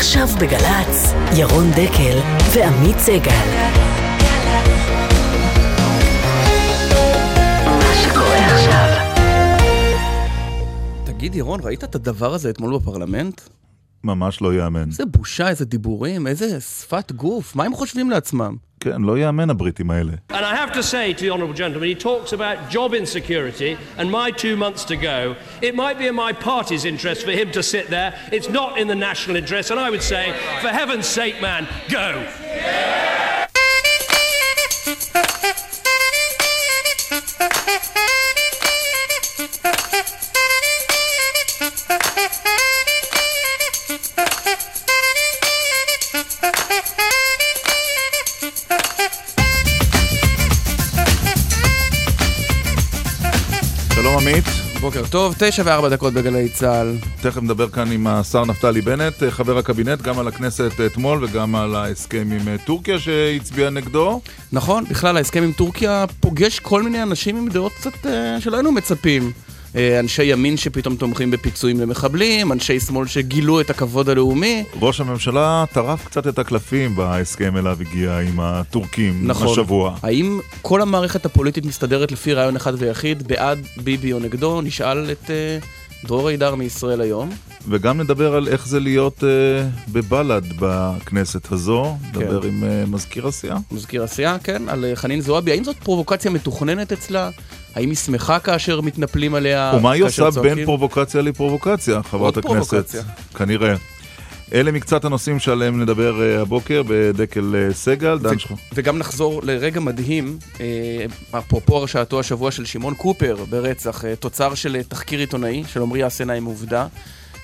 עכשיו בגל"צ, ירון דקל ועמית סגל. תגיד, ירון, ראית את הדבר הזה אתמול בפרלמנט? ממש לא יאמן. איזה בושה, איזה דיבורים, איזה שפת גוף, מה הם חושבים לעצמם? כן, לא יאמן הבריטים האלה. And I have to say to the honourable gentleman, he talks about job insecurity and my two months to go. It might be in my party's interest for him to sit there. It's not in the national interest. And I would say, for heaven's sake, man, go. שלום בוקר טוב, תשע וארבע דקות בגלי צה"ל. תכף נדבר כאן עם השר נפתלי בנט, חבר הקבינט, גם על הכנסת אתמול וגם על ההסכם עם אה, טורקיה שהצביע נגדו. נכון, בכלל ההסכם עם טורקיה פוגש כל מיני אנשים עם דעות קצת אה, שלא היינו מצפים. אה, אנשי ימין שפתאום תומכים בפיצויים למחבלים, אנשי שמאל שגילו את הכבוד הלאומי. ראש הממשלה טרף קצת את הקלפים בהסכם אליו הגיע עם הטורקים נכון. השבוע. האם כל המערכת הפוליטית מסתדרת לפי רעיון אחד ויחיד, בעד ביבי או נגדו? נשאל את אה, דרור הידר מישראל היום. וגם נדבר על איך זה להיות אה, בבל"ד בכנסת הזו, כן. נדבר עם אה, מזכיר הסיעה. מזכיר הסיעה, כן, על אה, חנין זועבי. האם זאת פרובוקציה מתוכננת אצלה? האם היא שמחה כאשר מתנפלים עליה? ומה היא עושה צועקים? בין פרובוקציה לפרובוקציה, חברת הכנסת? פרובוקציה. כנראה. אלה מקצת הנושאים שעליהם נדבר אה, הבוקר בדקל אה, סגל, דן שלך. וגם נחזור לרגע מדהים, אה, אפרופו הרשעתו השבוע של שמעון קופר ברצח, תוצר של תחקיר עיתונאי של עמרי אסנה עם עובדה.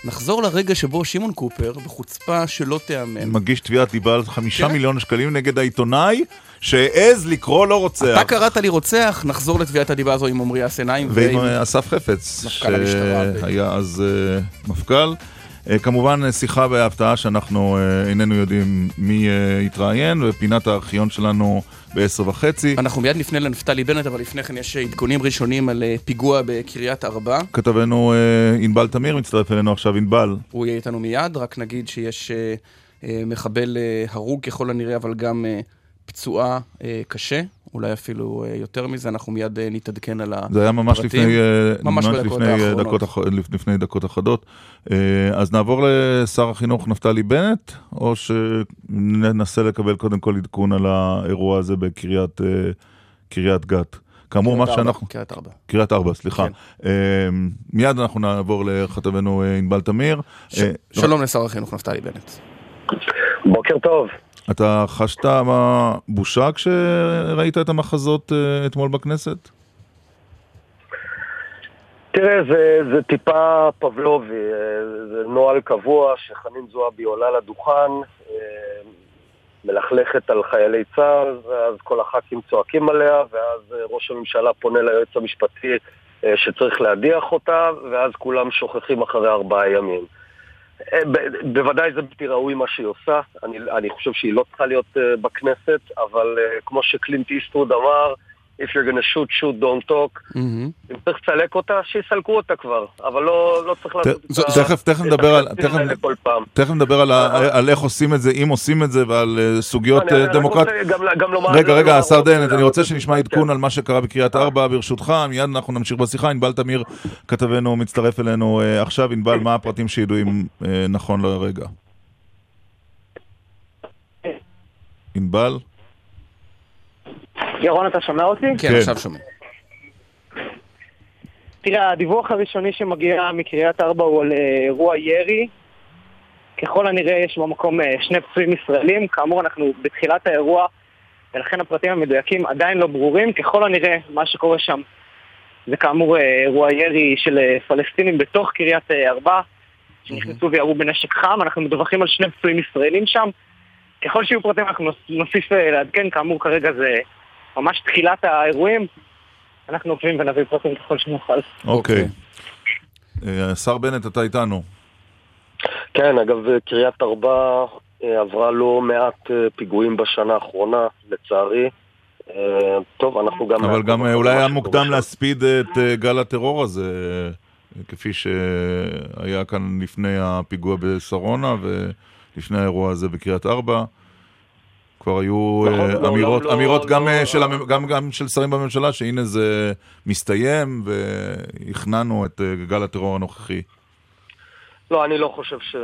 נחזור לרגע שבו שמעון קופר, בחוצפה שלא תיאמן, מגיש תביעת דיבה על חמישה כן. מיליון שקלים נגד העיתונאי שהעז לקרוא לו רוצח. אתה קראת לי רוצח, נחזור לתביעת הדיבה הזו עם עמרי אסנאים ועם אה, אסף חפץ, מפכ"ל המשטרה. שהיה אז אה, מפכ"ל. אה, כמובן שיחה בהפתעה שאנחנו אה, איננו יודעים מי אה, יתראיין, ופינת הארכיון שלנו בעשר וחצי. אנחנו מיד נפנה לנפתלי בנט, אבל לפני כן יש עדכונים ראשונים על פיגוע בקריית ארבע. כתבנו ענבל תמיר מצטרף אלינו עכשיו, ענבל. הוא יהיה איתנו מיד, רק נגיד שיש מחבל הרוג ככל הנראה, אבל גם פצועה קשה, אולי אפילו אה, יותר מזה, אנחנו מיד אה, נתעדכן על ה... זה היה ממש. לפני, אה, ממש לפני. דקות, לפני דקות אחדות. אז נעבור לשר החינוך נפתלי בנט, או שננסה לקבל קודם כל עדכון על האירוע הזה בקריית קריית גת. כאמור, מה שאנחנו... קריית ארבע. קריית ארבע, סליחה. כן. מיד אנחנו נעבור לכתבנו ענבל תמיר. ש- אה, שלום לשר החינוך נפתלי בנט. בוקר טוב. אתה חשת בושה כשראית את המחזות אה, אתמול בכנסת? תראה, זה, זה טיפה פבלובי, אה, זה נוהל קבוע שחנין זועבי עולה לדוכן, אה, מלכלכת על חיילי צה"ל, ואז כל הח"כים צועקים עליה, ואז ראש הממשלה פונה ליועץ המשפטי שצריך להדיח אותה, ואז כולם שוכחים אחרי ארבעה ימים. אה, בוודאי זה בלתי ראוי מה שהיא עושה, אני, אני חושב שהיא לא צריכה להיות אה, בכנסת, אבל אה, כמו שקלינט איסטרוד אמר, If you're gonna shoot, shoot, don't talk. מהמם. אם צריך לסלק אותה, שיסלקו אותה כבר, אבל לא, לא צריך לעשות את ה- תכף- תכף נדבר על- תכף-. תכף נדבר על, ה, על איך עושים את זה, אם עושים את זה, ועל אה, סוגיות אה, רק דמוקרט... רוצה גם- גם לומר- רגע, לומר רגע, עוד השר מילה. דנט, אני רוצה שנשמע כן. עדכון על מה שקרה בקריית ארבע, ברשותך, מיד אנחנו נמשיך בשיחה. ענבל תמיר, כתבנו, מצטרף אלינו אה, עכשיו. ענבל, מה הפרטים שידועים נכון לרגע? ענבל? ירון, אתה שומע אותי? כן, כן. עכשיו שומעים. תראה, הדיווח הראשוני שמגיע מקריית ארבע הוא על אה, אירוע ירי. ככל הנראה יש במקום אה, שני פצועים ישראלים. כאמור, אנחנו בתחילת האירוע, ולכן הפרטים המדויקים עדיין לא ברורים. ככל הנראה, מה שקורה שם זה כאמור אה, אירוע ירי של פלסטינים בתוך קריית ארבע, שנכנסו וירו בנשק חם. אנחנו מדווחים על שני פצועים ישראלים שם. ככל שיהיו פרטים אנחנו נוס- נוסיף לעדכן, כאמור כרגע זה ממש תחילת האירועים. אנחנו עוקבים ונביא פרטים ככל שנוכל. אוקיי. אה, השר בנט, אתה איתנו. כן, אגב, קריית ארבע אה, עברה לא מעט אה, פיגועים בשנה האחרונה, לצערי. טוב, אנחנו גם... אבל גם אולי היה מוקדם. להספיד את גל הטרור הזה, כפי שהיה כאן לפני הפיגוע בשרונה, לפני האירוע הזה בקריית ארבע. כבר היו נכון, אה, לא, אמירות, לא, אמירות לא, גם, לא, אה, של, גם, גם של שרים בממשלה, שהנה זה מסתיים והכנענו את אה, גל הטרור הנוכחי. לא, אני לא חושב ש...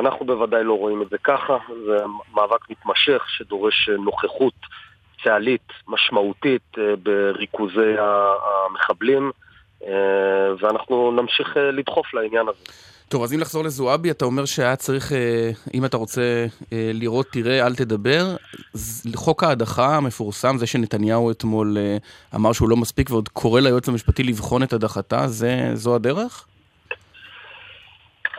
אנחנו בוודאי לא רואים את זה ככה. זה מאבק מתמשך שדורש נוכחות צה"לית משמעותית בריכוזי המחבלים, ואנחנו נמשיך לדחוף לעניין הזה. טוב, אז אם לחזור לזועבי, אתה אומר שהיה צריך, אה, אם אתה רוצה אה, לראות, תראה, אל תדבר. חוק ההדחה המפורסם, זה שנתניהו אתמול אה, אמר שהוא לא מספיק ועוד קורא ליועץ המשפטי לבחון את הדחתה, זה, זו הדרך?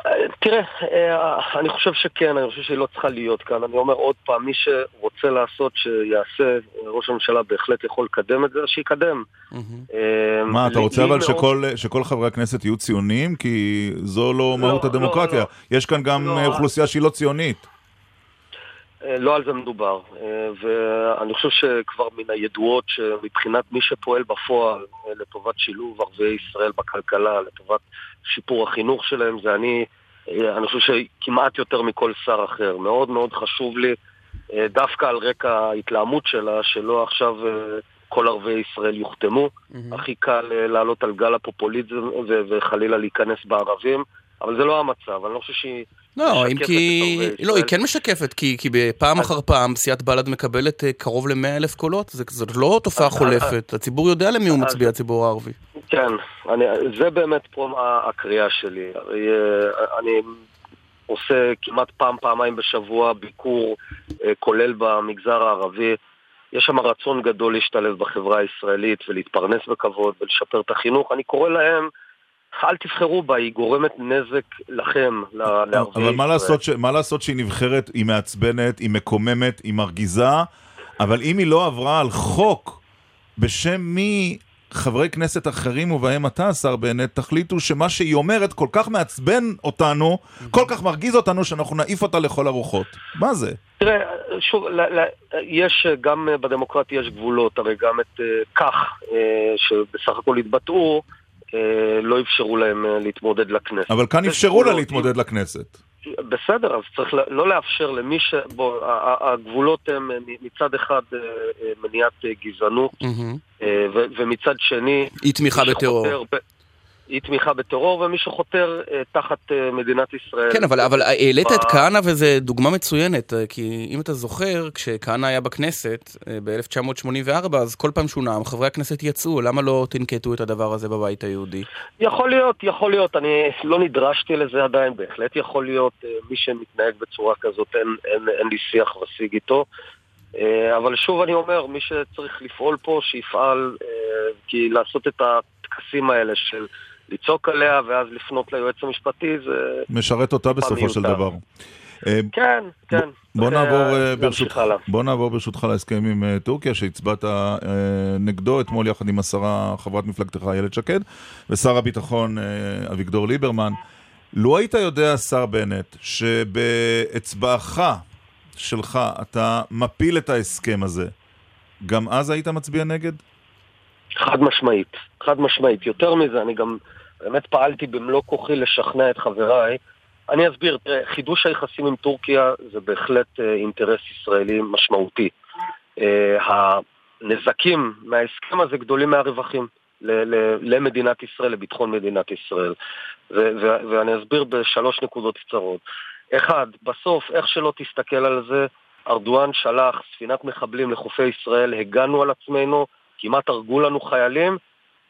אה, תראה, אה, אני חושב שכן, אני חושב שהיא לא צריכה להיות כאן. אני אומר עוד פעם, מי שרוצה לעשות, שיעשה, ראש הממשלה בהחלט יכול לקדם את זה, שיקדם. אה, מה, אתה לי- רוצה אבל שכל, חברי הכנסת יהיו ציונים? כי זו לא מהות לא, הדמוקרטיה. לא. יש כאן גם לא. אה, אוכלוסייה שהיא לא ציונית. אה, לא על זה מדובר. אה, ואני חושב שכבר מן הידועות שמבחינת מי שפועל בפועל אה, לטובת שילוב ערביי ישראל בכלכלה, לטובת שיפור החינוך שלהם, זה אני, אני חושב שכמעט יותר מכל שר אחר. מאוד מאוד חשוב לי, דווקא על רקע ההתלהמות שלה, שלא עכשיו כל ערביי ישראל יוחתמו. הכי קל לעלות על גל הפופוליזם וחלילה להיכנס בערבים, אבל זה לא המצב. אני לא חושב שהיא... לא, אם כי... לא, היא. כן משקפת, כי, כי פעם אחר פעם סיעת בל"ד מקבלת אה, קרוב ל-100 אלף קולות, זאת לא תופעה אז- חולפת, הציבור יודע למי הוא מצביע, הציבור הערבי. כן, אני, זה באמת פה הקריאה שלי. אה, אני עושה כמעט פעם, פעמיים בשבוע ביקור אה, כולל במגזר הערבי. יש שם רצון גדול להשתלב בחברה הישראלית ולהתפרנס בכבוד ולשפר את החינוך. אני קורא להם, אל תבחרו בה, היא גורמת נזק לכם, ל- לערביי ישראל. אבל מה לעשות, ש... מה לעשות שהיא נבחרת, היא מעצבנת, היא מקוממת, היא מרגיזה, אבל אם היא לא עברה על חוק בשם מי חברי כנסת אחרים ובהם אתה, השר בנט, תחליטו שמה שהיא אומרת כל כך מעצבן אותנו, כל כך מרגיז אותנו, שאנחנו נעיף אותה לכל הרוחות. מה זה? תראה, שוב, ל, ל, יש, אה, גם בדמוקרטיה יש גבולות, הרי גם את אה, כך, אה, שבסך הכל התבטאו, לא אפשרו להם אה, להתמודד לכנסת. אבל כאן אפשרו לה. להתמודד לכנסת. בסדר, אז צריך לא לאפשר למי ש... בוא, הגבולות הם אה, מצד אחד אה, אה, מניעת אה, גזענות. אה, ומצד שני... אי תמיכה מי בטרור. ב- אי תמיכה בטרור, ומי שחותר אה, תחת אה, מדינת ישראל. כן, אבל, אבל העלית את כהנא וזו דוגמה מצוינת, אה, כי אם אתה זוכר, כשכהנא היה בכנסת אה, ב-1984, אז כל פעם שהוא נאם, חברי הכנסת יצאו, למה לא תנקטו את הדבר הזה בבית היהודי? יכול להיות, יכול להיות, אני לא נדרשתי לזה עדיין, בהחלט יכול להיות, אה, מי שמתנהג בצורה כזאת, אין, אין, אין לי שיח ושיג איתו. אה, אבל שוב אני אומר, מי שצריך לפעול פה, שיפעל, אה, כי לעשות את הטקסים האלה של לצעוק עליה ואז לפנות ליועץ המשפטי, זה... משרת אותה בסופו של מיותר. דבר. אה, כן, כן. בוא נעבור, אה, אה, ברשותך, הלאה. בוא נעבור ברשותך להסכם עם טורקיה, שהצבעת נגדו אתמול יחד עם השרה, חברת מפלגתך איילת שקד, ושר הביטחון אביגדור ליברמן. לו היית יודע, השר בנט, שבאצבעך שלך אתה מפיל את ההסכם הזה, גם אז היית מצביע נגד? חד משמעית, חד משמעית. יותר מזה, אני גם באמת פעלתי במלוא כוחי לשכנע את חבריי. אני אסביר, חידוש היחסים עם טורקיה זה בהחלט אה, אינטרס ישראלי משמעותי. אה, הנזקים מההסכם הזה גדולים מהרווחים למדינת ישראל, לביטחון מדינת ישראל. ואני אסביר בשלוש נקודות קצרות. אחד, בסוף, איך שלא תסתכל על זה, ארדואן שלח ספינת מחבלים לחופי ישראל, הגנו על עצמנו, כמעט הרגו לנו חיילים,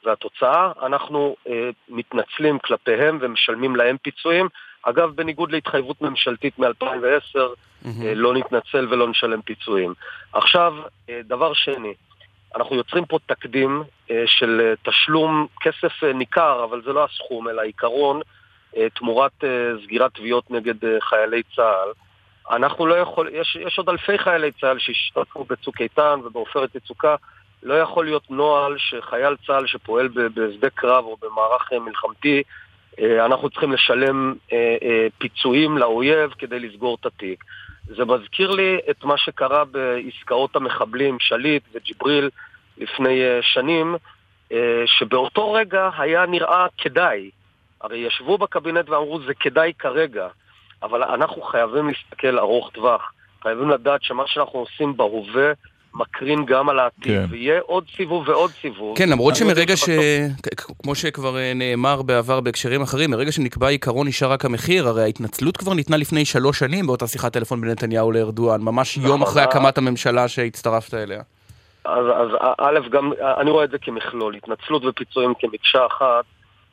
והתוצאה, אנחנו אה, מתנצלים כלפיהם ומשלמים להם פיצויים. אגב, בניגוד להתחייבות ממשלתית מ-2010, אה, לא נתנצל ולא נשלם פיצויים. עכשיו, אה, דבר שני, אנחנו יוצרים פה תקדים אה, של אה, תשלום כסף אה, ניכר, אבל זה לא הסכום, אלא העיקרון, אה, תמורת אה, סגירת תביעות נגד אה, חיילי צה"ל. אנחנו לא יכול, יש, יש עוד אלפי חיילי צה"ל שהשתתפו בצוק איתן ובעופרת יצוקה. לא יכול להיות נוהל שחייל צה"ל שפועל בשדה קרב או במערך אה, מלחמתי, אה, אנחנו צריכים לשלם אה, פיצויים לאויב כדי לסגור את התיק. זה מזכיר לי את מה שקרה בעסקאות המחבלים, שליט וג'יבריל, לפני שנים, שבאותו רגע היה נראה כדאי. הרי ישבו בקבינט ואמרו זה כדאי כרגע. אבל אנחנו חייבים להסתכל ארוך טווח. חייבים לדעת שמה שאנחנו עושים בהווה מקרין גם על העתיד, כן. ויהיה עוד סיבוב ועוד סיבוב. כן, למרות אני שמרגע ש... כמו שכבר אה, נאמר בעבר בהקשרים אחרים, מרגע שנקבע עיקרון נשאר רק המחיר, הרי ההתנצלות כבר ניתנה לפני שלוש שנים באותה שיחת טלפון בין נתניהו לארדואן, ממש יום נכון, אחרי אה. הקמת הממשלה שהצטרפת אליה. אז, אז א', גם, אני רואה את זה כמכלול, התנצלות ופיצויים כמקשה אחת,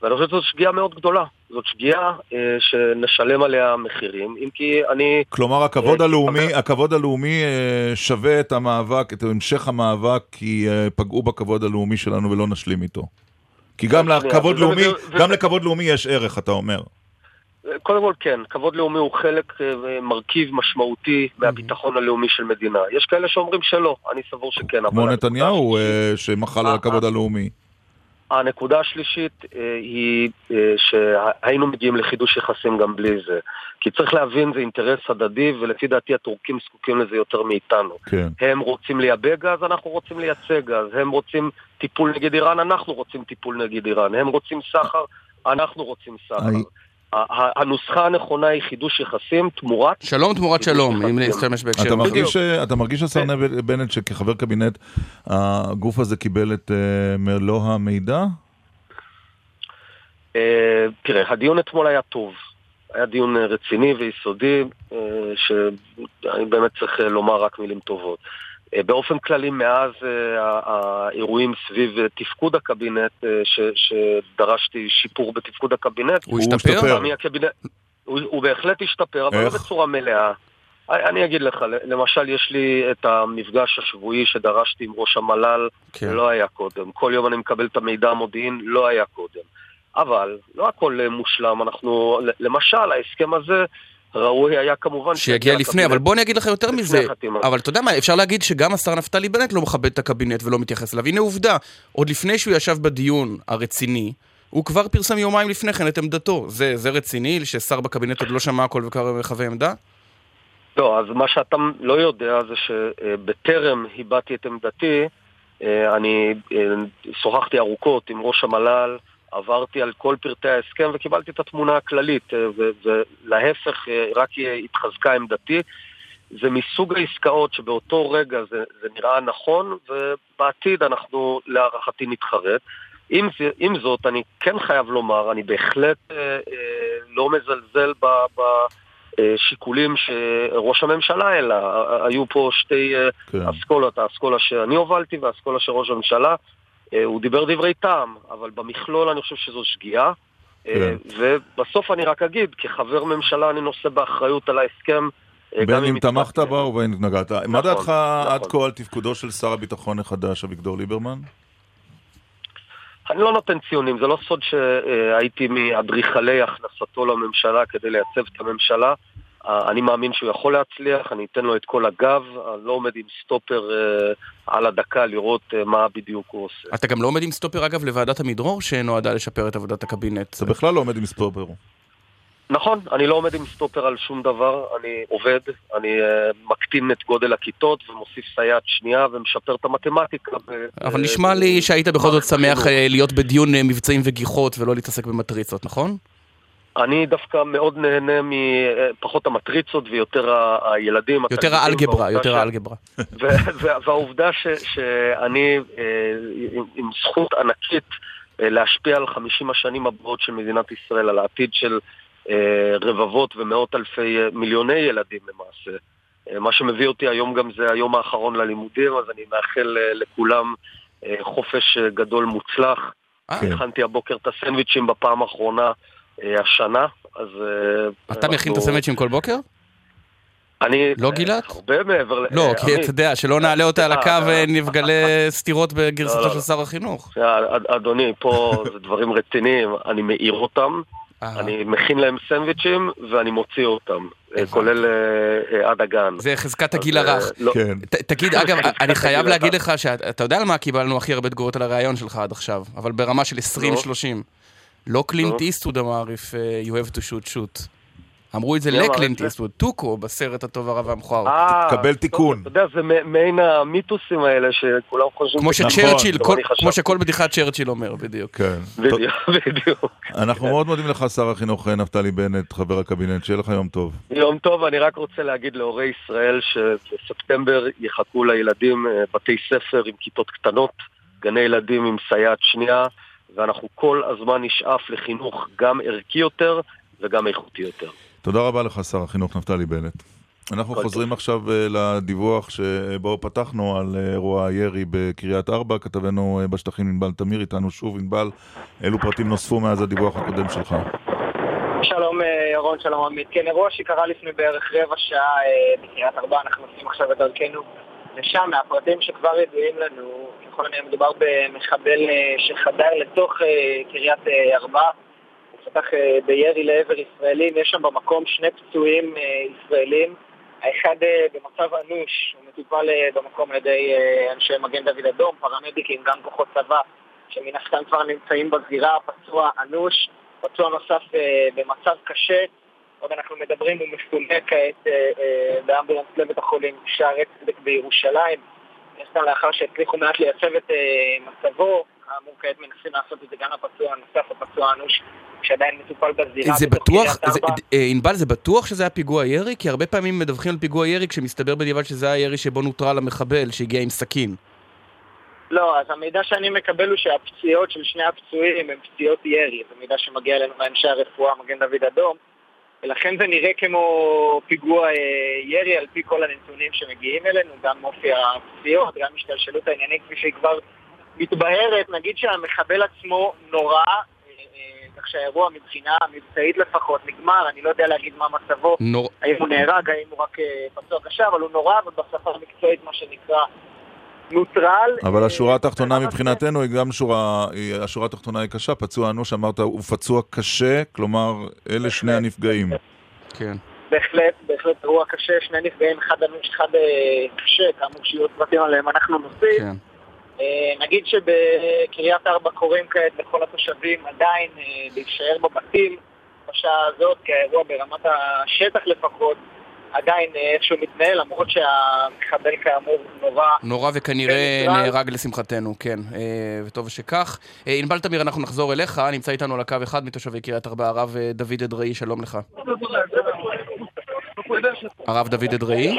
ואני חושב שזו שגיאה מאוד גדולה. זאת שגיאה אה, שנשלם עליה מחירים, אם כי אני... כלומר, הכבוד אה, הלאומי, הכבוד הלאומי אה, שווה את המאבק, את המשך המאבק, כי אה, פגעו בכבוד הלאומי שלנו ולא נשלים איתו. כי גם שנייה, לכבוד לאומי, וזה- גם לכבוד לאומי יש ערך, אתה אומר. קודם כל כן, כבוד לאומי הוא חלק, אה, מרכיב משמעותי מהביטחון הלאומי של מדינה. יש כאלה שאומרים שלא, אני סבור שכן. כמו נתניהו אה, שמחל על אה, הכבוד אה. הלאומי. הנקודה השלישית אה, היא אה, שהיינו מגיעים לחידוש יחסים גם בלי זה. כי צריך להבין, זה אינטרס הדדי, ולפי דעתי הטורקים זקוקים לזה יותר מאיתנו. כן. הם רוצים לייבא גז, אנחנו רוצים לייצא גז. הם רוצים טיפול נגד איראן, אנחנו רוצים טיפול נגד איראן. הם רוצים סחר, אנחנו רוצים סחר. ה- הנוסחה הנכונה היא חידוש יחסים תמורת... שלום תמורת שלום, אם. להשתמש בהקשר. אתה. מרגיש, אתה מרגיש, השר נב- בנט, שכחבר קבינט, הגוף הזה קיבל את אה, מלוא המידע? אה, תראה, הדיון אתמול היה טוב. היה דיון אה, רציני ויסודי, שאני באמת צריך לומר רק מילים טובות. אה, באופן כללי, מאז אה, האירועים סביב אה, תפקוד הקבינט, ש- שדרשתי שיפור בתפקוד הקבינט, הוא השתפר? הקבינט, הוא, הוא בהחלט השתפר, אבל לא איך? בצורה מלאה. אני אגיד לך, למשל יש לי את המפגש השבועי שדרשתי עם ראש המל"ל, כן. לא היה קודם. כל יום אני מקבל את המידע המודיעין, לא היה קודם. אבל לא הכל מושלם, אנחנו, למשל, ההסכם הזה ראוי היה כמובן... שיגיע לפני, אבל בוא אני אגיד לך יותר מזה. החתימה. אבל אתה יודע מה, אפשר להגיד שגם השר נפתלי בנט לא מכבד את הקבינט ולא מתייחס אליו. הנה עובדה, עוד לפני שהוא ישב בדיון הרציני, הוא כבר פרסם יומיים לפני כן את עמדתו. זה, זה רציני, ששר בקבינט עוד לא שמע הכל וכבר מחווה עמדה? לא, אז מה שאתה לא יודע זה שבטרם הבעתי את עמדתי, אה, אני אה, שוחחתי ארוכות עם ראש המל"ל, עברתי על כל פרטי ההסכם וקיבלתי את התמונה הכללית, אה, ולהפך, אה, רק התחזקה עמדתי. זה מסוג העסקאות שבאותו רגע זה, זה נראה נכון, ובעתיד אנחנו להערכתי נתחרט. עם, עם זאת, אני כן חייב לומר, אני בהחלט אה, אה, לא מזלזל ב... ב אה, שראש הממשלה העלה. היו פה שתי אה, כן. אסכולות, האסכולה שאני הובלתי והאסכולה של ראש הממשלה. אה, הוא דיבר דברי טעם, אבל במכלול אני חושב שזו שגיאה. אה, ובסוף אני רק אגיד, כחבר ממשלה אני נושא באחריות על ההסכם. אה, בין אם תמכת בה ובין אם התנגדת. מה נכון, דעתך עד נכון. כה על תפקודו של שר הביטחון החדש, אביגדור ליברמן? אני לא נותן ציונים, זה לא סוד שהייתי מאדריכלי הכנסתו לממשלה כדי לייצב את הממשלה. אה, אני מאמין שהוא יכול להצליח, אני אתן לו את כל הגב, אני לא עומד עם סטופר אה, על הדקה לראות אה, מה בדיוק הוא עושה. אתה גם לא עומד עם סטופר, אגב, לוועדת המדרור, שנועדה לשפר את עבודת הקבינט. אתה בכלל לא עומד עם סטופר. נכון, אני לא עומד עם סטופר על שום דבר, אני עובד, אני אה, מקטין את גודל הכיתות ומוסיף סייעת שנייה ומשפר את המתמטיקה. אבל ב- נשמע לי שהיית בכל זאת שמח. אה, להיות בדיון אה, מבצעים וגיחות ולא להתעסק במטריצות, נכון? אני דווקא מאוד נהנה מפחות המטריצות ויותר ה- הילדים. יותר האלגברה, יותר ש- האלגברה. ו- והעובדה ש- שאני אה, עם- זכות ענקית אה, להשפיע על 50 השנים הבאות של מדינת ישראל, על העתיד של אה, רבבות ומאות אלפי, מיליוני ילדים למעשה. מה שמביא אותי היום גם זה היום האחרון ללימודים, אז אני מאחל לכולם חופש גדול מוצלח. הכנתי הבוקר את הסנדוויצ'ים בפעם האחרונה השנה, אז... אה, אתה מכין את הסנדוויצ'ים כל בוקר? אני... לא אה, גילת? הרבה מעבר ל... לא, אה, כי אתה יודע, שלא נעלה אותה על הקו אה, ונגלה סתירות לא, בגרסתו לא, של לא. שר החינוך. אה, אד- אדוני, פה זה דברים רציניים, אני מעיר אותם, אה, אני מכין להם סנדוויצ'ים ואני מוציא אותם, אה. כולל אה, אה, עד הגן. זה חזקת הגיל אה, הרך. לא, כן. תגיד, אגב, אני חייב להגיד. לך שאתה יודע על מה קיבלנו הכי הרבה תגובות על הרעיון שלך עד עכשיו, אבל ברמה של 20-30. לא קלינט. איסטוד אמר, if uh, you have to shoot shoot. אמרו את זה לקלינט זה? איסטווד, טוקו בסרט הטוב הרע והמכוער. אה, תקבל טוב, תיקון. אתה יודע, זה מעין המיתוסים האלה שכולם חושבים... כמו שצ'רצ'יל, נכון. כמו שכל בדיחת צ'רצ'יל אומר, בדיוק. כן. בדיוק. אנחנו מאוד מודים לך, שר החינוך נפתלי בנט, חבר הקבינט, שיהיה לך יום טוב. יום טוב, אני רק רוצה להגיד להורי ישראל שבספטמבר יחכו לילדים אה, בתי ספר עם כיתות קטנות, גני ילדים עם סייעת שנייה, ואנחנו כל הזמן נשאף לחינוך גם ערכי יותר וגם איכותי יותר. תודה רבה לך, שר החינוך נפתלי בנט. אנחנו חוזרים עכשיו אה, לדיווח שבו פתחנו על אה, אירוע הירי בקריית ארבע. כתבנו אה, בשטחים ענבל תמיר, איתנו שוב ענבל. אילו פרטים נוספו מאז הדיווח הקודם שלך? שלום ירון, שלום עמית. כן, אירוע שקרה לפני בערך רבע שעה בקריית ארבע, אנחנו עושים עכשיו את דרכנו לשם. מהפרטים שכבר ידועים לנו, ככל הנראה מדובר במחבל אה, שחדר לתוך אה, קריית אה, ארבע. הוא פתח בירי לעבר ישראלים, יש שם במקום שני פצועים ישראלים. האחד במצב אנוש, הוא מטופל במקום על ידי אנשי מגן דוד אדום, פרמדיקים, גם כוחות צבא, שמן הסתם כבר נמצאים בזירה, פצוע אנוש. פצוע נוסף במצב קשה, עוד אנחנו מדברים, הוא מפונה כעת אה, אה, באמבולנס לבית החולים שערי צדק בירושלים. הסתם לאחר שהצליחו מעט לייצב את אה, מצבו, כאמור כעת מנסים לעשות את זה גם לפצוע הנוסף, הפצוע אנוש, שעדיין מטופל בזירה. זה בטוח, ארבע. ענבל, זה בטוח שזה היה פיגוע ירי? כי הרבה פעמים מדווחים על פיגוע ירי כשמסתבר בדיעבד שזה היה ירי שבו נוטרל המחבל שהגיע עם סכין. לא, אז המידע שאני מקבל הוא שהפציעות של שני הפצועים הם פציעות ירי, זה מידע שמגיע אלינו מאנשי הרפואה, מגן דוד אדום, ולכן זה נראה כמו פיגוע אה, ירי על פי כל הנתונים שמגיעים אלינו, גם אופי הפציעות, גם השתלשלות העניינים כפי שהיא כבר מתבהרת, נגיד שהמחבל עצמו נורא, אה, אה, כך שהאירוע מבחינה מבצעית לפחות נגמר, אני לא יודע להגיד מה מצבו, נור... האם הוא נהרג, האם הוא רק פצוע קשה, אבל הוא נורא, ובשפה המקצועית מה שנקרא נוטרל. אבל אה, השורה התחתונה ברמת- מבחינתנו היא גם שורה, השורה התחתונה היא קשה, פצוע אנוש, אמרת, הוא פצוע קשה, כלומר, אלה שני הנפגעים. כן. בהחלט, בהחלט אירוע קשה, שני נפגעים, אחד אנוש, אחד אה, קשה, כאמור שיהיו פרטים עליהם אנחנו נוסיף. כן. אה, נגיד שבקריית ארבע קוראים כעת לכל התושבים עדיין אה, להישאר בבתים בשעה הזאת, כי האירוע ברמת השטח לפחות עדיין אה, איכשהו מתנהל, למרות שהמחבל כאמור נורא נורא וכנראה כן, נטרל. נהרג לשמחתנו, כן, אה, וטוב שכך. אה, ענבל תמיר, אנחנו נחזור אליך, נמצא איתנו על הקו אחד מתושבי קריית ארבע, הרב אה, דוד אדראי, שלום לך. הרב דוד אדראי,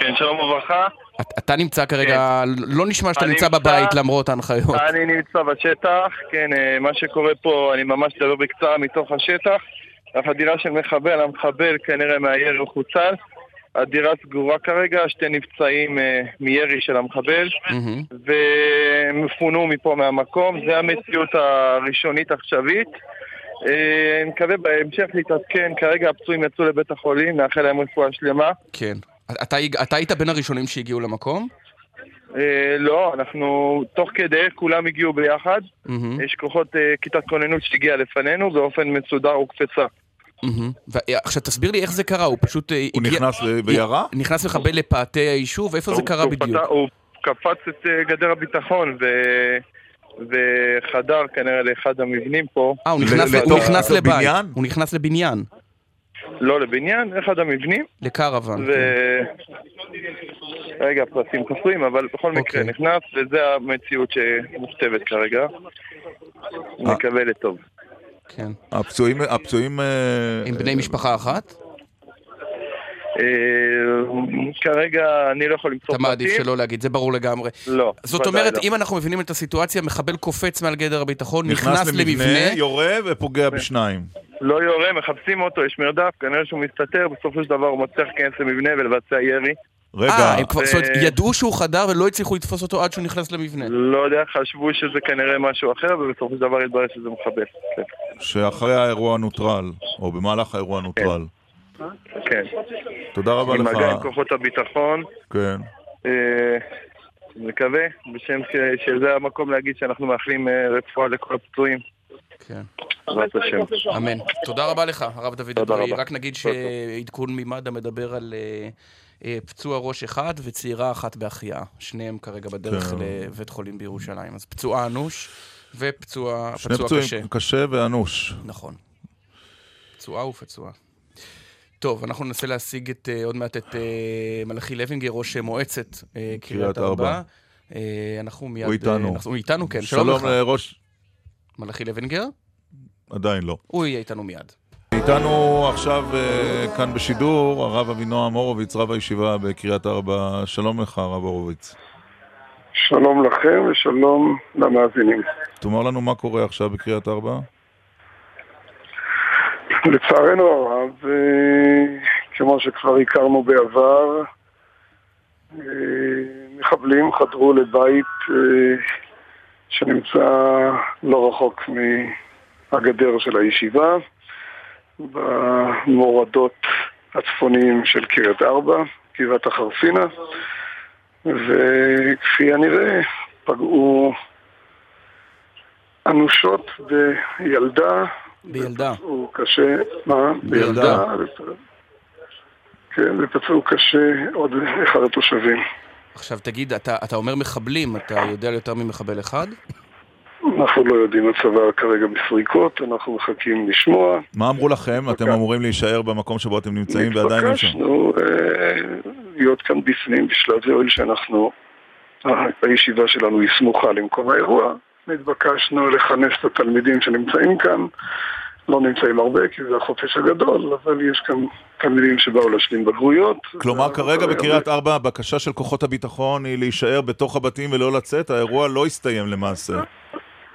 כן, שלום וברכה. את- אתה נמצא כרגע, לא נשמע שאתה נמצא בבית למרות ההנחיות. אני נמצא בשטח, כן, אה, מה שקורה פה, אני ממש אדבר בקצרה מתוך השטח. החדירה של מחבל, המחבל כנראה מהירי הוא חוצל. הדירה סגורה כרגע, שתי נפצעים אה, מירי של המחבל, מהמם. והם פונו מפה מהמקום. זה המציאות הראשונית עכשווית. אה, אני מקווה בהמשך להתעדכן, כרגע הפצועים יצאו לבית החולים, נאחל להם רפואה שלמה. כן. אתה אתה היית בין הראשונים שהגיעו למקום? אה, לא, אנחנו תוך כדי, כולם הגיעו ביחד. מהמם, יש כוחות אה, כיתת כוננות שהגיעה לפנינו, באופן מסודר הוקפצה. עכשיו תסביר לי איך זה קרה, הוא פשוט אה, הוא. נכנס וירה? נכנס מחבל לפאתי היישוב, איפה זה קרה בדיוק? הוא קפץ את אה, גדר הביטחון. וחדר כנראה לאחד המבנים פה, אה, הוא נכנס- לבית. הוא נכנס לבניין, לא לבניין, אחד המבנים, לקרוון. ו... רגע, פרטים חסויים, אבל בכל מקרה אוקיי. נכנס, וזה המציאות שמוכתבת כרגע. נקווה לטוב. כן. הפצועים, הפצועים... אה, עם בני משפחה אחת? אה, כרגע אני לא יכול למסור אתה מעדיף פרטים. שלא להגיד, זה ברור לגמרי. לא, זאת אומרת, לא. אם אנחנו מבינים את הסיטואציה, מחבל קופץ מעל גדר הביטחון, נכנס נכנס למבנה, יורה ופוגע בשניים. לא יורה, מחפשים אותו, יש מרדף, כנראה שהוא מסתתר, בסופו של דבר הוא מצליח להיכנס למבנה ולבצע ירי. רגע, אה, הם כבר, זאת אומרת, ידעו שהוא חדר ולא הצליחו לתפוס אותו עד שהוא נכנס למבנה. לא יודע, חשבו שזה כנראה משהו אחר, ובסופו של דבר התברר שזה מחבל. כן. שאחרי האירוע נוטרל, או במהלך האירוע נוטרל. כן. תודה רבה לך. עם כוחות הביטחון. כן. אה, מקווה, בשם ש- שזה המקום להגיד שאנחנו מאחלים אה, רפואה לכל הפצועים. כן. בעזרת השם. אמן. תודה רבה לך, הרב דוד. רבה. רק נגיד. שעדכון ממד"א מדבר על אה, אה, פצוע ראש אחד וצעירה אחת בהחייאה. שניהם כרגע בדרך כן. לבית חולים בירושלים. אז פצועה אנוש ופצוע שני פצוע פצועים, קשה. קשה ואנוש. נכון. פצועה ופצועה. טוב, אנחנו ננסה להשיג את, אה, עוד מעט את אה, מלאכי לוינגר, ראש מועצת אה, קריית ארבע. אה, אנחנו מיד... הוא איתנו. אה, אנחנו- הוא איתנו, כן. שלום שלום לך. לראש... מלאכי לוינגר? עדיין לא. הוא יהיה איתנו מיד. איתנו עכשיו אה, כאן בשידור הרב אבינועם הורוביץ, רב הישיבה בקריית ארבע. שלום לך, הרב הורוביץ. שלום לכם ושלום למאזינים. תאמר לנו מה קורה עכשיו בקריית ארבע. לצערנו הרב, אה, כמו שכבר הכרנו בעבר, אה, מחבלים חדרו לבית שנמצא לא רחוק מהגדר של הישיבה, במורדות הצפוניים של קריית ארבע, גבעת החרסינה, וכפי הנראה פגעו אנושות בילדה בילדה. ופצעו קשה, מה? בילדה. כן, ופצעו קשה עוד אחד התושבים. עכשיו תגיד, אתה, אתה אומר מחבלים, אתה יודע על יותר ממחבל אחד? אנחנו לא יודעים, הצבא כרגע בסריקות, אנחנו מחכים לשמוע. מה אמרו לכם? אתם אמורים להישאר במקום שבו אתם נמצאים ועדיין לא שם. נתבקשנו אה, להיות כאן בפנים בשלב זה, הואיל שאנחנו, ה- הישיבה שלנו היא סמוכה למקום האירוע. נתבקשנו לכנס את התלמידים שנמצאים כאן. לא נמצאים הרבה כי זה החופש הגדול, אבל יש כאן תלמידים שבאו להשלים בגרויות. כלומר, כרגע והרבה- בקריית ארבע הבקשה של כוחות הביטחון היא להישאר בתוך הבתים ולא לצאת, האירוע לא הסתיים למעשה.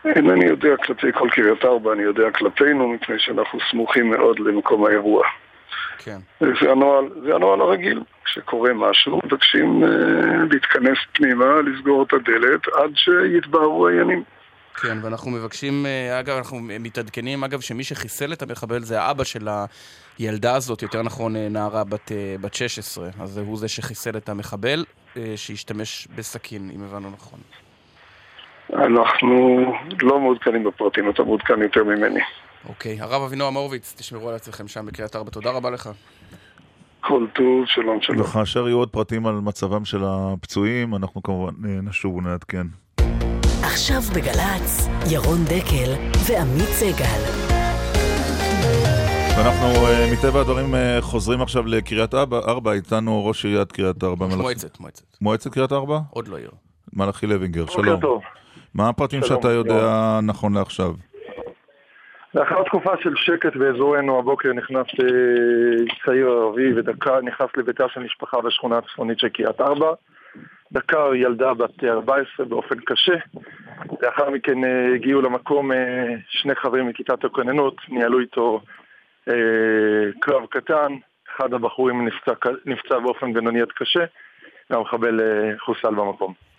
אינני יודע כלפי כל קריית ארבע, אני יודע כלפינו, מפני שאנחנו סמוכים מאוד למקום האירוע. כן. זה הנוהל, זה הנוהל הרגיל. כשקורה משהו, מבקשים אה, להתכנס פנימה, לסגור את הדלת, עד שיתבהרו העניינים. כן, ואנחנו מבקשים, אה, אגב, אנחנו מתעדכנים, אגב, שמי שחיסל את המחבל זה האבא של הילדה הזאת, יותר נכון, אה, נערה בת, אה, בת 16. אז הוא זה שחיסל את המחבל, שהשתמש בסכין, אם הבנו נכון. אנחנו לא מעודכנים בפרטים, אתה מעודכן יותר ממני. אוקיי, הרב אבינועם הורוביץ, תשמרו על עצמכם שם בקריית ארבע, תודה רבה לך. כל טוב, שלום שלום. וכאשר יהיו עוד פרטים על מצבם של הפצועים, אנחנו כמובן אה, נשוב ונעדכן. עכשיו בגל"צ, ירון דקל ועמית סגל. ואנחנו אה, מטבע הדברים אה, חוזרים עכשיו לקריית ארבע, איתנו ראש עיריית קריית ארבע. מועצת, מועצת. מועצת קריית ארבע? עוד לא עיר. מלאכי לוינגר, בוקר שלום. טוב. מה הפרטים שלום, שאתה יודע נכון לעכשיו? לאחר תקופה של שקט באזורנו, הבוקר נכנס אה, צעיר ערבי ודקר, נכנס לביתה של משפחה בשכונה הצפונית של קריית ארבע. דקר ילדה בת 14 באופן קשה. לאחר מכן אה, הגיעו למקום אה, שני חברים מכיתת הכוננות, ניהלו איתו קרב קטן. אחד הבחורים נפצע, נפצע באופן בינוני עד קשה, והמחבל חוסל במקום.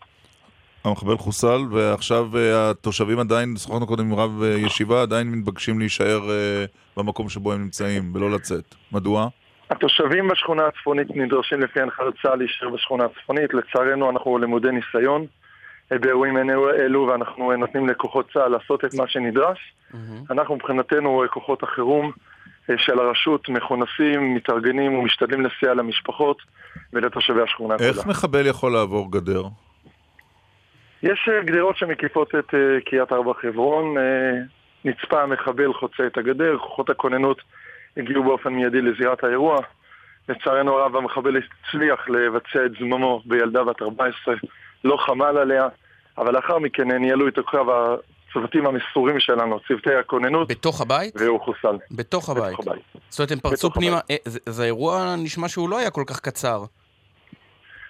המחבל חוסל, ועכשיו אה, התושבים עדיין, שוחחנו קודם עם רב אה, ישיבה, עדיין מתבקשים להישאר אה, במקום שבו הם נמצאים ולא לצאת. מדוע? התושבים בשכונה הצפונית נדרשים לפי הנחיות צה"ל להישאר בשכונה הצפונית. לצערנו אנחנו למודי ניסיון באירועים אלו, ואנחנו נותנים לכוחות צה"ל לעשות את מה שנדרש. אנחנו מבחינתנו כוחות החירום של הרשות מכונסים, מתארגנים ומשתדלים לסייע למשפחות ולתושבי השכונה איך כולה. מחבל יכול לעבור גדר? יש אה, גדרות שמקיפות את אה, קריית ארבע חברון. אה, נצפה המחבל חוצה את הגדר, כוחות הכוננות הגיעו באופן מיידי לזירת האירוע. לצערנו הרב המחבל הצליח לבצע את זממו בילדה בת 14, לא חמל עליה, אבל לאחר מכן ניהלו את הקרב הצוותים המסורים שלנו, צוותי הכוננות, בתוך הבית? והוא חוסל. בתוך הבית. בתוך הבית. זאת אומרת, הם פרצו פנימה, אה, זה- זה האירוע נשמע שהוא לא היה כל כך קצר.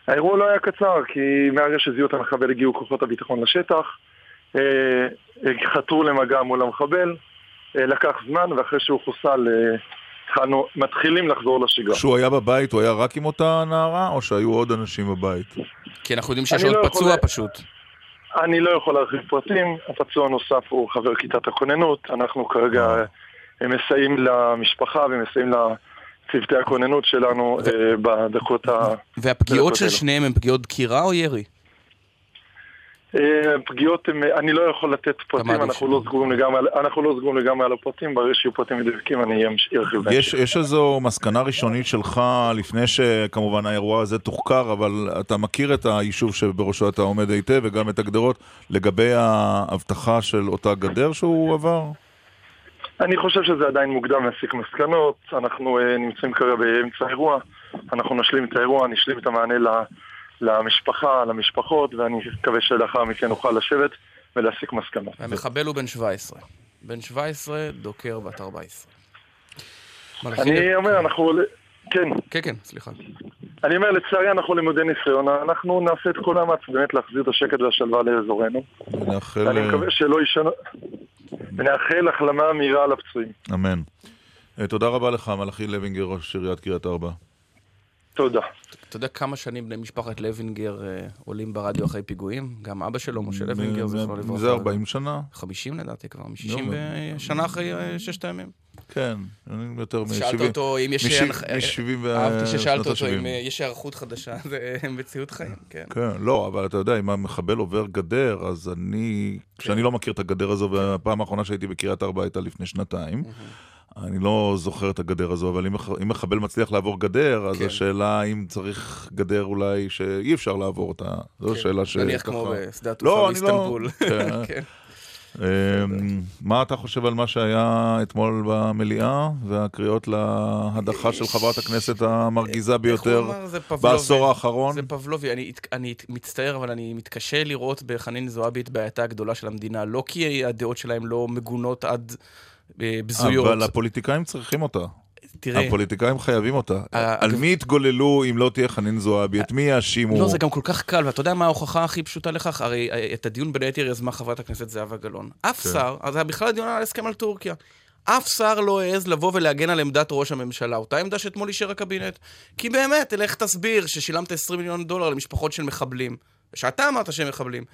האירוע לא היה קצר, כי מהרגע שזיהו את המחבל הגיעו כוחות הביטחון לשטח, אה, אה, חתרו למגע מול המחבל, אה, לקח זמן, ואחרי שהוא חוסל, אה, התחלנו, מתחילים לחזור לשגרה. כשהוא היה בבית, הוא היה רק עם אותה נערה, או שהיו עוד אנשים בבית? כי אנחנו יודעים שיש אני עוד לא פצוע יכול- פשוט. אני לא יכול להרחיב פרטים, הפצוע הנוסף הוא חבר כיתת הכוננות, אנחנו כרגע מסייעים למשפחה ומסייעים לצוותי הכוננות שלנו אה, בדקות ה... והפגיעות של אלו. שניהם הן פגיעות דקירה או ירי? אה, פגיעות, הם- אני לא יכול לתת פרטים, אנחנו. לא סגורים לגמרי על- אנחנו לא סגורים לגמרי על הפרטים, ברגע שיהיו פרטים מדויקים אני ארחיב. יש, יש איזו מסקנה ראשונית שלך, לפני שכמובן האירוע הזה תוחקר, אבל אתה מכיר את היישוב שבראשו אתה עומד היטב, וגם את הגדרות, לגבי האבטחה של אותה גדר שהוא עבר? אני חושב שזה עדיין מוקדם להסיק מסקנות, אנחנו uh, נמצאים כרגע באמצע האירוע, אנחנו נשלים את האירוע, נשלים את המענה ל, למשפחה, למשפחות, ואני מקווה שלאחר מכן נוכל לשבת ולהסיק מסקנות. המחבל הוא בן 17. בן 17, דוקר בת 14. אני אומר, אנחנו... כן. כן, כן, סליחה. אני אומר, לצערי אנחנו לימודי ניסיון, אנחנו נעשה את כל המאמץ באמת להחזיר את השקט והשלווה לאזורנו. ונאחל... ואני מקווה שלא ישנו... ונאחל החלמה מהירה לפצועים. אמן. אה, תודה רבה לך, מלאכי לוינגר, ראש עיריית קריית ארבע. תודה. אתה יודע כמה שנים בני משפחת לוינגר אה, עולים ברדיו אחרי פיגועים? גם אבא שלו, משה לוינגר, זכרו לברכה. זה 40 שנה? 50 לדעתי כבר, מ-60 שנה אחרי אה, ששת הימים. כן, יותר מ-70. שאלת אותו אם יש... מ-70 אהבתי ששאלת אותו אם יש היערכות חדשה, זה מציאות חיים, כן. כן, לא, אבל אתה יודע, אם המחבל עובר גדר, אז אני, כשאני לא מכיר את הגדר הזו, והפעם האחרונה שהייתי בקריית ארבע הייתה לפני שנתיים, אני לא זוכר את הגדר הזו, אבל אם, אם מחבל מצליח לעבור גדר, אז כן. השאלה אם צריך גדר אולי שאי אפשר לעבור אותה. זו כן. שאלה ש... נניח כמו בשדה התעופה לא, באיסטנבול. לא... כן. כן. אמ, מה אתה חושב על מה שהיה אתמול במליאה, והקריאות להדחה של חברת הכנסת המרגיזה ביותר בעשור האחרון? זה פבלובי, אני, מצטער, אבל אני מתקשה לראות בחנין זועבי את בעייתה הגדולה של המדינה, לא כי הדעות שלהם לא מגונות עד בזויות. אבל הפוליטיקאים צריכים אותה. תראה... הפוליטיקאים חייבים אותה. על מי יתגוללו אם לא תהיה חנין זועבי? את מי יאשימו? לא, זה גם כל כך קל, ואתה יודע מה ההוכחה הכי פשוטה לכך? הרי אה, את הדיון בין היתר יזמה חברת הכנסת זהבה גלאון. אף כן. שר, אז היה בכלל דיון על הסכם על טורקיה. אף שר לא העז לבוא ולהגן על עמדת ראש הממשלה, אותה עמדה שאתמול אישר הקבינט. כי באמת, לך תסביר ששילמת 20 מיליון דולר למשפחות של מחבלים. ושאתה אמרת שהם מחבלים.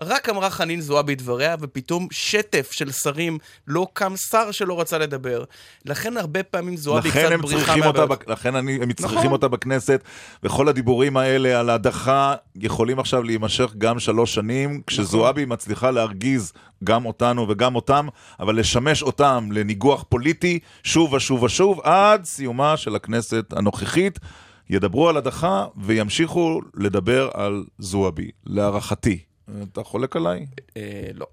רק אמרה חנין זועבי דבריה, ופתאום שטף של שרים, לא קם שר שלא רצה לדבר. לכן הרבה פעמים זועבי קצת בריחה מהבעיות. לכן אני, הם צריכים נכון. אותה בכנסת, וכל הדיבורים האלה על הדחה יכולים עכשיו להימשך גם שלוש שנים, כשזועבי נכון. מצליחה להרגיז גם אותנו וגם אותם, אבל לשמש אותם לניגוח פוליטי שוב ושוב ושוב, עד סיומה של הכנסת הנוכחית. ידברו על הדחה וימשיכו לדבר על זועבי, להערכתי. אתה חולק עליי? אה, לא.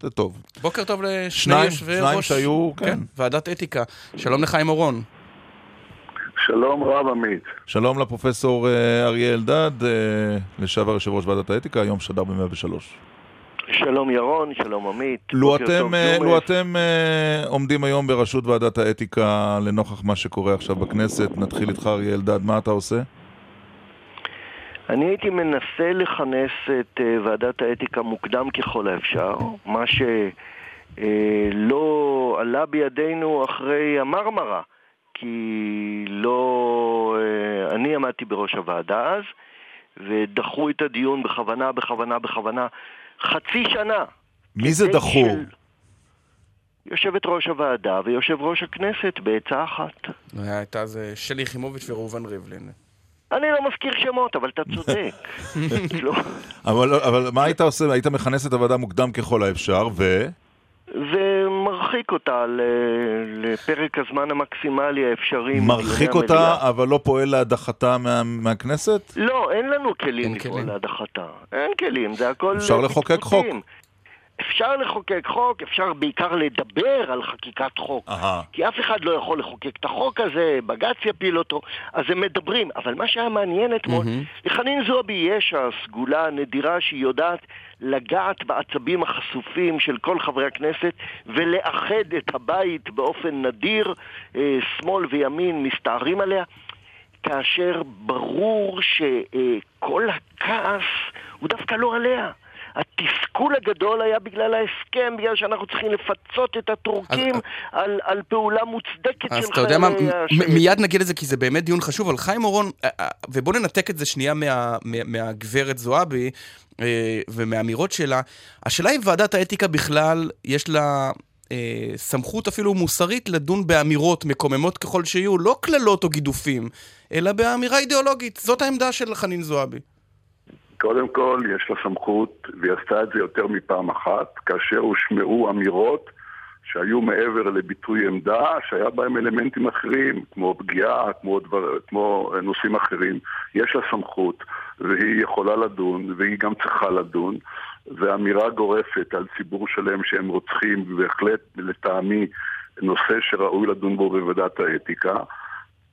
זה טוב. בוקר טוב לשני יושבי ראש. שניים שהיו, כן. כן. ועדת אתיקה. שלום לחיים אורון. שלום רב עמית. שלום לפרופסור אה, אריה אלדד, אה, לשעבר יושב ראש ועדת האתיקה, היום שדר ב-103. שלום ירון, שלום עמית. לו אתם, לו אתם uh, עומדים היום בראשות ועדת האתיקה לנוכח מה שקורה עכשיו בכנסת, נתחיל איתך אריה אלדד, מה אתה עושה? אני הייתי מנסה לכנס את uh, ועדת האתיקה מוקדם ככל האפשר, מה שלא uh, עלה בידינו אחרי המרמרה, כי לא... Uh, אני עמדתי בראש הוועדה אז, ודחו את הדיון בכוונה, בכוונה, בכוונה, חצי שנה. מי זה דחו? של... יושבת ראש הוועדה ויושב ראש הכנסת בעצה אחת. הייתה זה שלי יחימוביץ' וראובן ריבלין. אני לא מזכיר שמות, אבל אתה צודק. לא. אבל, אבל מה היית עושה? היית מכנס את הוועדה מוקדם ככל האפשר, ו... ומרחיק אותה לפרק הזמן המקסימלי האפשרי. מרחיק אותה. אבל לא פועל להדחתה מה, מהכנסת? לא, אין לנו כלים לפעול להדחתה. אין כלים, זה הכל... אפשר לחוקק חוק. אפשר לחוקק חוק, אפשר בעיקר לדבר על חקיקת חוק. Aha. כי אף אחד לא יכול לחוקק את החוק הזה, בג"ץ יפיל אותו, אז הם מדברים. אבל מה שהיה מעניין אתמול, mm-hmm. לחנין זועבי יש הסגולה הנדירה שהיא יודעת לגעת בעצבים החשופים של כל חברי הכנסת ולאחד את הבית באופן נדיר, אה, שמאל וימין מסתערים עליה. כאשר ברור שכל הכעס הוא דווקא לא עליה. התסכול הגדול היה בגלל ההסכם, בגלל שאנחנו צריכים לפצות את הטורקים אז, על, על פעולה מוצדקת של חיילי השם. אז אתה יודע מה, מיד נגיד את זה, כי זה באמת דיון חשוב, אבל חיים אורון, אה, אה, ובוא ננתק את זה שנייה מה, מה, מהגברת זועבי אה, ומהאמירות שלה, השאלה אם ועדת האתיקה בכלל, יש לה... סמכות אפילו מוסרית לדון באמירות מקוממות ככל שיהיו, לא קללות או גידופים, אלא באמירה אידיאולוגית. זאת העמדה של חנין זועבי. קודם כל, יש לה סמכות, והיא עשתה את זה יותר מפעם אחת, כאשר הושמעו אמירות שהיו מעבר לביטוי עמדה, שהיה בהם אלמנטים אחרים, כמו פגיעה, כמו, דבר, כמו נושאים אחרים. יש לה סמכות, והיא יכולה לדון, והיא גם צריכה לדון, ואמירה גורפת על ציבור שלם שהם רוצחים, בהחלט, לטעמי, נושא שראוי לדון בו בוועדת האתיקה.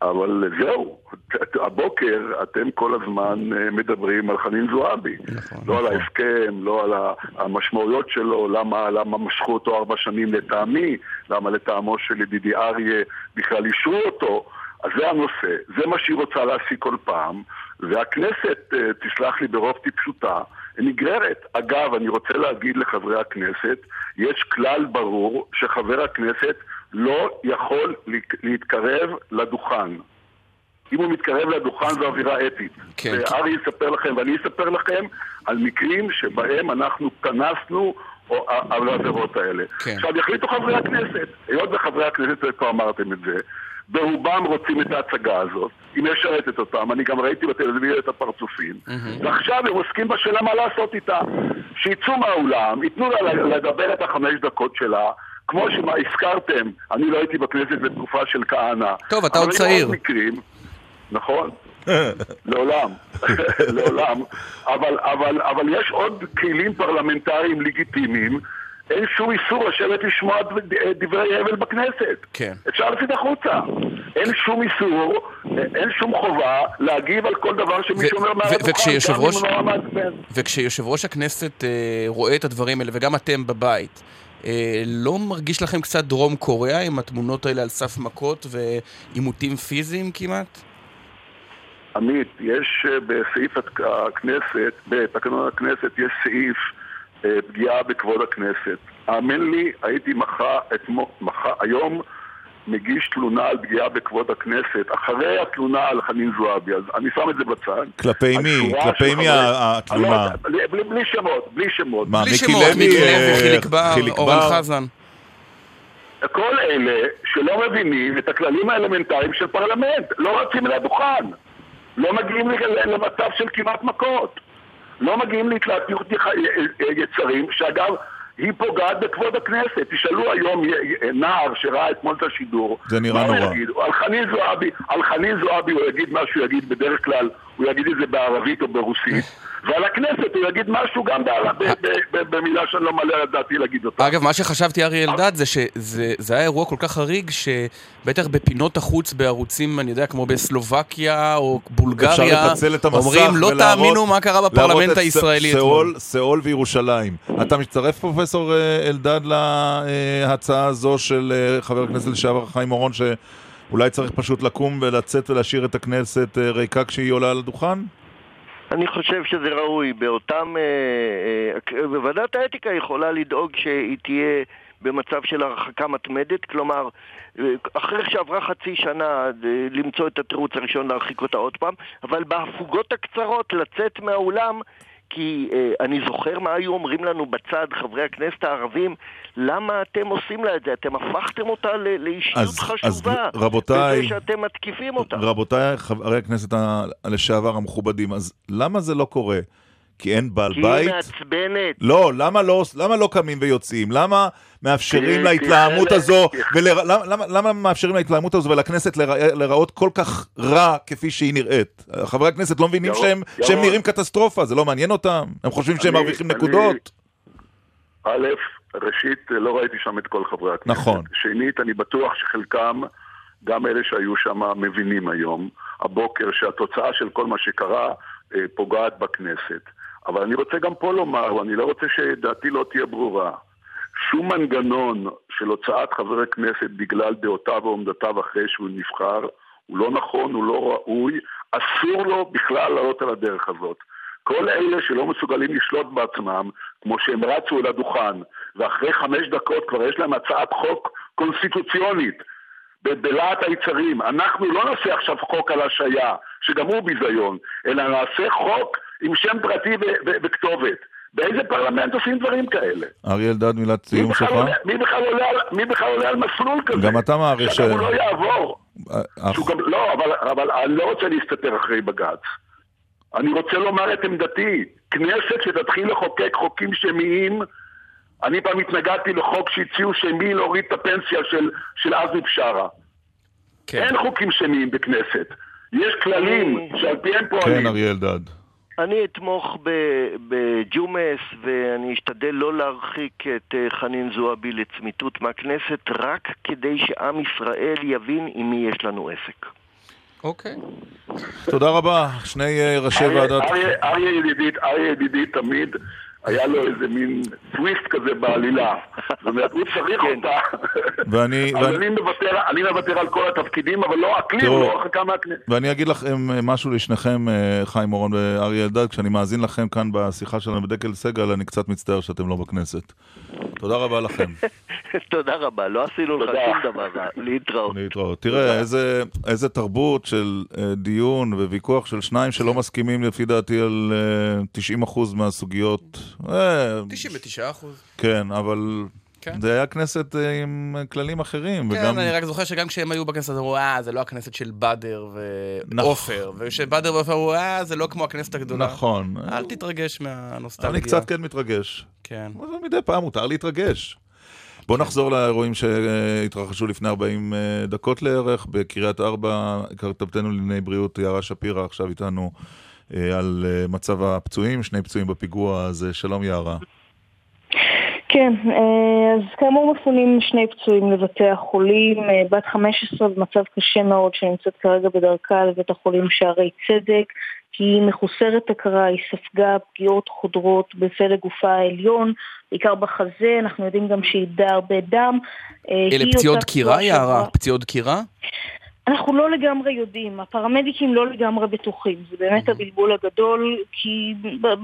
אבל זהו, הבוקר אתם כל הזמן אה, מדברים על חנין זועבי. נכון, לא נכון. על ההסכם, לא על המשמעויות שלו, למה, למה משכו אותו ארבע שנים לטעמי, למה לטעמו של ידידי אריה בכלל אישרו אותו. אז זה הנושא, זה מה שהיא רוצה להשיג כל פעם, והכנסת, אה, תסלח לי ברוב טיפשותה, נגררת. אגב, אני רוצה להגיד לחברי הכנסת, יש כלל ברור שחבר הכנסת לא יכול להתקרב לדוכן. אם הוא מתקרב לדוכן זו אווירה אתית. כן. וארי כן. יספר לכם ואני אספר לכם על מקרים שבהם אנחנו כנסנו על העבירות האלה. כן. עכשיו יחליטו חברי הכנסת, היות וחברי הכנסת כבר אמרתם את זה, ברובם רוצים את ההצגה הזאת, היא משרתת אותם, אני גם ראיתי בטלוויזיה את הפרצופים, mm-hmm. ועכשיו הם עוסקים בשאלה מה לעשות איתה. שיצאו מהאולם, ייתנו לה לדבר את החמש דקות שלה, כמו שהזכרתם, אני לא הייתי בכנסת בתקופה של כהנא. טוב, אתה עוד צעיר. מקרים, נכון, לעולם, לעולם, אבל, אבל, אבל יש עוד כלים פרלמנטריים לגיטימיים אין שום איסור לשבת לשמוע דברי הבל בכנסת. כן. אפשר לצאת החוצה. אין שום איסור, אין שום חובה להגיב על כל דבר שמישהו אומר מעל הדוכן, גם אם הוא לא וכשיושב ראש הכנסת אה, רואה את הדברים האלה, וגם אתם בבית, אה, לא מרגיש לכם קצת דרום קוריאה עם התמונות האלה על סף מכות ועימותים פיזיים כמעט? עמית, יש אה, בסעיף הכנסת, בתקנון הכנסת, יש סעיף אה, פגיעה בכבוד הכנסת. האמן לי, הייתי מחה, מחה, היום מגיש תלונה על פגיעה בכבוד הכנסת, אחרי התלונה על חנין זועבי, אז אני שם את זה בצד. כלפי מי? כלפי מי התלונה? לא, בלי, בלי שמות, בלי שמות. מה, מיקי לוי, מיקי לוי, חיליק בר, אורן חזן. כל אלה שלא מבינים את הכללים האלמנטריים של פרלמנט, לא רצים לדוכן, לא מגיעים למצב של כמעט מכות. לא מגיעים להתלהטות יצרים, שאגב, היא פוגעת בכבוד הכנסת. תשאלו היום נער שראה אתמול את השידור. זה נראה נורא. על חנין זועבי, על חנין זועבי הוא יגיד מה שהוא יגיד בדרך כלל, הוא יגיד את זה בערבית או ברוסית. ועל הכנסת הוא יגיד משהו גם במילה שאני לא מעלה על דעתי להגיד אותה. אגב, מה שחשבתי, אריה אלדד, זה שזה היה אירוע כל כך חריג, שבטח בפינות החוץ בערוצים, אני יודע, כמו בסלובקיה או בולגריה, אומרים, לא תאמינו מה קרה בפרלמנט הישראלי אתמול. סאול וירושלים. אתה מצטרף, פרופסור אה, אלדד, להצעה הזו של אה, חבר הכנסת לשעבר חיים אורון, שאולי צריך פשוט לקום ולצאת ולהשאיר את הכנסת אה, ריקה כשהיא עולה על הדוכן? אני חושב שזה ראוי. באותם... אה, אה, ועדת האתיקה יכולה לדאוג שהיא תהיה במצב של הרחקה מתמדת, כלומר, אה, אחרי שעברה חצי שנה למצוא את התירוץ הראשון להרחיק אותה עוד פעם, אבל בהפוגות הקצרות לצאת מהאולם כי אה, אני זוכר מה היו אומרים לנו בצד חברי הכנסת הערבים, למה אתם עושים לה את זה? אתם הפכתם אותה לאישיות אז, חשובה, אז רבותיי, בזה שאתם מתקיפים אותה. רבותיי חברי הכנסת לשעבר המכובדים, אז למה זה לא קורה? כי אין בעל כי בית? כי היא מעצבנת. לא, למה לא, למה לא קמים ויוצאים? למה מאפשרים להתלהמות הזו, ול, למה, למה, מאפשרים להתלהמות הזו ולכנסת להיראות כל כך רע כפי שהיא נראית? חברי הכנסת לא מבינים שהם, שהם נראים קטסטרופה, זה לא מעניין אותם? הם חושבים שהם מרוויחים נקודות? א', ראשית, לא ראיתי שם את כל חברי הכנסת. נכון. שנית, אני בטוח שחלקם, גם אלה שהיו שם, מבינים היום, הבוקר, שהתוצאה של כל מה שקרה אה, פוגעת בכנסת. אבל אני רוצה גם פה לומר, ואני לא רוצה שדעתי לא תהיה ברורה, שום מנגנון של הוצאת חבר כנסת בגלל דעותיו ועומדותיו אחרי שהוא נבחר, הוא לא נכון, הוא לא ראוי, אסור לו בכלל לעלות על הדרך הזאת. כל אלה שלא מסוגלים לשלוט בעצמם, כמו שהם רצו אל הדוכן, ואחרי חמש דקות כבר יש להם הצעת חוק קונסטיטוציונית, בלהט היצרים. אנחנו לא נעשה עכשיו חוק על השעיה, שגם הוא ביזיון, אלא נעשה חוק עם שם פרטי וכתובת. באיזה פרלמנט עושים דברים כאלה? אריה אלדד, מילת סיום שלך? מי בכלל עולה מי בכלל עולה על מסלול כזה? גם אתה מעריך ש... שהוא לא יעבור. אה, גם, לא, אבל, אבל אני לא רוצה להסתתר אחרי בג"ץ. אני רוצה לומר את עמדתי. כנסת שתתחיל לחוקק חוקים שמיים, אני פעם התנגדתי לחוק שהציעו שמי להוריד את הפנסיה של, של עזמי בשארה. כן. אין חוקים שמיים בכנסת. יש כללים שעל פיהם פועלים. כן, אריה אלדד. אני אתמוך בג'ומס ואני אשתדל לא להרחיק את אה, חנין זועבי לצמיתות מהכנסת רק כדי שעם ישראל יבין עם מי יש לנו עסק. אוקיי. תודה רבה, שני אה, ראשי ועדת... אריה ידידי תמיד היה לו איזה מין טוויסט כזה בעלילה. זאת אומרת, הוא צריך כן. אותה. ואני... אז אני מוותר, אני מוותר על כל התפקידים, אבל לא אקלים, תראו, לא הרחקה מהכנסת. ואני אגיד לכם אה, משהו לשניכם, אה, חיים אורון ואריה אלדד, כשאני מאזין לכם כאן בשיחה שלנו בדקל סגל, אני קצת מצטער שאתם לא בכנסת. תודה רבה לכם. תודה רבה, לא עשינו לך שום דבר רע, להתראות. להתראות. תראה, איזה, איזה תרבות של אה, דיון וויכוח של שניים שלא מסכימים לפי דעתי על אה, 90% מהסוגיות. אה, 99 אחוז. כן, אבל כן. זה היה כנסת אה, עם כללים אחרים. כן, וגם... אני רק זוכר שגם כשהם היו בכנסת, אמרו, אה, זה לא הכנסת של באדר נכון. ועופר. וכשבאדר ועופר אמרו, אה, זה לא כמו הכנסת הגדולה. נכון. אל תתרגש מהנוסטלגיה. אני קצת כן מתרגש. כן. אבל מדי פעם מותר להתרגש. בואו נחזור לאירועים שהתרחשו לפני 40 אה, דקות לערך בקריית ארבע, כתבתנו לענייני בריאות יערה שפירא עכשיו איתנו אה, על אה, מצב הפצועים, שני פצועים בפיגוע הזה. שלום יערה. כן, אה, אז כאמור מפונים שני פצועים לבתי החולים, אה, בת 15 במצב קשה מאוד שנמצאת כרגע בדרכה לבית החולים שערי צדק, היא מחוסרת הכרה, היא ספגה פגיעות חודרות בפלג גופה העליון, בעיקר בחזה, אנחנו יודעים גם שהיא איבדה הרבה דם. אה, אלה פציעות דקירה, יערה? פציעות דקירה? אנחנו לא לגמרי יודעים, הפרמדיקים לא לגמרי בטוחים, זה באמת הבלבול הגדול, כי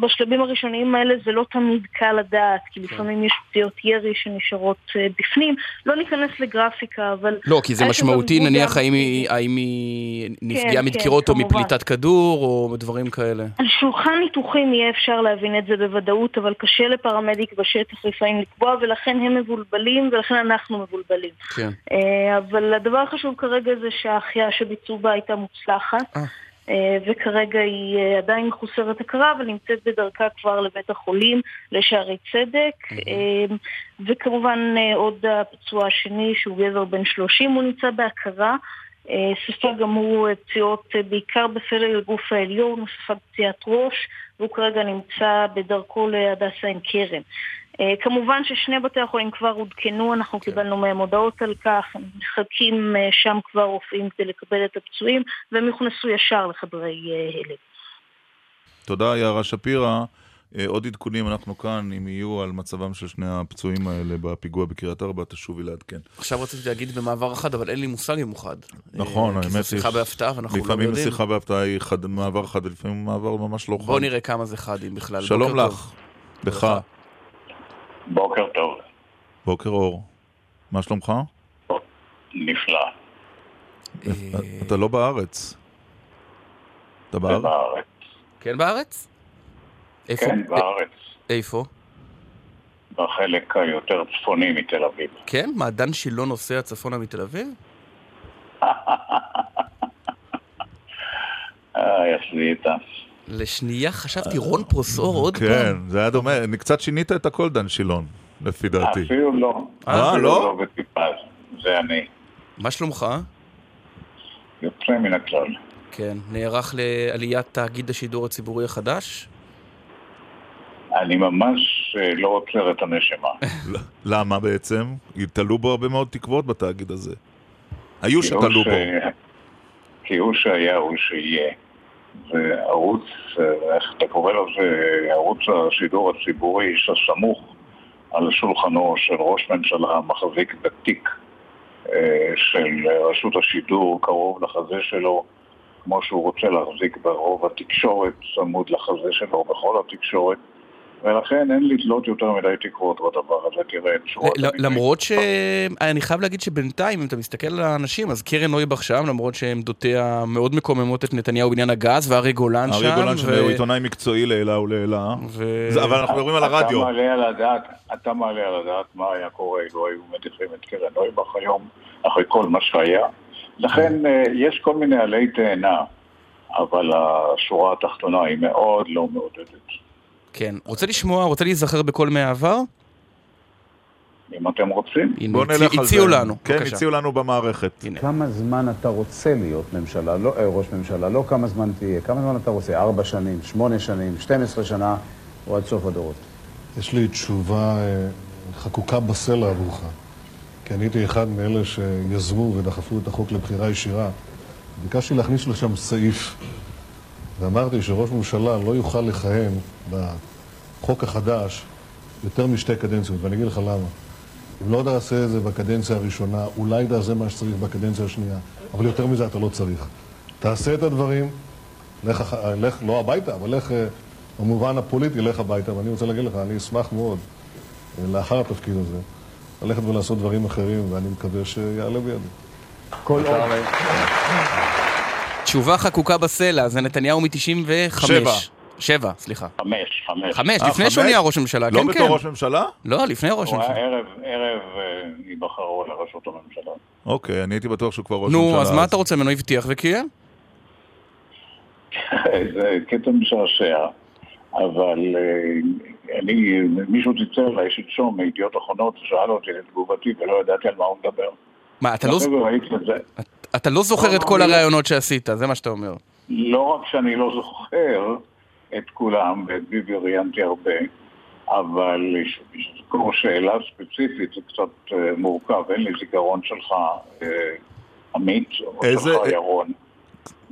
בשלבים הראשוניים האלה זה לא תמיד קל לדעת, כי לפעמים יש פציעות ירי שנשארות אה, בפנים, לא ניכנס לגרפיקה, אבל... לא, כי זה משמעותי, נניח, האם היא- היא נפגעה כן, מדקירות או. מפליטת כדור, או דברים כאלה. על שולחן ניתוחים יהיה אפשר להבין את זה בוודאות, אבל קשה לפרמדיק בשטח לפעמים לקבוע, ולכן הם מבולבלים, ולכן אנחנו מבולבלים. כן. אה, אבל הדבר החשוב כרגע זה שההחייאה שביצעו בה הייתה מוצלחת. אה, וכרגע היא אה, עדיין מחוסרת הכרה, אבל נמצאת בדרכה כבר לבית החולים, לשערי צדק. אה, וכמובן אה, עוד הפצוע השני, שהוא גבר בן 30, הוא נמצא בהכרה. אה, ספג גם הוא אה, פציעות אה, בעיקר בפלג הגוף העליון, הוא ספג פציעת ראש, והוא כרגע נמצא בדרכו להדסה עין כרם. אה, כמובן ששני בתי החולים כבר עודכנו, אנחנו קיבלנו מהם הודעות על כך, הם מחכים אה, שם כבר רופאים כדי לקבל את הפצועים, והם יוכנסו ישר לחדרי אה, הלם. תודה יערה שפירא. עוד עדכונים אנחנו כאן, אם יהיו על מצבם של שני הפצועים האלה בפיגוע בקריית ארבע, תשובי לעדכן. עכשיו רציתי להגיד במעבר חד, אבל אין לי מושג אם הוא חד. נכון, האמת כי היא... זו שיחה בהפתעה ואנחנו לא יודעים. לפעמים שיחה בהפתעה היא חד- מעבר חד, ולפעמים מעבר ממש לא חד. בוא נראה כמה זה חד, אם בכלל. שלום לך. לך. בוקר טוב, בוקר אור. מה שלומך? נפלא. אה, אתה לא בארץ. אתה בארץ? בארץ. כן בארץ? איפה? כן, בארץ. איפה? בחלק היותר צפוני מתל אביב. כן? מה, דן שילון נוסע צפונה מתל אביב? אה, איתה. לשנייה חשבתי רון פרוסאור עוד פעם. כן, זה היה דומה. אני קצת שינית את הכל, דן שילון, לפי דעתי. אפילו לא. אה, אפילו לא? לא זה אני. מה שלומך? יוצא מן הכלל. כן. נערך לעליית תאגיד השידור הציבורי החדש? אני ממש אה, לא עוצר את הנשמה. למה בעצם? תלו בו הרבה מאוד תקוות בתאגיד הזה. היו שתלו בו. כי הוא שהיה, הוא שיהיה. וערוץ, אה, איך אתה קורא לזה, ערוץ השידור הציבורי שסמוך על שולחנו של ראש ממשלה מחזיק בתיק אה, של רשות השידור קרוב לחזה שלו, כמו שהוא רוצה להחזיק ברוב התקשורת, צמוד לחזה שלו בכל התקשורת. ולכן אין לתלות יותר מדי תקוות בדבר הזה, תראה את שורת ל- למרות ש... אני חייב להגיד שבינתיים, אם אתה מסתכל על האנשים, אז קרן נויבך שם, למרות שעמדותיה מאוד מקוממות את נתניהו בעניין הגז, וארי גולן שם. אריה גולן שהוא עיתונאי מקצועי לעילה ולעילה. זה- אבל אנחנו מדברים על הרדיו. אתה מעלה על הדעת, אתה מעלה על הדעת מה היה קורה אילו היו מדיחים את קרן נויבך היום, אחרי כל מה שהיה. לכן אה, יש כל מיני עלי תאנה, אבל השורה התחתונה היא מאוד לא מעודדת. כן. רוצה לשמוע, רוצה להיזכר בכל מהעבר? אם אתם רוצים. בוא נלך על הציעו זה. לנו, כן, בבקשה. הציעו לנו במערכת. כמה זמן אתה רוצה להיות ממשלה, לא, אה, ראש ממשלה, לא כמה זמן תהיה, כמה זמן אתה רוצה, ארבע שנים, שמונה שנים, 12 שנה, או עד סוף הדורות. יש לי תשובה אה, חקוקה בסלע עבורך. כי אני הייתי אחד מאלה שיזמו ודחפו את החוק לבחירה ישירה. ביקשתי להכניס לשם סעיף, ואמרתי שראש ממשלה לא יוכל לכהן בחוק החדש יותר משתי קדנציות, ואני אגיד לך למה. אם לא תעשה את זה בקדנציה הראשונה, אולי תעשה מה שצריך בקדנציה השנייה, אבל יותר מזה אתה לא צריך. תעשה את הדברים, לך, לך לא הביתה, אבל לך, במובן הפוליטי, לך הביתה, ואני רוצה להגיד לך, אני אשמח מאוד, אה, לאחר התפקיד הזה, ללכת ולעשות דברים אחרים, ואני מקווה שיעלה בידי. כל עוד... תשובה חקוקה בסלע, זה נתניהו מ-95. שבע. שבע, סליחה. חמש, חמש. חמש, אה, לפני? שהוא נהיה ראש ממשלה, לא כן, בתור כן. ראש ממשלה? לא, לפני ראש הוא היה ממשלה. ערב, ערב אה, ייבחרו לראשות הממשלה. אוקיי, אני הייתי בטוח שהוא כבר ראש ממשלה. נו, אז מה אתה רוצה ממנו? הבטיח וקיים? זה קטע משעשע, אבל אה, אני, מישהו צלצל אליי שלשום מידיעות אחרונות, שאל אותי לתגובתי ולא ידעתי על מה הוא מדבר. מה, אתה לא- ראיתי את זה. אתה לא זוכר את לא, כל לא- הראיונות שעשית, זה מה שאתה אומר. לא רק שאני לא זוכר את כולם, ואת ביבי ראיינתי הרבה, אבל לזכור שאלה ספציפית זה קצת אה, מורכב, אין לי זיכרון שלך, אה, עמית, או איזה- שלך, ירון.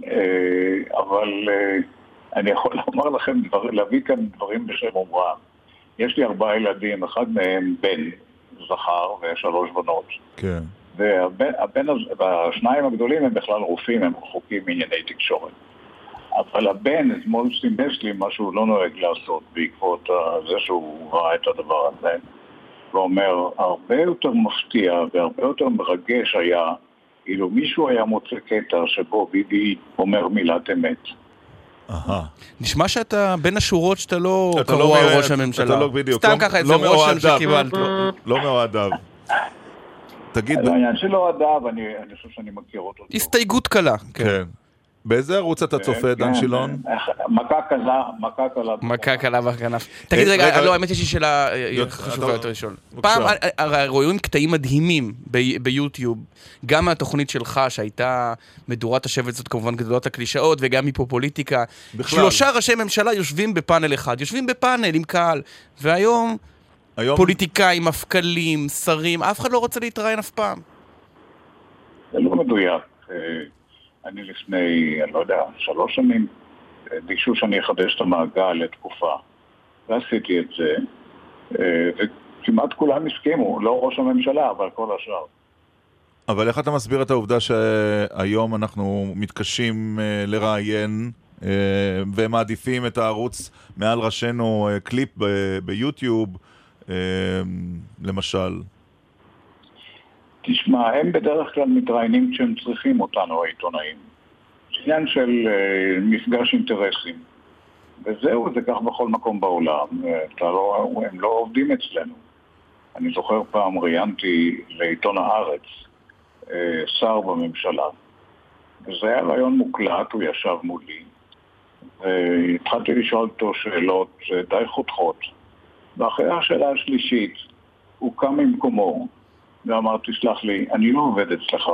אה, אבל אני יכול לומר לכם, דבר, להביא כאן דברים בשם אומרם. יש לי ארבעה ילדים, אחד מהם בן, זכר, ושלוש בנות. כן. והבן, הבן, הזה- והשניים הגדולים הם בכלל רופאים, הם רחוקים מענייני תקשורת. אבל הבן אתמול סימס לי מה שהוא לא נוהג לעשות בעקבות זה שהוא ראה את הדבר הזה. ואומר, הרבה יותר מפתיע והרבה יותר מרגש היה אילו מישהו היה מוצא קטע שבו ביבי אומר מילת אמת. אהה. נשמע שאתה בין השורות שאתה לא אתה לא קרוע על ראש הממשלה. אתה לא בדיוק. סתם לא- ככה איזה לא רושם שקיבלת. לא מאוהדיו. תגיד, זה העניין שלא אדם, אני, אני חושב שאני מכיר אותו. הסתייגות קלה. כן. באיזה ערוץ אתה צופה, דן כן, שילון? איך- מכה קלה, מכה קלה. מכה קלה בכנף. תגיד אה, רגע, רגע, לא, האמת יש לי שאלה אה, חשובה יותר לשאול. פעם, אה, הרי רואים קטעים מדהימים ביוטיוב, גם מהתוכנית שלך, שהייתה מדורת השבט זאת כמובן גדולות הקלישאות, וגם מפה פוליטיקה. בכלל. שלושה ראשי ממשלה יושבים בפאנל אחד, יושבים בפאנל עם קהל, והיום היום- פוליטיקאים, מפכ"לים, שרים, אף אחד לא רוצה להתראיין אף פעם. זה לא מדויק. אה, אני לפני, אני לא יודע, שלוש שנים, אה, ביקשו שאני אחדש את המעגל לתקופה. ועשיתי את זה, אה, וכמעט כולם הסכימו, לא ראש הממשלה, אבל כל השאר. אבל איך אתה מסביר את העובדה שהיום אנחנו מתקשים לראיין ומעדיפים את הערוץ מעל ראשינו קליפ ביוטיוב, למשל? תשמע, הם בדרך כלל מתראיינים כשהם צריכים אותנו, העיתונאים. זה עניין של אה, מפגש אינטרסים. וזהו, זה כך בכל מקום בעולם. אה, אתה לא, הם לא עובדים אצלנו. אני זוכר פעם ראיינתי לעיתון הארץ אה, שר בממשלה, וזה היה רעיון מוקלט, הוא ישב מולי, והתחלתי לשאול אותו שאלות די חותכות, ואחרי השאלה השלישית הוא קם ממקומו ואמר, תסלח לי, אני לא עובד אצלך,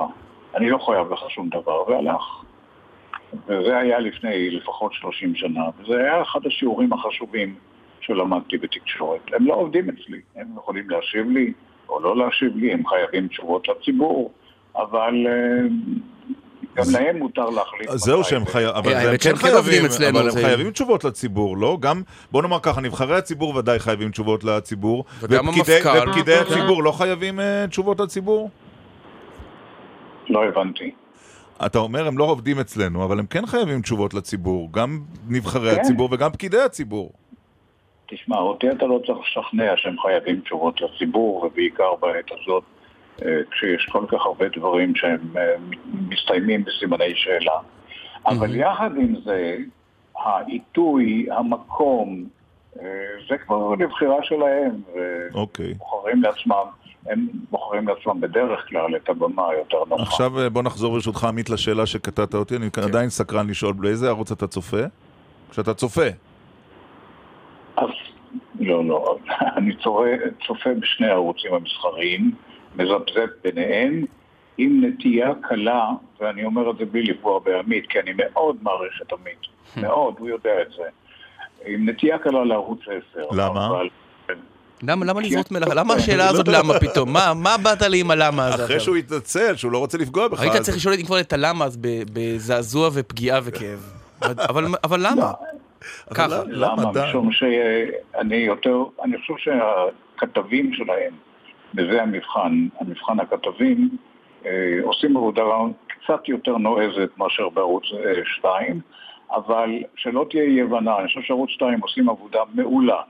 אני לא חייב לך שום דבר, והלך. וזה היה לפני לפחות 30 שנה, וזה היה אחד השיעורים החשובים שלמדתי בתקשורת. הם לא עובדים אצלי, הם יכולים להשיב לי או לא להשיב לי, הם חייבים תשובות לציבור, אבל אה, גם להם מותר להחליט. זהו שהם זה. חייבים, אבל אה, הם כן כן חייבים, אבל הם חייבים תשובות לציבור, לא? גם, בוא נאמר ככה, נבחרי הציבור ודאי חייבים תשובות לציבור. וגם המפכ"ל. ופקידי כן. הציבור לא חייבים אה, תשובות לציבור? לא הבנתי. אתה אומר, הם לא עובדים אצלנו, אבל הם כן חייבים תשובות לציבור, גם נבחרי כן. הציבור וגם פקידי הציבור. תשמע, אותי אתה לא צריך לשכנע שהם חייבים תשובות לציבור, ובעיקר בעת הזאת, אה, כשיש כל כך הרבה דברים שהם אה, מסתיימים בסימני שאלה. אבל יחד עם זה, העיתוי, המקום, אה, זה כבר לבחירה שלהם, אוקיי. ובוחרים לעצמם, הם בוחרים לעצמם בדרך כלל את הבמה היותר נוחה. עכשיו אה, בוא נחזור ברשותך, עמית, לשאלה שקטעת אותי. אני כן. עדיין סקרן לשאול, באיזה ערוץ אתה צופה? כשאתה צופה. אז לא, לא. אני צופה, צופה בשני הערוצים המסחריים, מזפזפ ביניהם, עם נטייה קלה, ואני אומר את זה בלי לפגוע בעמית, כי אני מאוד מעריך את עמית. מאוד, הוא יודע את זה. עם נטייה קלה לערוץ 10. למה? אבל... למה, למה לזרות מלאכה? למה השאלה הזאת למה פתאום? מה, מה באת לי עם הלמה הזה? אחרי שהוא התנצל, שהוא לא רוצה לפגוע בך. היית צריך לשאול אם כבר את הלמה אז בזעזוע ופגיעה וכאב. אבל, אבל למה? ככה. למה? משום שאני יותר, אני חושב שהכתבים שלהם, וזה המבחן, המבחן הכתבים, אה, עושים עבודה קצת יותר נועזת מאשר בערוץ 2, אבל שלא תהיה אי הבנה, אני חושב שערוץ 2 עושים עבודה מעולה.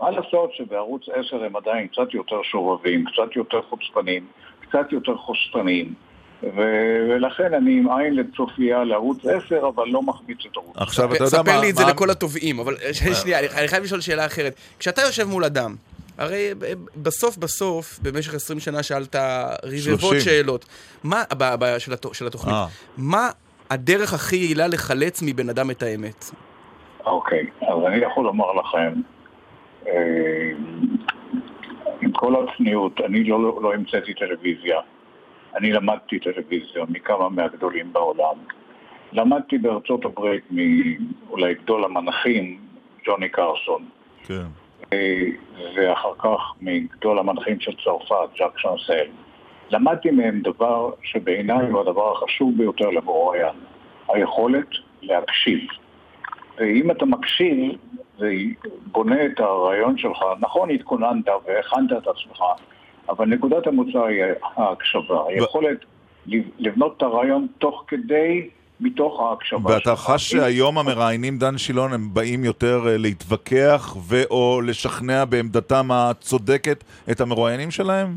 מה לעשות שבערוץ 10 הם עדיין קצת יותר שובבים, קצת יותר חוצפנים, קצת יותר חושפנים, ו- ולכן אני עם עין לצופייה לערוץ 10, אבל לא מחמיץ את ערוץ עכשיו, אתה יודע ספר מה- לי את זה מה- לכל התובעים, אבל שנייה, אני- אני חייב לשאול שאלה אחרת. כשאתה יושב מול אדם, הרי בסוף בסוף, במשך 20 שנה שאלת רבבות 30. שאלות. מה, ב- ב- של הת- של התוכנית, אה. מה הדרך הכי יעילה לחלץ מבן אדם את האמת? אוקיי, אז אני יכול לומר לכם, אה, עם כל הצניעות, אני לא, לא המצאתי טלוויזיה. אני למדתי טלוויזיה מכמה מהגדולים בעולם. למדתי בארצות הברית מאולי גדול המנחים, ג'וני קרסון, כן. אה, ואחר כך מגדול המנחים של צרפת, ז'אק שנסל. למדתי מהם דבר שבעיניי הוא הדבר החשוב ביותר למרואיין, היכולת להקשיב. ואם אתה מקשיב, זה בונה את הרעיון שלך, נכון התכוננת והכנת את עצמך, אבל נקודת המוצא היא ההקשבה, היכולת לבנות את הרעיון תוך כדי, מתוך ההקשבה ואתה חש שהיום המראיינים, דן שילון, הם באים יותר אה, להתווכח ו/או לשכנע בעמדתם הצודקת את המרואיינים שלהם?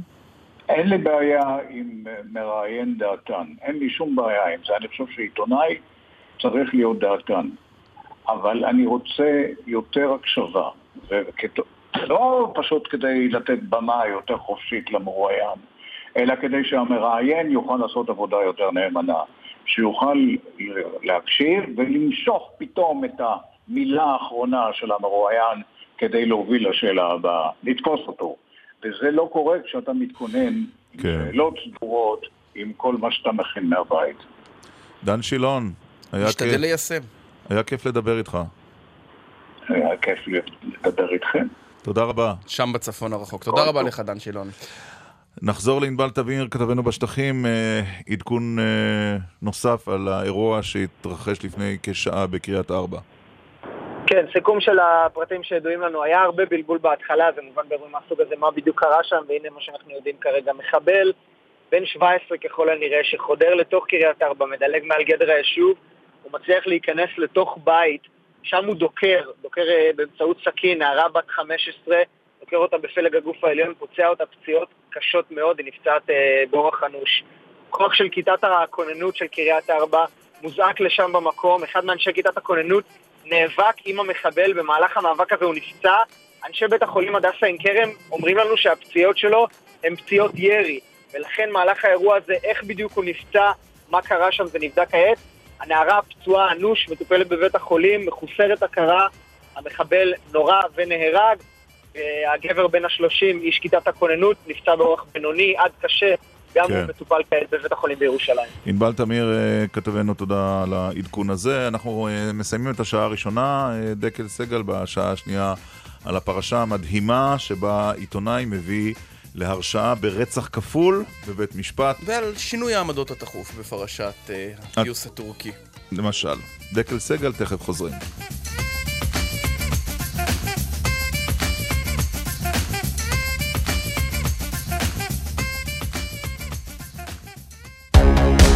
אין לי בעיה עם אה, מראיין דעתן, אין לי שום בעיה עם זה, אני חושב שעיתונאי צריך להיות דעתן, אבל אני רוצה יותר הקשבה, וכת... לא פשוט כדי לתת במה יותר חופשית למרואיין, אלא כדי שהמראיין יוכל לעשות עבודה יותר נאמנה, שיוכל להקשיב ולמשוך פתאום את המילה האחרונה של המרואיין כדי להוביל לשאלה הבאה, לתפוס אותו. וזה לא קורה כשאתה מתכונן כן. עם שאלות סדורות עם כל מה שאתה מכין מהבית. דן שילון, היה משתדל כיף. ליישם. היה כיף לדבר איתך. היה כיף לדבר איתכם. תודה רבה. שם בצפון הרחוק. תודה רבה לך, דן שילון. נחזור לענבל תמיר, כתבנו בשטחים, אה, עדכון אה, נוסף על האירוע שהתרחש לפני כשעה בקריית ארבע. כן, סיכום של הפרטים שידועים לנו, היה הרבה בלבול בהתחלה, זה מובן באירועים מהסוג הזה מה בדיוק קרה שם, והנה מה שאנחנו יודעים כרגע, מחבל בן 17 ככל הנראה, שחודר לתוך קריית ארבע, מדלג מעל גדר היישוב, הוא מצליח להיכנס לתוך בית, שם הוא דוקר, דוקר אה, באמצעות סכין, נערה בת 15, דוקר אותה בפלג הגוף העליון, פוצע אותה פציעות קשות מאוד, היא נפצעת אה, באורח אנוש. כוח של כיתת הכוננות של קריית ארבע מוזעק לשם במקום, אחד מאנשי כיתת הכוננות נאבק עם המחבל, במהלך המאבק הזה הוא נפצע. אנשי בית החולים הדסה עין כרם אומרים לנו שהפציעות שלו הן פציעות ירי, ולכן מהלך האירוע הזה, איך בדיוק הוא נפצע, מה קרה שם, זה נבדק כעת. הנערה פצועה אנוש, מטופלת בבית החולים, מחוסרת הכרה, המחבל נורה ונהרג. הגבר בן השלושים, איש כיתת הכוננות, נפצע באורח בינוני עד קשה, גם כן. הוא מטופל כעת בבית החולים בירושלים. ענבל תמיר, אה, כתבנו, תודה על העדכון הזה. אנחנו אה, מסיימים את השעה הראשונה, אה, דקל סגל בשעה השנייה על הפרשה המדהימה שבה עיתונאי מביא להרשעה ברצח כפול בבית משפט, ועל שינוי העמדות התכוף בפרשת אה, הגיוס הטורקי. למשל. דקל סגל, תכף חוזרים.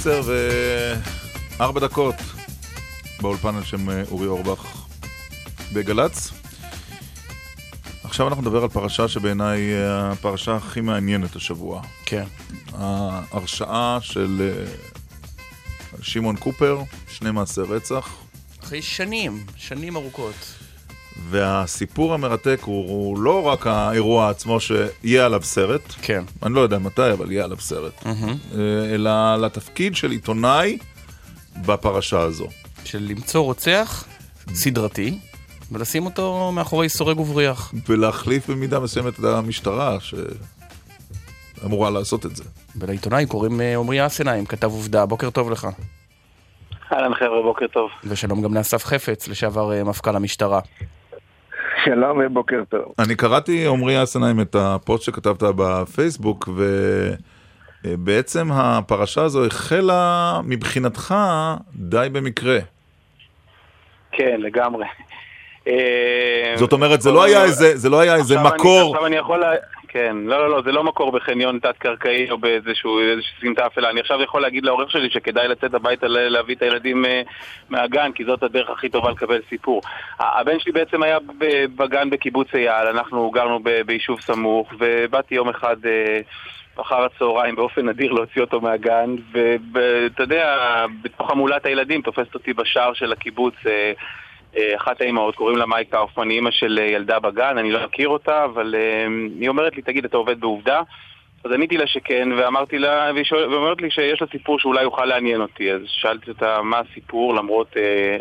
עשר וארבע דקות באולפן על שם אה, אורי אורבך בגל"צ. עכשיו אנחנו נדבר על פרשה שבעיניי היא הפרשה הכי מעניינת השבוע. כן. ההרשעה של אה, שמעון קופר, שני מעשי רצח. אחרי שנים, שנים ארוכות. והסיפור המרתק הוא, הוא לא רק האירוע עצמו שיהיה עליו סרט, כן. אני לא יודע מתי, אבל יהיה עליו סרט, Mm-hmm. אלא לתפקיד של עיתונאי בפרשה הזו. של למצוא רוצח סדרתי, ולשים אותו מאחורי סורג ובריח. ולהחליף במידה מסוימת את המשטרה שאמורה לעשות את זה. ולעיתונאי קוראים אה, עמרי אסנהיים, כתב עובדה, בוקר טוב לך. אהלן חבר'ה, בוקר טוב. ושלום גם לאסף חפץ, לשעבר אה, מפכ"ל המשטרה. שלום ובוקר טוב. אני קראתי, עמרי אסנהיים, את הפוסט שכתבת בפייסבוק, ובעצם הפרשה הזו החלה מבחינתך די במקרה. כן, לגמרי. זאת אומרת, זה לא היה איזה, זה לא היה איזה מקור. עכשיו אני יכול... כן, לא, לא, לא, זה לא מקור בחניון תת-קרקעי או באיזשהו סמטה אפלה. אני עכשיו יכול להגיד לעורך שלי שכדאי לצאת הביתה להביא את הילדים אה, מהגן, כי זאת הדרך הכי טובה לקבל סיפור. הבן שלי בעצם היה בגן בקיבוץ אייל, אנחנו גרנו ביישוב סמוך, ובאתי יום אחד... אה, אחר הצהריים באופן נדיר להוציא אותו מהגן, ואתה יודע, בתוך המולת הילדים תופסת אותי בשער של הקיבוץ אה, אחת האימהות, קוראים לה מייק קאופמן, אימא של אה, ילדה בגן, אני לא מכיר אותה, אבל אה, היא אומרת לי, תגיד, אתה עובד בעובדה? אז עניתי לה שכן, ואמרתי לה, והיא שואל- ואומרת לי שיש לה סיפור שאולי יוכל לעניין אותי, אז שאלתי אותה מה הסיפור, למרות אה,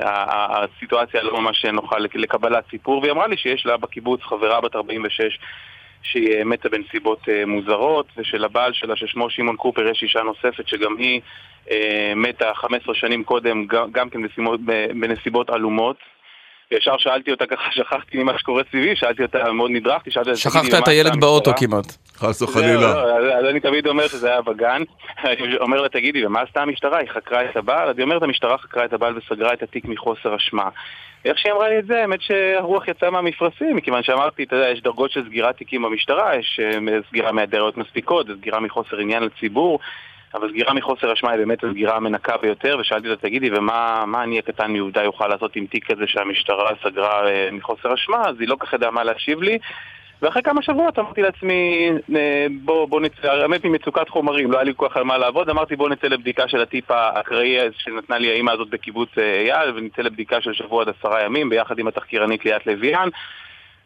הסיטואציה לא ממש נוחה לק- לקבלת סיפור, והיא אמרה לי שיש לה בקיבוץ חברה בת 46 שהיא אה, מתה בנסיבות אה, מוזרות, ושלבעל שלה, ששמו שמעון קופר, יש אישה נוספת שגם היא אה, מתה 15 שנים קודם, גם, גם כן בנסיבות עלומות. וישר שאלתי אותה ככה, שכחתי ממה שקורה סביבי, שאלתי אותה, מאוד נדרכתי, שאלתי אותה, שכחת "תגידי, את הילד באוטו המשטרה?" כמעט. חס וחלילה. לא, אז, אני תמיד אומר שזה היה בגן. אני אומר לה, תגידי, ומה עשתה המשטרה? היא חקרה את הבעל? אז היא אומרת, המשטרה חקרה את הבעל וסגרה את התיק מחוסר אשמה. איך שהיא אמרה לי את זה, האמת שהרוח יצאה מהמפרשים, מכיוון שאמרתי, אתה יודע, יש דרגות של סגירת תיקים במשטרה, יש אה, סגירה מהיעדרויות מספיקות, זה סגירה מחוסר עניין לציבור, אבל סגירה מחוסר אשמה היא באמת הסגירה המנקה ביותר, ושאלתי אותה, תגידי, ומה מה אני הקטן מעובדה יוכל לעשות עם תיק כזה שהמשטרה סגרה אה, מחוסר אשמה? אז היא לא כך ידעה מה להשיב לי. ואחרי כמה שבועות אמרתי לעצמי, אה, בוא, בוא נצא, האמת ממצוקת חומרים, לא היה לי כל כך על מה לעבוד, אמרתי בוא נצא לבדיקה של הטיפ האקראי שנתנה לי האימא הזאת בקיבוץ אה, אייל, ונצא לבדיקה של שבוע עד עשרה ימים, ביחד עם התחקירנית ליאת לויאן.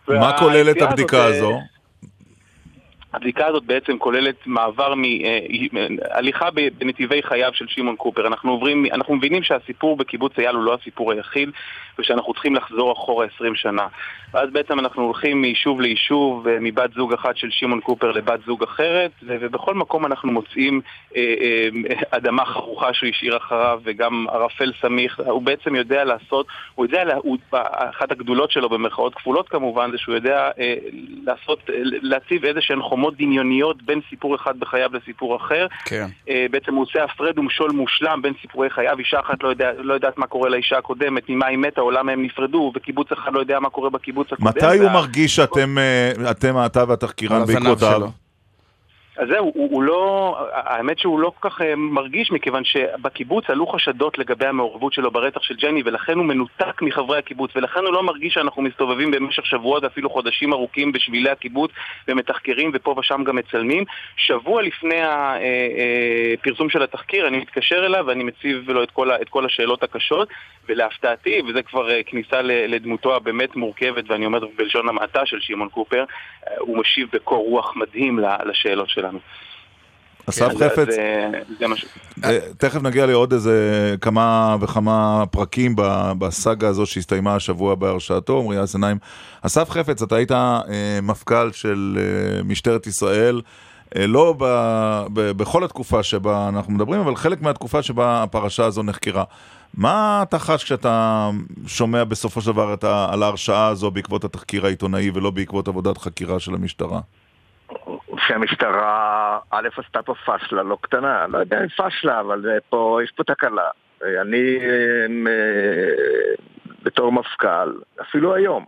מה כוללת הבדיקה הזאת, הזו? הבדיקה הזאת בעצם כוללת מעבר מהליכה בנתיבי חייו של שמעון קופר. אנחנו עוברים, אנחנו מבינים שהסיפור בקיבוץ אייל הוא לא הסיפור היחיד, ושאנחנו צריכים לחזור אחורה 20 שנה. ואז בעצם אנחנו הולכים מיישוב ליישוב, אה, מבת זוג אחת של שמעון קופר לבת זוג אחרת, ובכל מקום אנחנו מוצאים אה, אה, אדמה חרוכה שהוא השאיר אחריו, וגם ערפל סמיך. הוא בעצם יודע לעשות, הוא יודע, הוא, אחת הגדולות שלו במרכאות כפולות כמובן, זה שהוא יודע אה, לעשות, אה, להציב איזה שהן חומות דמיוניות בין סיפור אחד בחייו לסיפור אחר. כן. אה, בעצם הוא עושה הפרד ומשול מושלם בין סיפורי חייו, אישה אחת לא, יודע, לא יודעת מה קורה לאישה הקודמת, ממה היא מתה או למה הם נפרדו, וקיבוץ אחד לא יודע מה קורה בקיבוץ הקודם. מתי הוא מרגיש שאתם, אה, אתם, אתה והתחקירן בעקבותיו? שלו. אז זהו, הוא, הוא לא, האמת שהוא לא כל כך אה, מרגיש מכיוון שבקיבוץ עלו חשדות לגבי המעורבות שלו ברצח של ג'ני ולכן הוא מנותק מחברי הקיבוץ ולכן הוא לא מרגיש שאנחנו מסתובבים במשך שבועות ואפילו חודשים ארוכים בשבילי הקיבוץ ומתחקרים ופה ושם גם מצלמים. שבוע לפני הפרסום של התחקיר אני מתקשר אליו ואני מציב לו את כל, את כל השאלות הקשות ולהפתעתי, וזה כבר אה, כניסה לדמותו הבאמת מורכבת ואני אומר בלשון המעטה של שמעון קופר, אה, הוא משיב בקור רוח מדהים לשאלות שלנו. אסף אז- חפץ, אז, אה, זה משהו. אה, תכף נגיע לעוד איזה כמה וכמה פרקים בסאגה הזו שהסתיימה השבוע בהרשעתו, עמרי אסנהיים. אסף חפץ, אתה היית אה, מפכ"ל של משטרת ישראל, לא ב, ב, בכל התקופה שבה אנחנו מדברים, אבל חלק מהתקופה שבה הפרשה הזו נחקרה. מה אתה חש כשאתה שומע בסופו של דבר את על ההרשעה הזו בעקבות התחקיר העיתונאי ולא בעקבות עבודת חקירה של המשטרה? שהמשטרה, א', עשתה פה פשלה לא קטנה, לא יודע אם פשלה, אבל פה, יש פה תקלה. אני אה, בתור מפכ"ל, אפילו היום,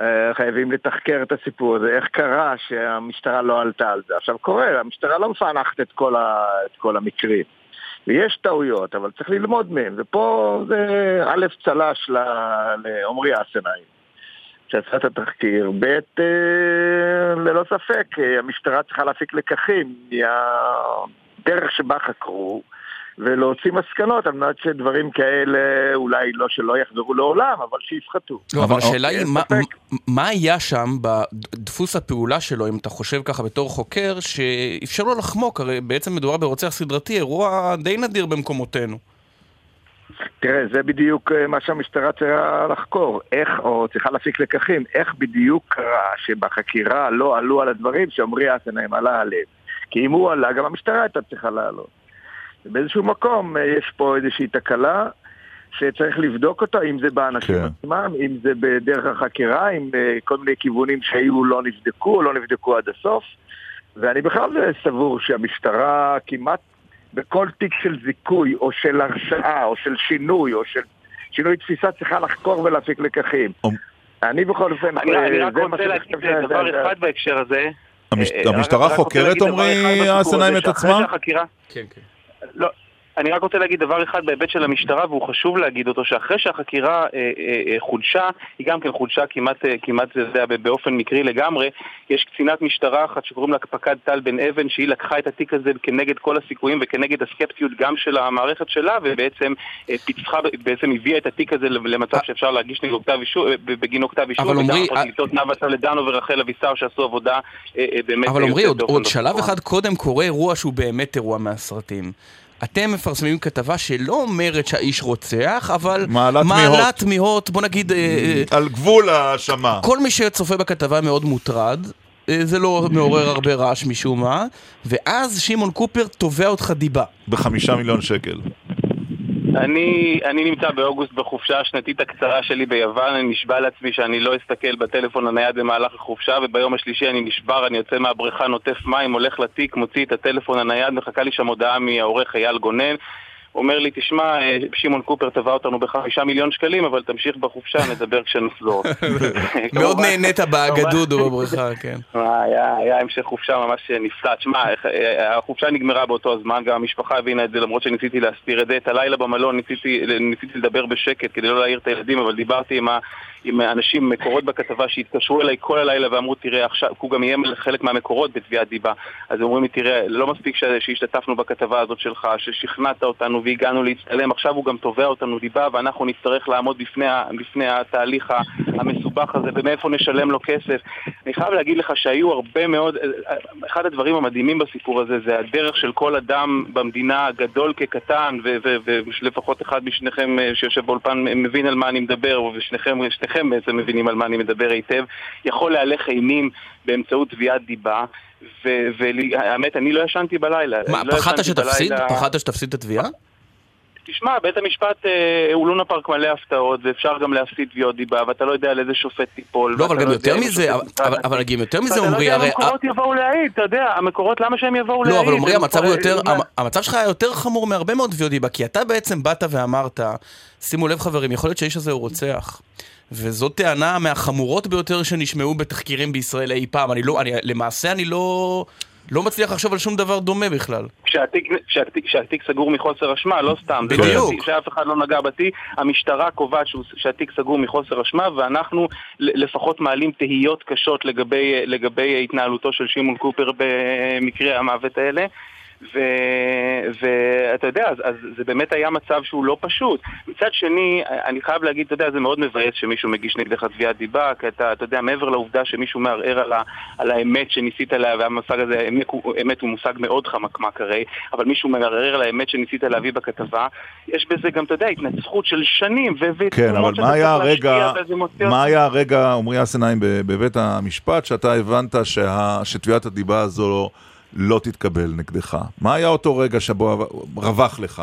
אה, חייבים לתחקר את הסיפור הזה, איך קרה שהמשטרה לא עלתה על זה. עכשיו קורה, המשטרה לא מפענחת את כל, ה, את כל המקרים. ויש טעויות, אבל צריך ללמוד מהם, ופה זה א' צל"ש לעומרי אסנהיים. שעשה את התחקיר. ב', אה, ללא ספק, אה, המשטרה צריכה להפיק לקחים מהדרך שבה חקרו. ולהוציא מסקנות על מנת שדברים כאלה אולי לא שלא יחזרו לעולם, אבל שיפחתו. לא, אבל השאלה היא, מה, מה היה שם בדפוס הפעולה שלו, אם אתה חושב ככה בתור חוקר, שאפשר לו לחמוק, הרי בעצם מדובר ברוצח סדרתי, אירוע די נדיר במקומותינו. תראה, זה בדיוק אה, מה שהמשטרה צריכה לחקור, איך, או צריכה להפיק לקחים, איך בדיוק קרה שבחקירה לא עלו על הדברים שעמרי אסנאים עלה עליהם. כי אם הוא עלה, גם המשטרה הייתה צריכה לעלות. באיזשהו מקום אה, יש פה איזושהי תקלה שצריך לבדוק אותה, אם זה באנשים כן. עצמם, אם זה בדרך החקירה, אם אה, כל מיני כיוונים שהיו לא נבדקו או לא נבדקו עד הסוף. ואני בכלל סבור שהמשטרה כמעט בכל תיק של זיכוי, או של הרשעה, או של שינוי, או של שינוי תפיסה צריכה לחקור ולהפיק לקחים. אני בכל אופן... אני אה, רק רוצה להגיד דבר אחד בהקשר הזה. המשטרה חוקרת, עמרי האסנאים, את עצמה? כן, כן. אני רק רוצה להגיד דבר אחד בהיבט של המשטרה, והוא חשוב להגיד אותו, שאחרי שהחקירה אה, אה, אה חודשה, היא גם כן חודשה כמעט, אה, כמעט זה יודע, באופן מקרי לגמרי, יש קצינת משטרה אחת שקוראים לה פקד טל בן אבן, שהיא לקחה את התיק הזה כנגד כל הסיכויים וכנגד הסקפטיות גם של המערכת שלה, ובעצם אה, פיצחה, בעצם הביאה את התיק הזה למצב שאפשר להגיש נגדו כתב אישום, אה, בגינו כתב אישום, אבל עמרי... הפרקליטות נאוה טולדנו ורחל אבישר שעשו עבודה אה, אה, באמת... אבל עמרי, עוד, עוד שלב אחד קודם קורה אירוע שהוא באמת אירוע מהסרטים. אתם מפרסמים כתבה שלא אומרת שהאיש רוצח, אבל מעלת, מעלת תמיהות, בוא נגיד... אה, אה, על גבול האשמה. כל מי שצופה בכתבה מאוד מוטרד. אה, זה לא מעורר הרבה רעש משום מה, ואז שמעון קופר תובע אותך דיבה. בחמישה מיליון שקל. אני, אני נמצא באוגוסט בחופשה השנתית הקצרה שלי ביוון, אני נשבע לעצמי שאני לא אסתכל בטלפון הנייד במהלך החופשה, וביום השלישי אני נשבר, אני יוצא מהבריכה, נוטף מים, הולך לתיק, מוציא את הטלפון הנייד, מחכה לי שם הודעה מהעורך אייל גונן. אומר לי, תשמע, אה, שמעון קופר תבע אותנו בחמישה מיליון שקלים, אבל תמשיך בחופשה, נדבר כשנחזור. מאוד נהנית באגדוד ובבריכה, כן. היה המשך חופשה ממש נפלא. תשמע, אה, החופשה נגמרה באותו הזמן, גם המשפחה הבינה את זה, למרות שניסיתי להסתיר את זה. את הלילה במלון ניסיתי לדבר בשקט כדי לא להעיר את הילדים, אבל דיברתי עם ה... עם אנשים, מקורות בכתבה שהתקשרו אליי כל הלילה ואמרו, תראה, עכשיו, הוא גם יהיה חלק מהמקורות בתביעת דיבה. אז הם אומרים לי, תראה, לא מספיק שהשתתפנו בכתבה הזאת שלך, ששכנעת אותנו והגענו להצטלם, עכשיו הוא גם תובע אותנו דיבה ואנחנו נצטרך לעמוד בפני, בפני התהליך המסובך הזה ומאיפה נשלם לו כסף. אני חייב להגיד לך שהיו הרבה מאוד, אחד הדברים המדהימים בסיפור הזה זה הדרך של כל אדם במדינה, גדול כקטן, ולפחות אחד משניכם אה, שיושב באולפן מבין על מה אני מדבר, ושניכם שניכם בעצם מבינים על מה אני מדבר היטב, יכול להלך אימים באמצעות תביעת דיבה. והאמת, אני לא ישנתי בלילה. מה, לא פחדת שתפסיד? פחדת שתפסיד את התביעה? תשמע, בית המשפט אה, הוא לונה פארק מלא הפתעות, ואפשר גם להפסיד תביעות דיבה, ואתה לא יודע על איזה שופט תיפול. לא, אבל גם לא יותר מזה, אבל גם יותר מזה, עמרי, הרי... אתה לא יודע, המקורות יבואו להעיד, אתה יודע, המקורות, למה שהם יבואו להעיד? לא, אבל עמרי, המצב יותר, המצב שלך היה יותר חמור מהרבה מאוד תביעות דיבה, כי אתה בעצם באת ואמרת, שימו לב חברים, יכול להיות שהאיש הזה הוא רוצח. וזו טענה מהחמורות ביותר שנשמעו בתחקירים בישראל אי פעם. אני לא, אני, למעשה אני לא, לא מצליח לחשוב על שום דבר דומה בכלל. כשהתיק, כשהתיק, כשהתיק סגור מחוסר אשמה, לא סתם. בדיוק. שאף אחד לא נגע בתיק, המשטרה קובעת שהתיק סגור מחוסר אשמה, ואנחנו לפחות מעלים תהיות קשות לגבי, לגבי התנהלותו של שמעון קופר במקרי המוות האלה. ואתה יודע, אז, אז זה באמת היה מצב שהוא לא פשוט. מצד שני, אני חייב להגיד, אתה יודע, זה מאוד מבאס שמישהו מגיש נגדך תביעת דיבה, כי אתה, אתה יודע, מעבר לעובדה שמישהו מערער על, ה, על האמת שניסית עליה, והמושג הזה, אמת, אמת הוא מושג מאוד חמקמק הרי, אבל מישהו מערער על האמת שניסית להביא בכתבה, יש בזה גם, אתה יודע, התנצחות של שנים, ו... כן, אבל מה היה הרגע, מה היה הרגע, עמרי אסנאים, בבית המשפט, שאתה הבנת שה, שתביעת הדיבה הזו... לא תתקבל נגדך? מה היה אותו רגע שבו רווח לך?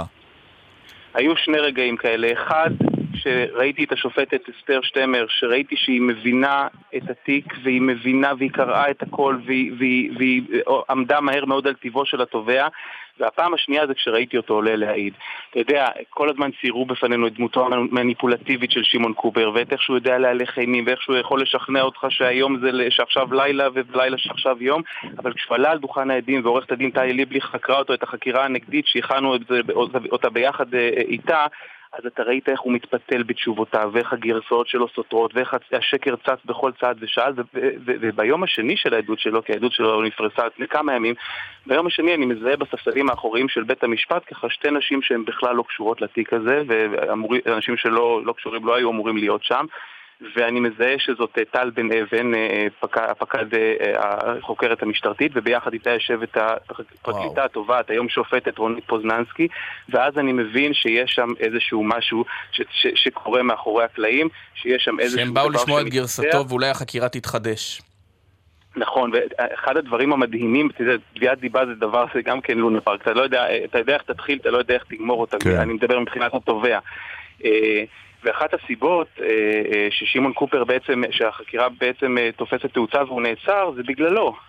היו שני רגעים כאלה. אחד, שראיתי את השופטת אסתר שטמר, שראיתי שהיא מבינה את התיק והיא מבינה והיא קראה את הכל והיא, והיא, והיא עמדה מהר מאוד על טיבו של התובע והפעם השנייה זה כשראיתי אותו עולה להעיד. אתה יודע, כל הזמן ציירו בפנינו את דמותו המניפולטיבית של שמעון קובר, ואת איך שהוא יודע להלך אימים, ואיך שהוא יכול לשכנע אותך שהיום זה, שעכשיו לילה ולילה שעכשיו יום, אבל כשהוא עלה על דוכן העדים ועורכת הדין טלי ליבליך חקרה אותו את החקירה הנגדית, שהכנו אותה ביחד אה, איתה, אז אתה ראית איך הוא מתפתל בתשובותיו, ואיך הגרסאות שלו סותרות, ואיך השקר צץ בכל צעד ושעל, וביום השני של העדות שלו, כי העדות שלו נפרסה לפני כמה ימים, ביום השני אני מזהה בספסלים האחוריים של בית המשפט ככה שתי נשים שהן בכלל לא קשורות לתיק הזה, ואנשים שלא לא קשורים לא היו אמורים להיות שם. ואני מזהה שזאת אה, טל בן אבן, אה, הפקד אה, החוקרת המשטרתית, וביחד איתה יושבת הפרקליטה התובעת, היום שופטת רונית פוזננסקי, ואז אני מבין שיש שם איזשהו משהו ש- ש- שקורה מאחורי הקלעים, שיש שם איזשהו שהם באו לשמוע את גרסתו ואולי החקירה תתחדש. נכון, ואחד הדברים המדהימים, תביעת דיבה זה דבר, זה גם כן לונה פארק, אתה לא יודע, אתה יודע איך תתחיל, אתה לא יודע איך תגמור אותה, כן. אני מדבר מבחינת התובע. ואחת הסיבות אה, אה, ששמעון קופר בעצם, שהחקירה בעצם אה, תופסת תאוצה והוא נעצר, זה בגללו.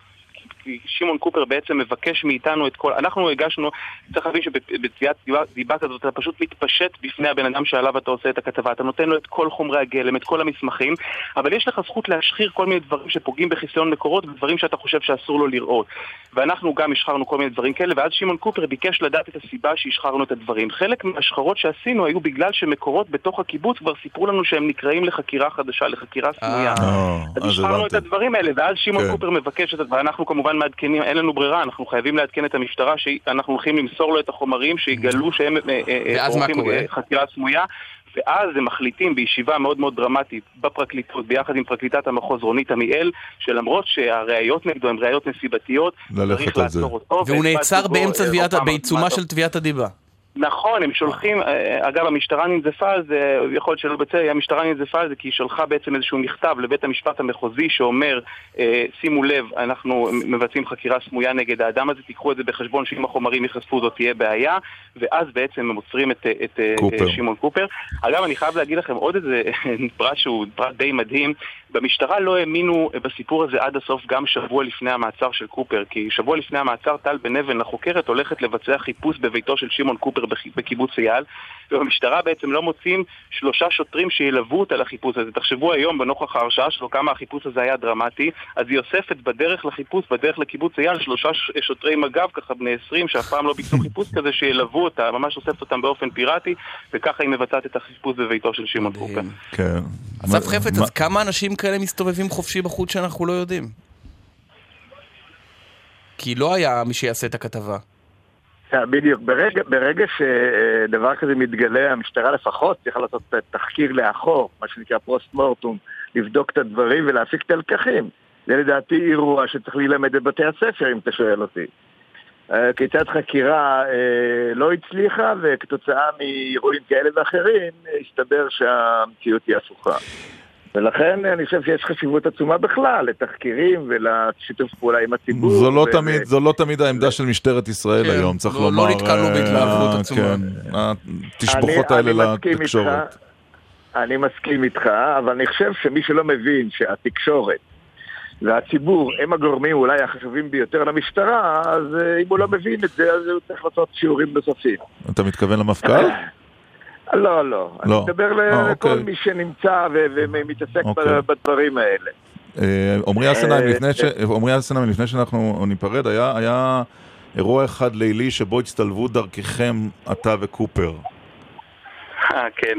כי שמעון קופר בעצם מבקש מאיתנו את כל... אנחנו הגשנו, צריך להבין שבתביעת דיבה כזאת אתה פשוט מתפשט בפני הבן אדם שעליו אתה עושה את הכתבה, אתה נותן לו את כל חומרי הגלם, את כל המסמכים, אבל יש לך זכות להשחיר כל מיני דברים שפוגעים בחיסיון מקורות ודברים שאתה חושב שאסור לו לראות. ואנחנו גם השחררנו כל מיני דברים כאלה, ואז שמעון קופר ביקש לדעת את הסיבה שהשחררנו את הדברים. חלק מההשחרות שעשינו היו בגלל שמקורות בתוך הקיבוץ כבר סיפרו לנו שהם נקראים לחקירה חדשה, לחקירה סמויה. אה, אז השחררנו את הדברים האלה, ואז שמעון כן. קופר מבקש את ואנחנו כמובן מעדכנים, אין לנו ברירה, אנחנו חייבים לעדכן את המשטרה שאנחנו הולכים למסור לו את החומרים, שיגלו שהם אה, אה, עורכים, קורה? אה, חקירה סמויה. ואז הם מחליטים בישיבה מאוד מאוד דרמטית בפרקליטות, ביחד עם פרקליטת המחוז רונית עמיאל, שלמרות שהראיות נגדו הן ראיות נסיבתיות, צריך. לעצור אותו. והוא נעצר באמצע אה, בעיצומה. של תביעת הדיבה. נכון, הם שולחים, אה, אגב המשטרה ננזפה על זה, יכול להיות שלא בצדק, המשטרה ננזפה על זה כי היא שלחה בעצם איזשהו מכתב לבית המשפט המחוזי שאומר, אה, שימו לב, אנחנו מבצעים חקירה סמויה נגד האדם הזה, תיקחו את זה בחשבון שאם החומרים ייחשפו זאת תהיה בעיה, ואז בעצם הם עוצרים את, את אה, קופר. אה, שמעון קופר. אגב, אני חייב להגיד לכם עוד איזה פרט שהוא פרט די מדהים, במשטרה לא האמינו בסיפור הזה עד הסוף גם שבוע לפני המעצר של קופר, כי שבוע לפני המעצר טל בן אבן, החוקרת, הולכת לבצע חיפוש בביתו של שמעון קופר בח- בקיבוץ אייל, ובמשטרה בעצם לא מוצאים שלושה שוטרים שילוו אותה לחיפוש הזה. תחשבו היום, בנוכח ההרשעה שלו, כמה החיפוש הזה היה דרמטי, אז היא אוספת בדרך לחיפוש, בדרך לקיבוץ אייל, שלושה ש- שוטרי מג"ב, ככה בני 20, שאף פעם לא ביצעו חיפוש כזה, שילוו אותה, ממש אוספת אותם באופן פיראטי, וככה היא מבצעת את החיפוש בביתו של שמעון קופר. כן. אסף חפץ, אז כמה אנשים כאלה מסתובבים חופשי בחוץ שאנחנו לא יודעים? כי לא היה מי שיעשה את הכתבה. אה, בדיוק. ברגע, ברגע שדבר כזה מתגלה, המשטרה לפחות צריכה לעשות תחקיר לאחור, מה שנקרא פוסט מורטום, לבדוק את הדברים ולהפיק את הלקחים. זה לדעתי אירוע שצריך להילמד בבתי הספר, אם אתה שואל אותי. אה, כיצד חקירה אה, לא הצליחה, וכתוצאה מאירועים כאלה ואחרים, הסתבר שהמציאות היא הפוכה. ולכן אני חושב שיש חשיבות עצומה בכלל לתחקירים ולשיתוף פעולה עם הציבור. זו לא ו- תמיד, זו לא תמיד העמדה של משטרת ישראל כן, היום, צריך לא- לא לומר. נתקלנו אה, בהתלהבות אה, עצומה. כן, התשבחות אני- האלה לתקשורת. איתך, אני מסכים איתך, אבל אני חושב שמי שלא מבין שהתקשורת והציבור הם הגורמים אולי החשובים ביותר למשטרה, אז אה, אם הוא לא מבין את זה, אז הוא צריך לעשות שיעורים נוספים. אתה מתכוון למפכ"ל? לא, לא. אני לא. מדבר אה, לכל אוקיי. מי שנמצא ומתעסק אוקיי. בדברים האלה. אה, עמרי אסנהיים, אה, לפני אסנהיים, לפני שאנחנו ניפרד, היה- אירוע אחד לילי שבו הצטלבו דרככם, אתה וקופר. כן.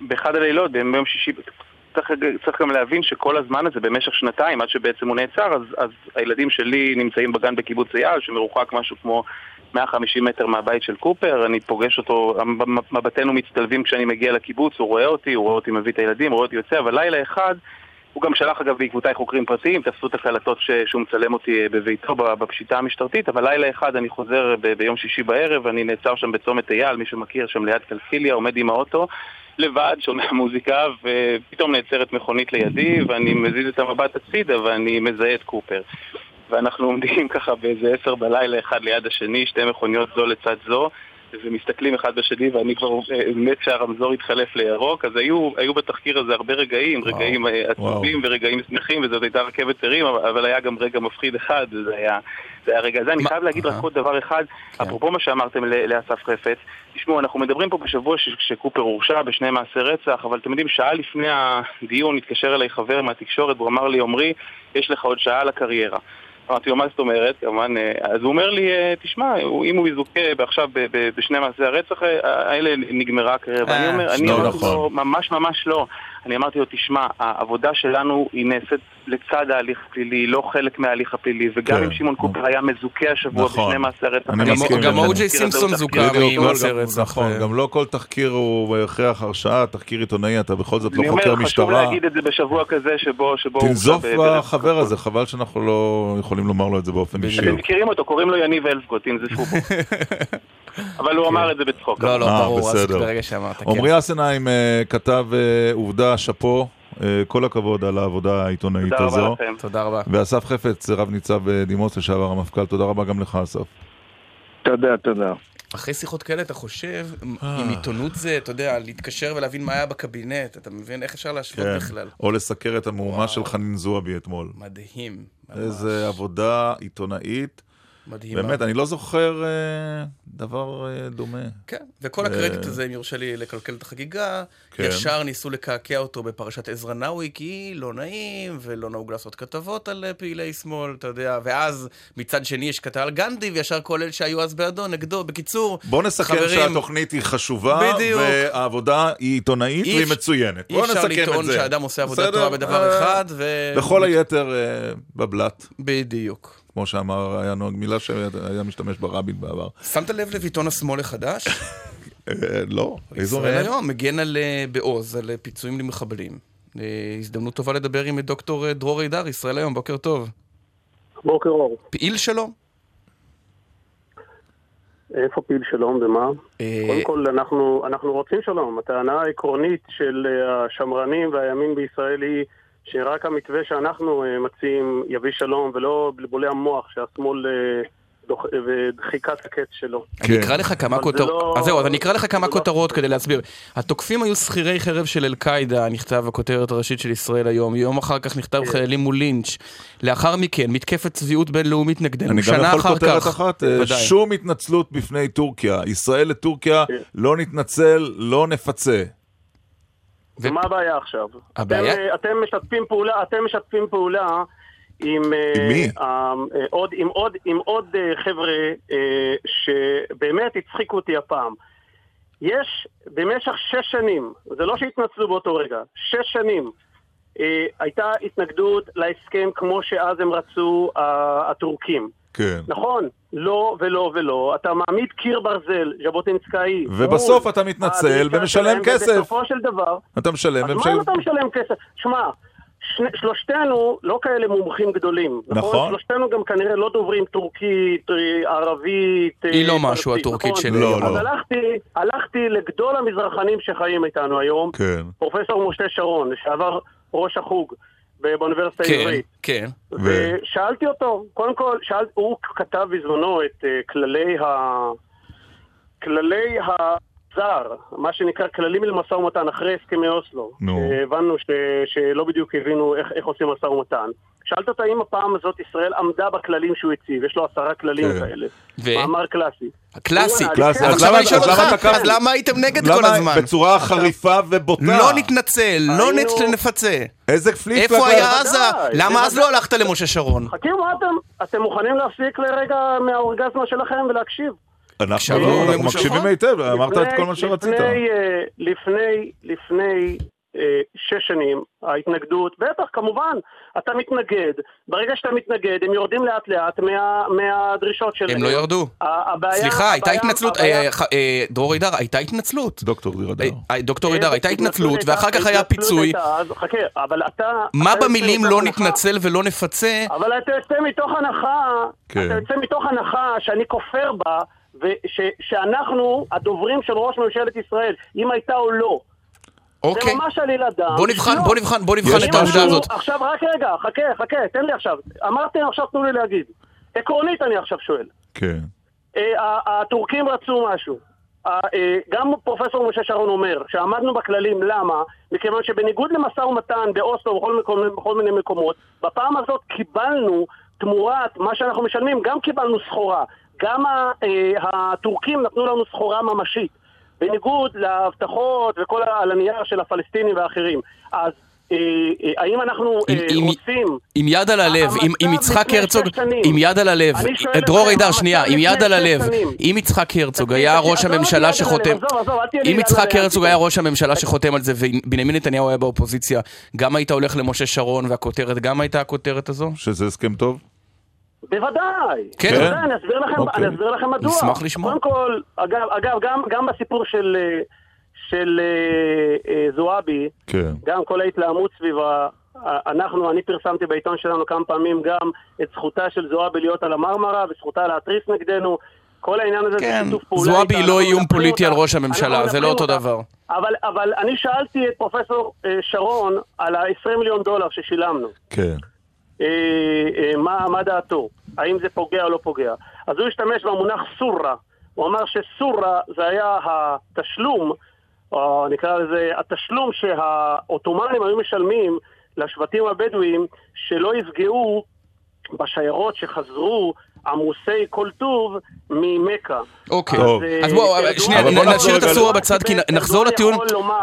באחד הלילות, ביום שישי, צריך, צריך גם להבין שכל הזמן הזה, במשך שנתיים, עד שבעצם הוא נעצר, אז, אז הילדים שלי נמצאים בגן בקיבוץ אייל, שמרוחק משהו כמו 150 מטר מהבית של קופר, אני פוגש אותו, מבטינו מצטלבים כשאני מגיע לקיבוץ, הוא רואה אותי, הוא רואה אותי מביא את הילדים, הוא רואה אותי יוצא, אבל לילה אחד, הוא גם שלח אגב בעקבותיי חוקרים פרטיים, תפסו את הקלטות ש- שהוא מצלם אותי אה, בביתו בפשיטה המשטרתית, אבל לילה אחד אני חוזר ב- ביום שישי בערב, אני נעצר שם בצומת אייל, מי שמכיר, שם ליד קלקיליה, עומד עם האוטו, לבד, שומע מוזיקה, ופתאום נעצרת מכונית לידי, ואני מזיז את המבט הצידה, ואני מזהה את קופר. ואנחנו עומדים ככה באיזה עשר בלילה אחד ליד השני, שתי מכוניות זו לצד זו, ומסתכלים אחד בשני, ואני כבר אה, מת שהרמזור התחלף לירוק, אז היו, היו בתחקיר הזה הרבה רגעים, וואו, רגעים אה, עצובים. ורגעים שמחים, וזאת הייתה רכבת הרים, אבל היה גם רגע מפחיד אחד, וזה היה, זה היה רגע הזה. אני חייב להגיד רק עוד דבר אחד, אפרופו מה שאמרתם לאסף חפץ, תשמעו, אנחנו מדברים פה בשבוע ש- שקופר הורשע בשני מעשי רצח, אבל אתם יודעים, שעה לפני הדיון התקשר אליי חבר מהתקשורת, והוא אמר לי, עמרי, יש לך עוד שעה לקריירה. אמרתי לו, מה זאת אומרת? כמובן, אה, אז הוא אומר לי, אה, תשמע, אם הוא יזוכה עכשיו בשני מעשי הרצח האלה, נגמרה הקריירה. ואני אומר, אני אמרתי לו, נכון. ממש ממש לא. אני אמרתי לו, תשמע, העבודה שלנו היא נעשית לצד ההליך הפלילי, לא חלק מההליך הפלילי, וגם כן. אם שמעון קופר היה מזוכה השבוע נכון. בשני מעשי הרצח. גם אוג'יי סימפסון זוכה ממעשי רצח. נכון, גם לא כל תחקיר הוא הכרח הרשעה, תחקיר עיתונאי, אתה בכל זאת לא חוקר משטרה. אני אומר, חשוב להגיד את זה בשבוע כזה שבו... תנזוף בחבר הזה, חבל שאנחנו לא יכולים לומר לו את זה באופן אישי. אתם מכירים אותו, קוראים לו יניב אלסקוט, תנזפו בו. אבל הוא אמר את זה בצחוק. לא, לא, ברור, אז ברגע שאמרת, כן. עמרי אסנהיים אה, כתב אה, עובדה, שאפו. אה, כל הכבוד על העבודה העיתונאית הזו. תודה רבה לכם. תודה רבה. ואסף חפץ, רב ניצב דימוס, לשעבר המפכ"ל, תודה רבה גם לך, אסף. תודה, תודה. אחרי שיחות כאלה אתה חושב, אם עיתונות זה, אתה יודע, להתקשר ולהבין מה היה בקבינט, אתה מבין? איך אפשר להשוות כן. בכלל? או לסקר את המהומה של חנין זועבי אתמול. מדהים. איזה עבודה עיתונאית. מדהימה. באמת, אני לא זוכר אה, דבר אה, דומה. כן, וכל הקרדיט אה... הזה, אם יורשה לי לקלקל את החגיגה, כן. ישר ניסו לקעקע אותו בפרשת עזרא נאווי, כי לא נעים, ולא נהוג לעשות כתבות על אה, פעילי שמאל, אתה יודע, ואז מצד שני יש כתב על גנדי, וישר כל אלה שהיו אז בעדו, נגדו. בקיצור, בוא נסכם חברים, שהתוכנית היא חשובה, בדיוק. והעבודה היא עיתונאית והיא מצוינת. בוא נסכם את זה. אי אפשר לטעון שאדם עושה עבודה טובה בדבר אה, אחד, ו... בכל היתר אה, בבלת. בדיוק. כמו שאמר, היה נוהג מילה שהיה משתמש ברבין בעבר. שמת לב לעיתון השמאל החדש? אה, לא, איזו מהם? ישראל היום מגן על, אה, בעוז על אה, פיצויים למחבלים. הזדמנות טובה לדבר עם דוקטור דרור אידר, ישראל היום, בוקר טוב. בוקר אור. פעיל שלום. איפה פעיל שלום ומה? קודם כל, אנחנו, אנחנו רוצים שלום. הטענה העקרונית של השמרנים והימין בישראל היא שרק המתווה שאנחנו אה, מציעים יביא שלום, ולא בלבולי המוח שהשמאל... אה, ודחיקת הקץ שלו. אני אקרא לך כמה כותרות, לא- אז זהו, אז אני אקרא לך כמה לא- כותרות כדי להסביר. התוקפים היו שכירי חרב של אל-קאעידה, נכתב הכותרת הראשית של ישראל היום. יום אחר כך נכתב כן. חיילים מול לינץ'. לאחר מכן, מתקפת צביעות בינלאומית נגדנו. שנה אחר כך. אני גם יכול כותרת אחת, אה, שום התנצלות בפני טורקיה. ישראל לטורקיה כן. לא נתנצל, לא נפצה. ומה הבעיה עכשיו? הבעיה? אתם, אה, אתם משתפים פעולה, אתם משתפים פעולה עם, אה, עם מי? Uh, עוד, עם עוד, עם עוד uh, חבר'ה uh, שבאמת הצחיקו אותי הפעם. יש במשך שש שנים, זה לא שהתנצלו באותו רגע, שש שנים uh, הייתה התנגדות להסכם כמו שאז הם רצו uh, הטורקים. כן. נכון, לא ולא ולא, אתה מעמיד קיר ברזל, ז'בוטינסקאי. ובסוף אתה מתנצל ומשלם כסף. ובסופו של דבר... אתה משלם ומשלם... אז מה אם אתה משלם כסף? שמע, שלושתנו לא כאלה מומחים גדולים. נכון. נכון. שלושתנו גם כנראה לא דוברים טורקית, ערבית. היא לא משהו הטורקית נכון? שלי. לא, לא. אז הלכתי, הלכתי לגדול המזרחנים שחיים איתנו היום. כן. פרופסור משה שרון, לשעבר ראש החוג. באוניברסיטה כן, העברית. כן, כן. ושאלתי אותו, קודם כל, שאל, הוא כתב בזמנו את uh, כללי ה... כללי הזר, מה שנקרא כללים למשא ומתן, אחרי הסכמי אוסלו. נו. הבנו ש, שלא בדיוק הבינו איך, איך עושים משא ומתן. שאלת אותה אם הפעם הזאת ישראל עמדה בכללים שהוא הציב, יש לו עשרה כללים כן. כאלה. ו? מאמר קלאסי. קלאסי. קלאסי. אז למה לשאול אותך, אז למה הייתם נגד כל הזמן? בצורה חריפה ובוטה. לא נתנצל, לא נפצה. איזה פליק איפה היה עזה? למה אז לא הלכת למשה שרון? חכי, מה אתם? אתם מוכנים להפסיק לרגע מהאורגזמה שלכם ולהקשיב? אנחנו לא, מקשיבים היטב, אמרת את כל מה שרצית. לפני, לפני אה, שש שנים, ההתנגדות, בטח, כמובן, אתה מתנגד, ברגע שאתה מתנגד, הם יורדים לאט לאט מה, מהדרישות שלהם. הם לא ירדו. הבעיה, סליחה, הייתה התנצלות, הבעיה... אה, אה, דרור אידר, הייתה התנצלות. דוקטור אידר. אה, דוקטור אידר, הייתה התנצלות, ואחר כך היה פיצוי. חכה, אבל אתה... מה במילים לא נתנצל ולא נפצה? אבל אתה יוצא מתוך הנחה, כן. אתה יוצא מתוך הנחה שאני כופר בה, ושאנחנו הדוברים של ראש ממשלת ישראל, אם הייתה או לא. אוקיי. זה ממש עלילת דם. בוא נבחן, בוא נבחן, בוא נבחן את העובדה הזאת. עכשיו, רק רגע, חכה, חכה, תן לי עכשיו. אמרתם עכשיו, תנו לי להגיד. עקרונית אני עכשיו שואל. כן. אה, הטורקים רצו משהו. אה, גם פרופסור משה שרון אומר שעמדנו בכללים, למה? מכיוון שבניגוד למשא ומתן באוסלו ובכל מיני מקומות, בפעם הזאת קיבלנו תמורת מה שאנחנו משלמים, גם קיבלנו סחורה. גם אה, הטורקים נתנו לנו סחורה ממשית. בניגוד להבטחות וכל על הנייר של הפלסטינים ואחרים. אז אה, אה, האם אנחנו רוצים... עם יד על הלב, עם- יצחק הרצוג. עם יד על הלב, דרור המצב שנייה, עם יד על הלב. אם יצחק הרצוג היה ראש הממשלה שחותם, אם יצחק הרצוג. היה ראש הממשלה שחותם על זה ובנימין נתניהו היה באופוזיציה, גם היית הולך למשה שרון והכותרת גם הייתה הכותרת הזו? שזה הסכם טוב? בוודאי. כן. בוודאי, אני אסביר לכם, אוקיי. אני אסביר לכם מדוע. נשמח לשמוע. קודם כל, אגב, אגב גם, גם בסיפור של, אה, של אה, אה, זועבי, כן. גם כל ההתלהמות סביבה, אנחנו, אני פרסמתי בעיתון שלנו כמה פעמים גם את זכותה של זועבי להיות על המרמרה וזכותה להתריס נגדנו. כל העניין הזה כן, זה שיתוף פעולה. זועבי היא לא איום פוליטי על אותה. ראש הממשלה, זה לא אותו אותה. דבר. אבל, אבל אני שאלתי את פרופסור אה, שרון על ה-20 מיליון דולר ששילמנו. כן. אה, אה, מה, מה דעתו, האם זה פוגע או לא פוגע. אז הוא השתמש במונח סורה, הוא אמר שסורה זה היה התשלום, או נקרא לזה התשלום שהעות'מאנים היו משלמים לשבטים הבדואים שלא יפגעו בשיירות שחזרו עמוסי כל טוב ממכה. אוקיי, אז, אז אה, בואו, כידוע- שנייה, נשאיר את הסורה בצד, כי נחזור לטיעון,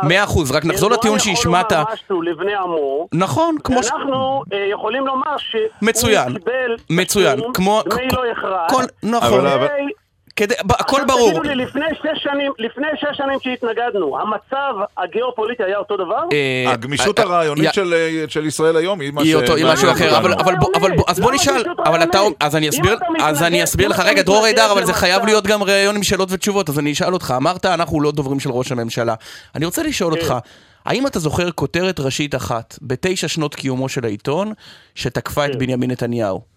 מאה אחוז, רק נחזור לטיעון שהשמעת, יכול לומר משהו לבני עמו, נכון, כמו ש... ואנחנו אה, יכולים לומר שהוא מצוין, קיבל מצוין, תשלום, כמו- דמי לא הכרעת. כל- נכון. כדי- ב- הכל עכשיו ברור. תגידו לי, לפני שש שנים, לפני שש שנים שהתנגדנו, המצב הגיאופוליטי היה אותו דבר? אה, הגמישות אה, הרעיונית אה, של, אה, של ישראל היום היא מה היא אותו, היא משהו אחר, אבל, אבל, בוא- אבל, בוא- אז בוא נשאל, אבל אתה? אז אני אסביר, אז אני אסביר לך, רגע, דרור הידר, אבל זה חייב להיות גם ראיון עם שאלות ותשובות, אז אני אשאל אותך, אמרת, אנחנו לא דוברים של ראש הממשלה. אני רוצה לשאול אותך, האם אתה זוכר כותרת ראשית אחת, בתשע שנות קיומו של העיתון, שתקפה את בנימין נתניהו?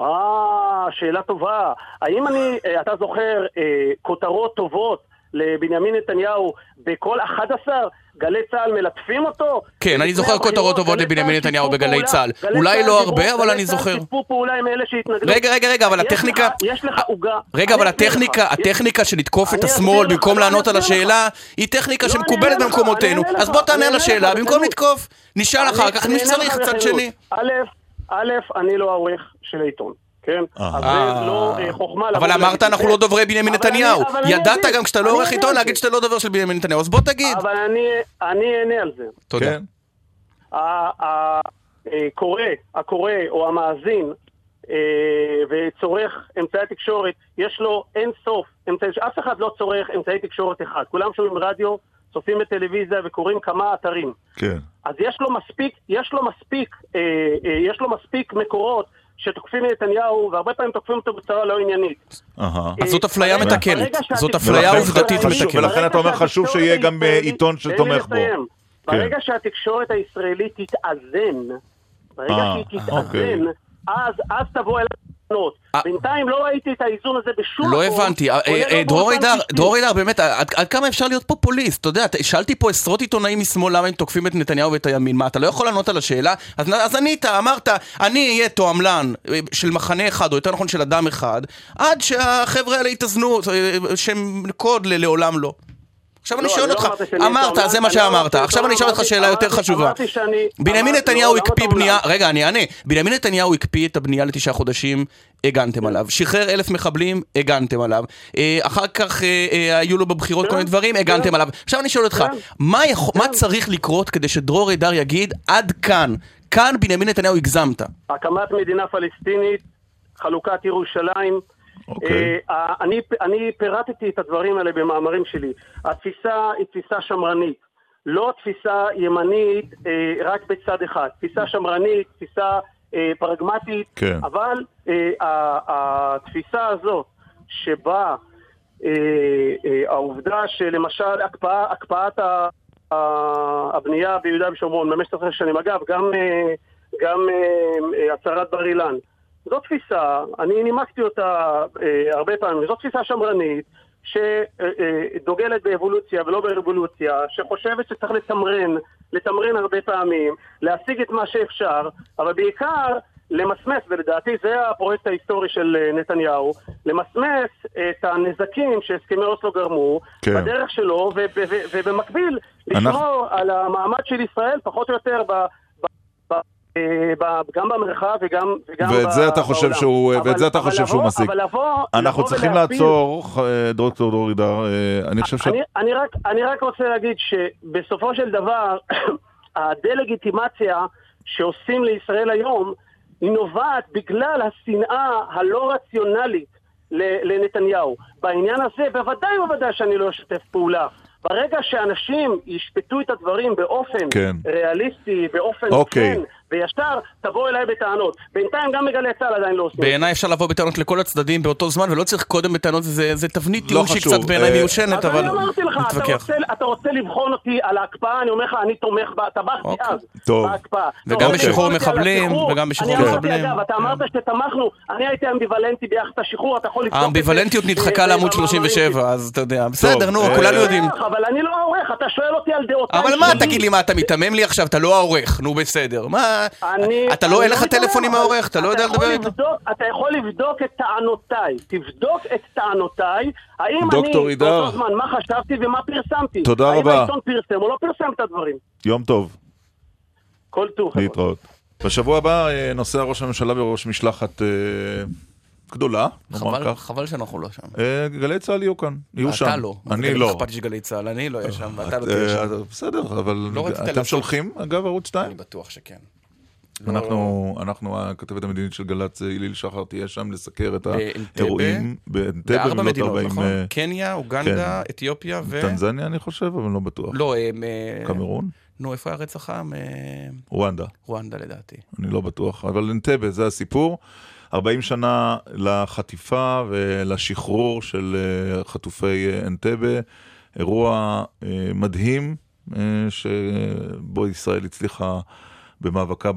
אה, שאלה טובה. האם אני, אה, אתה זוכר אה, כותרות טובות לבנימין נתניהו בכל 11? גלי צה"ל מלטפים אותו? כן, אני זוכר כותרות טובות גלי לבנימין צה"ל נתניהו בגלי צה"ל. גלי אולי צה"ל לא הרבה, אבל גלי אני צה"ל זוכר. שיתפו פעולה עם אלה שהתנגדו. רגע, רגע, רגע, אבל הטכניקה... יש לך עוגה. רגע, אבל הטכניקה. הטכניקה של לתקוף את השמאל במקום לא, לענות על. השאלה, היא טכניקה לא, שמקובלת במקומותינו. אז בוא תענה על השאלה, במקום. לתקוף. נשאל אחר כך מי שצריך, צד. שני. א', א', אני לא העורך של העיתון, כן? אז זה לא אה, חוכמה אבל אמרת אנחנו כן. לא דוברי בנימין נתניהו. ידעת גם כשאתה לא עורך עיתון להגיד. שאתה לא דובר של בנימין נתניהו, אז בוא תגיד. אבל אני, אני אענה על זה. תודה. כן. הקורא, הקורא או המאזין אה, וצורך אמצעי תקשורת, יש לו אין סוף אמצעי, אף אחד לא צורך אמצעי תקשורת אחד. כולם שומעים רדיו, צופים בטלוויזיה וקוראים כמה אתרים. כן. אז יש לו מספיק, יש לו מספיק, אה, אה, יש לו מספיק מקורות שתוקפים את נתניהו, והרבה פעמים תוקפים אותו בצורה לא עניינית. אהה. אז זאת אפליה מתקנת. זאת אפליה ולכן עובדתית מתקנת. ולכן אתה אומר חשוב שיהיה גם אה, עיתון שתומך בו. כן. ברגע שהתקשורת הישראלית תתאזן, ברגע אה, שהיא אוקיי. תתאזן, אז אז תבוא אליי לענות. בינתיים לא ראיתי את האיזון הזה בשום לא. הבנתי, אה, אה, אה, דרור הידר, באמת, עד כמה אפשר להיות פופוליסט? אתה יודע, שאלתי פה עשרות עיתונאים משמאל למה הם תוקפים את נתניהו ואת הימין, מה, אתה לא יכול לענות על השאלה? אז ענית, אמרת, אני אהיה תועמלן אה, של מחנה אחד, או יותר נכון של אדם אחד, עד שהחבר'ה האלה יתאזנו, אה, שהם קוד ללעולם לא. עכשיו אני לא, שואל לא אותך, אמרת, זה מה לא שאמרת, עכשיו אני אשאל אותך שאלה יותר חשובה. בנימין נתניהו הקפיא? בנייה, רגע, אני אענה. בנימין נתניהו הקפיא את הבנייה לתשעה חודשים, הגנתם כן. עליו. שחרר אלף מחבלים, הגנתם עליו. אה, אחר כך אה, אה, היו לו בבחירות כל מיני דברים, הגנתם עליו. עכשיו אני שואל אותך, כן. מה צריך לקרות כדי שדרור הידר יגיד, עד כאן, כאן בנימין נתניהו הגזמת? הקמת מדינה פלסטינית, חלוקת ירושלים. אוקיי. אה, אני, אני פירטתי את הדברים האלה במאמרים שלי. התפיסה היא תפיסה שמרנית, לא תפיסה ימנית אה, רק בצד אחד. תפיסה שמרנית, תפיסה אה, פרגמטית, כן. אבל התפיסה הזאת שבה העובדה שלמשל הקפאה, הקפאת הבנייה ביהודה ושומרון במשך שנים, אגב, גם, גם הצהרת בר אילן, זו תפיסה, אני נימקתי אותה אה, הרבה פעמים, זו תפיסה שמרנית שדוגלת באבולוציה ולא ברבולוציה, שחושבת שצריך לתמרן, לתמרן הרבה פעמים, להשיג את מה שאפשר, אבל בעיקר למסמס, ולדעתי זה הפרויקט ההיסטורי של אה, נתניהו, למסמס את הנזקים שהסכמי אוסלו גרמו כן. בדרך שלו, ובמקביל אנחנו- לשמור על המעמד של ישראל פחות או יותר ב... אה, גם במרחב וגם, וגם ואת זה אתה חושב בעולם. שהוא, אבל- ואת זה אתה חושב שהוא לבוא- משיג. אבל לבוא, אנחנו לבוא צריכים ולהפיל- לעצור, אה, דוקטור דרור הידר, אה, אני חושב ש... אני, אני, רק, אני רק רוצה להגיד שבסופו של דבר, הדה-לגיטימציה שעושים לישראל היום, היא נובעת בגלל השנאה הלא רציונלית לנתניהו. בעניין הזה בוודאי ובוודאי שאני לא אשתף פעולה. ברגע שאנשים ישפטו את הדברים באופן כן. ריאליסטי, באופן אוקיי. כן וישר, תבואו אליי בטענות. בינתיים גם בגלי צה"ל עדיין לא עושים. בעיניי אפשר לבוא בטענות לכל הצדדים באותו זמן, ולא צריך קודם בטענות, זה, זה תבנית לא טיעון שהיא חשוב, קצת בעיניי אה, מיושנת, אבל אז אני אמרתי לך, אתה נתווכח. רוצה, אתה רוצה לבחון אותי על ההקפאה, אני אומר לך, אני תומך בה, טבחתי אז, טוב. בהקפאה. וגם אתה רוצה בשחרור מחבלים? וגם בשחרור אני אמרתי, מחבלים. אגב, אתה אמרת שתמכנו, אני הייתי אמביוולנטי ביחס השחרור, אתה יכול לבדוק את זה. האמביוולנטיות נדחקה אה, לעמוד במאמרים 37, אז אתה יודע, בסדר, נו, אה, כולנו יודעים. אבל אני לא העורך, אתה שואל אותי על דעותיי. אבל מה. תגיד לי, מה, אתה מיתמם לי עכשיו? אתה לא העורך, נו בסדר. מה, אני- אתה לא, אין לך מתעלם, טלפון עם העורך? אתה לא יודע לדבר איתו? אתה יכול לבדוק את טענותיי. תבדוק את טענותיי. האם אני, דוקטור עידר. באותו זמן, מה חשבתי ומה פרסמתי. תודה האם רבה. העיתון פרסם או לא פרסם את הדברים. יום טוב. כל טוב. להתראות. בשבוע הבא אה, נוסע ראש הממשלה בראש משלחת אה, גדולה, נאמר כך. חבל שאנחנו לא שם. אה, גלי צה"ל יהיו כאן, יהיו שם. אתה לא. אני מה לא. אכפת לי שגלי צה"ל, אני לא אהיה שם, ואתה לא תהיה שם. בסדר, אבל לא אתם שולחים, אגב, ערוץ 2? אני בטוח שכן. לא- אנחנו, אנחנו, הכתבת המדינית של גל"צ, היליל שחר, תהיה שם לסקר את? האירועים. באנטבה, בארבע במלאת מדינות, 40, נכון? אה, קניה, אוגנדה, אתיופיה ו... טנזניה אני חושב, אבל לא בטוח. לא, הם... אה, קמרון? נו, איפה היה רצח העם? אה, רואנדה. רואנדה לדעתי. אני לא בטוח, אבל אנטבה זה הסיפור. 40 שנה לחטיפה ולשחרור של אה, חטופי אה, אנטבה, אירוע אה, מדהים אה, שבו ישראל הצליחה במאבקה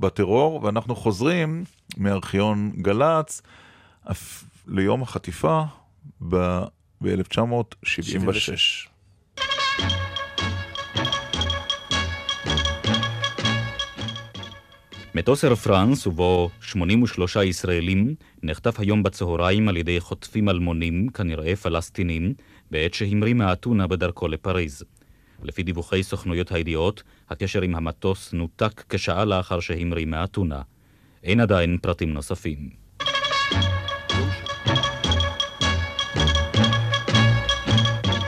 בטרור, ואנחנו חוזרים מארכיון גל"צ ליום החטיפה ב-1976. מטוס אייר פרנס ובו 83 ישראלים נחטף היום בצהריים על ידי חוטפים אלמונים, כנראה פלסטינים, בעת שהמריא מאתונה בדרכו לפריז. לפי דיווחי סוכנויות הידיעות, הקשר עם המטוס נותק כשעה לאחר שהמריא מאתונה. אין עדיין פרטים נוספים.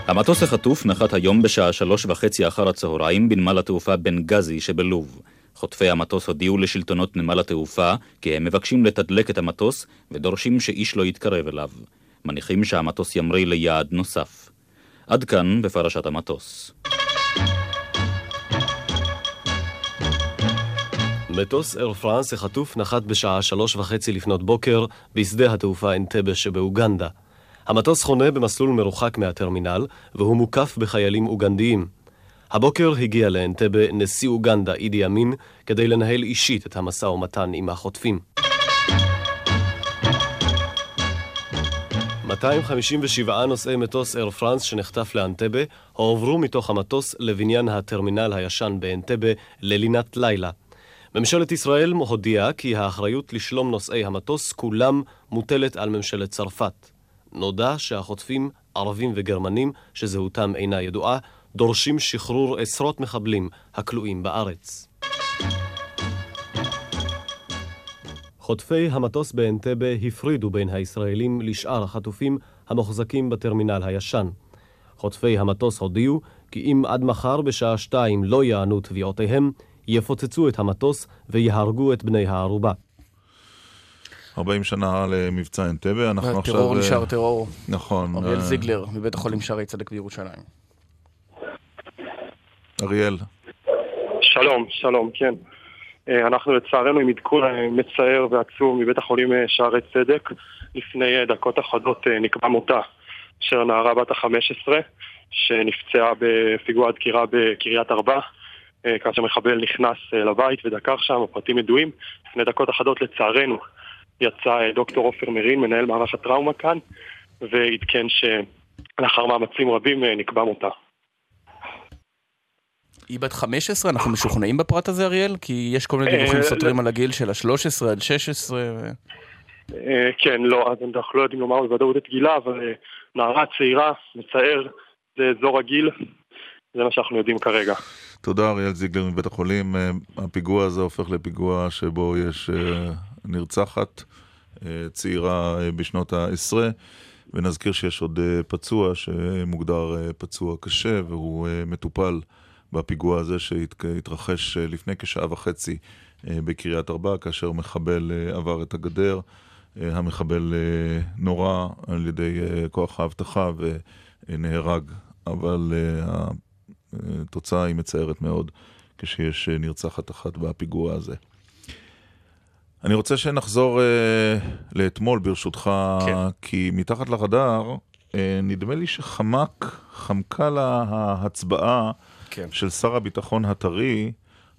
המטוס החטוף נחת היום בשעה שלוש וחצי אחר הצהריים בנמל התעופה בנגזי שבלוב. חוטפי המטוס הודיעו לשלטונות נמל התעופה כי הם מבקשים לתדלק את המטוס ודורשים שאיש לא יתקרב אליו. מניחים שהמטוס ימריא ליעד נוסף. עד כאן בפרשת המטוס. מטוס אייר פרנס החטוף נחת בשעה שלוש וחצי לפנות בוקר בשדה התעופה אנטבה שבאוגנדה. המטוס חונה במסלול מרוחק מהטרמינל, והוא מוקף בחיילים אוגנדיים. הבוקר הגיע לאנטבה נשיא אוגנדה אידי אמין כדי לנהל אישית את המשא ומתן עם החוטפים. 257 נוסעי מטוס אייר פרנס שנחטף לאנטבה הועברו מתוך המטוס לבניין הטרמינל הישן באנטבה ללינת לילה. ממשלת ישראל הודיעה כי האחריות לשלום נוסעי המטוס כולם מוטלת על ממשלת צרפת. נודע שהחוטפים, ערבים וגרמנים, שזהותם אינה ידועה, דורשים שחרור עשרות מחבלים הכלואים בארץ. חוטפי המטוס באנטבה הפרידו בין הישראלים לשאר החטופים המוחזקים בטרמינל הישן. חוטפי המטוס הודיעו כי אם עד מחר בשעה שתיים לא יענו תביעותיהם, יפוצצו את המטוס ויהרגו את בני הערובה. 40 שנה למבצע אנטבה, אנחנו עכשיו... טרור אה, נשאר טרור. נכון. אריאל אה, זיגלר, מבית החולים שערי צדק בירושלים. אריאל. שלום, שלום, כן. אה, אנחנו לצערנו עם עדכון אה, מצער ועצוב מבית החולים אה, שערי צדק. לפני דקות אחדות נקבע מותה של הנערה בת ה-15 שנפצעה בפיגוע דקירה בקריית ארבע כאשר מחבל נכנס לבית ודקר שם, הפרטים ידועים. לפני דקות אחדות לצערנו יצא דוקטור עופר מרין, מנהל מערך הטראומה כאן, ועדכן שלאחר מאמצים רבים נקבע מותה. היא בת 15, אנחנו משוכנעים בפרט הזה, אריאל? כי יש כל מיני דיווחים אה, סותרים על הגיל שלה, 13 עד 16. ו- אה, כן, לא, אז אנחנו לא יודעים לומר בוודאות את גילה, אבל אה, נערה צעירה, מצער, זה אזור הגיל, זה מה שאנחנו יודעים כרגע. תודה אריאל זיגלר מבית החולים. הפיגוע הזה הופך לפיגוע שבו יש נרצחת צעירה בשנות העשרה, ונזכיר שיש עוד פצוע שמוגדר פצוע קשה והוא מטופל בפיגוע הזה שהתרחש לפני כשעה וחצי בקריית ארבע, כאשר מחבל עבר את הגדר. המחבל נורה על ידי כוח האבטחה ונהרג, אבל התוצאה היא מצערת מאוד כשיש נרצחת אחת בפיגוע הזה. אני רוצה שנחזור לאתמול ברשותך, כן. כי מתחת לרדאר, נדמה לי שחמק, חמקה לה ההצבעה כן. של שר הביטחון הטרי,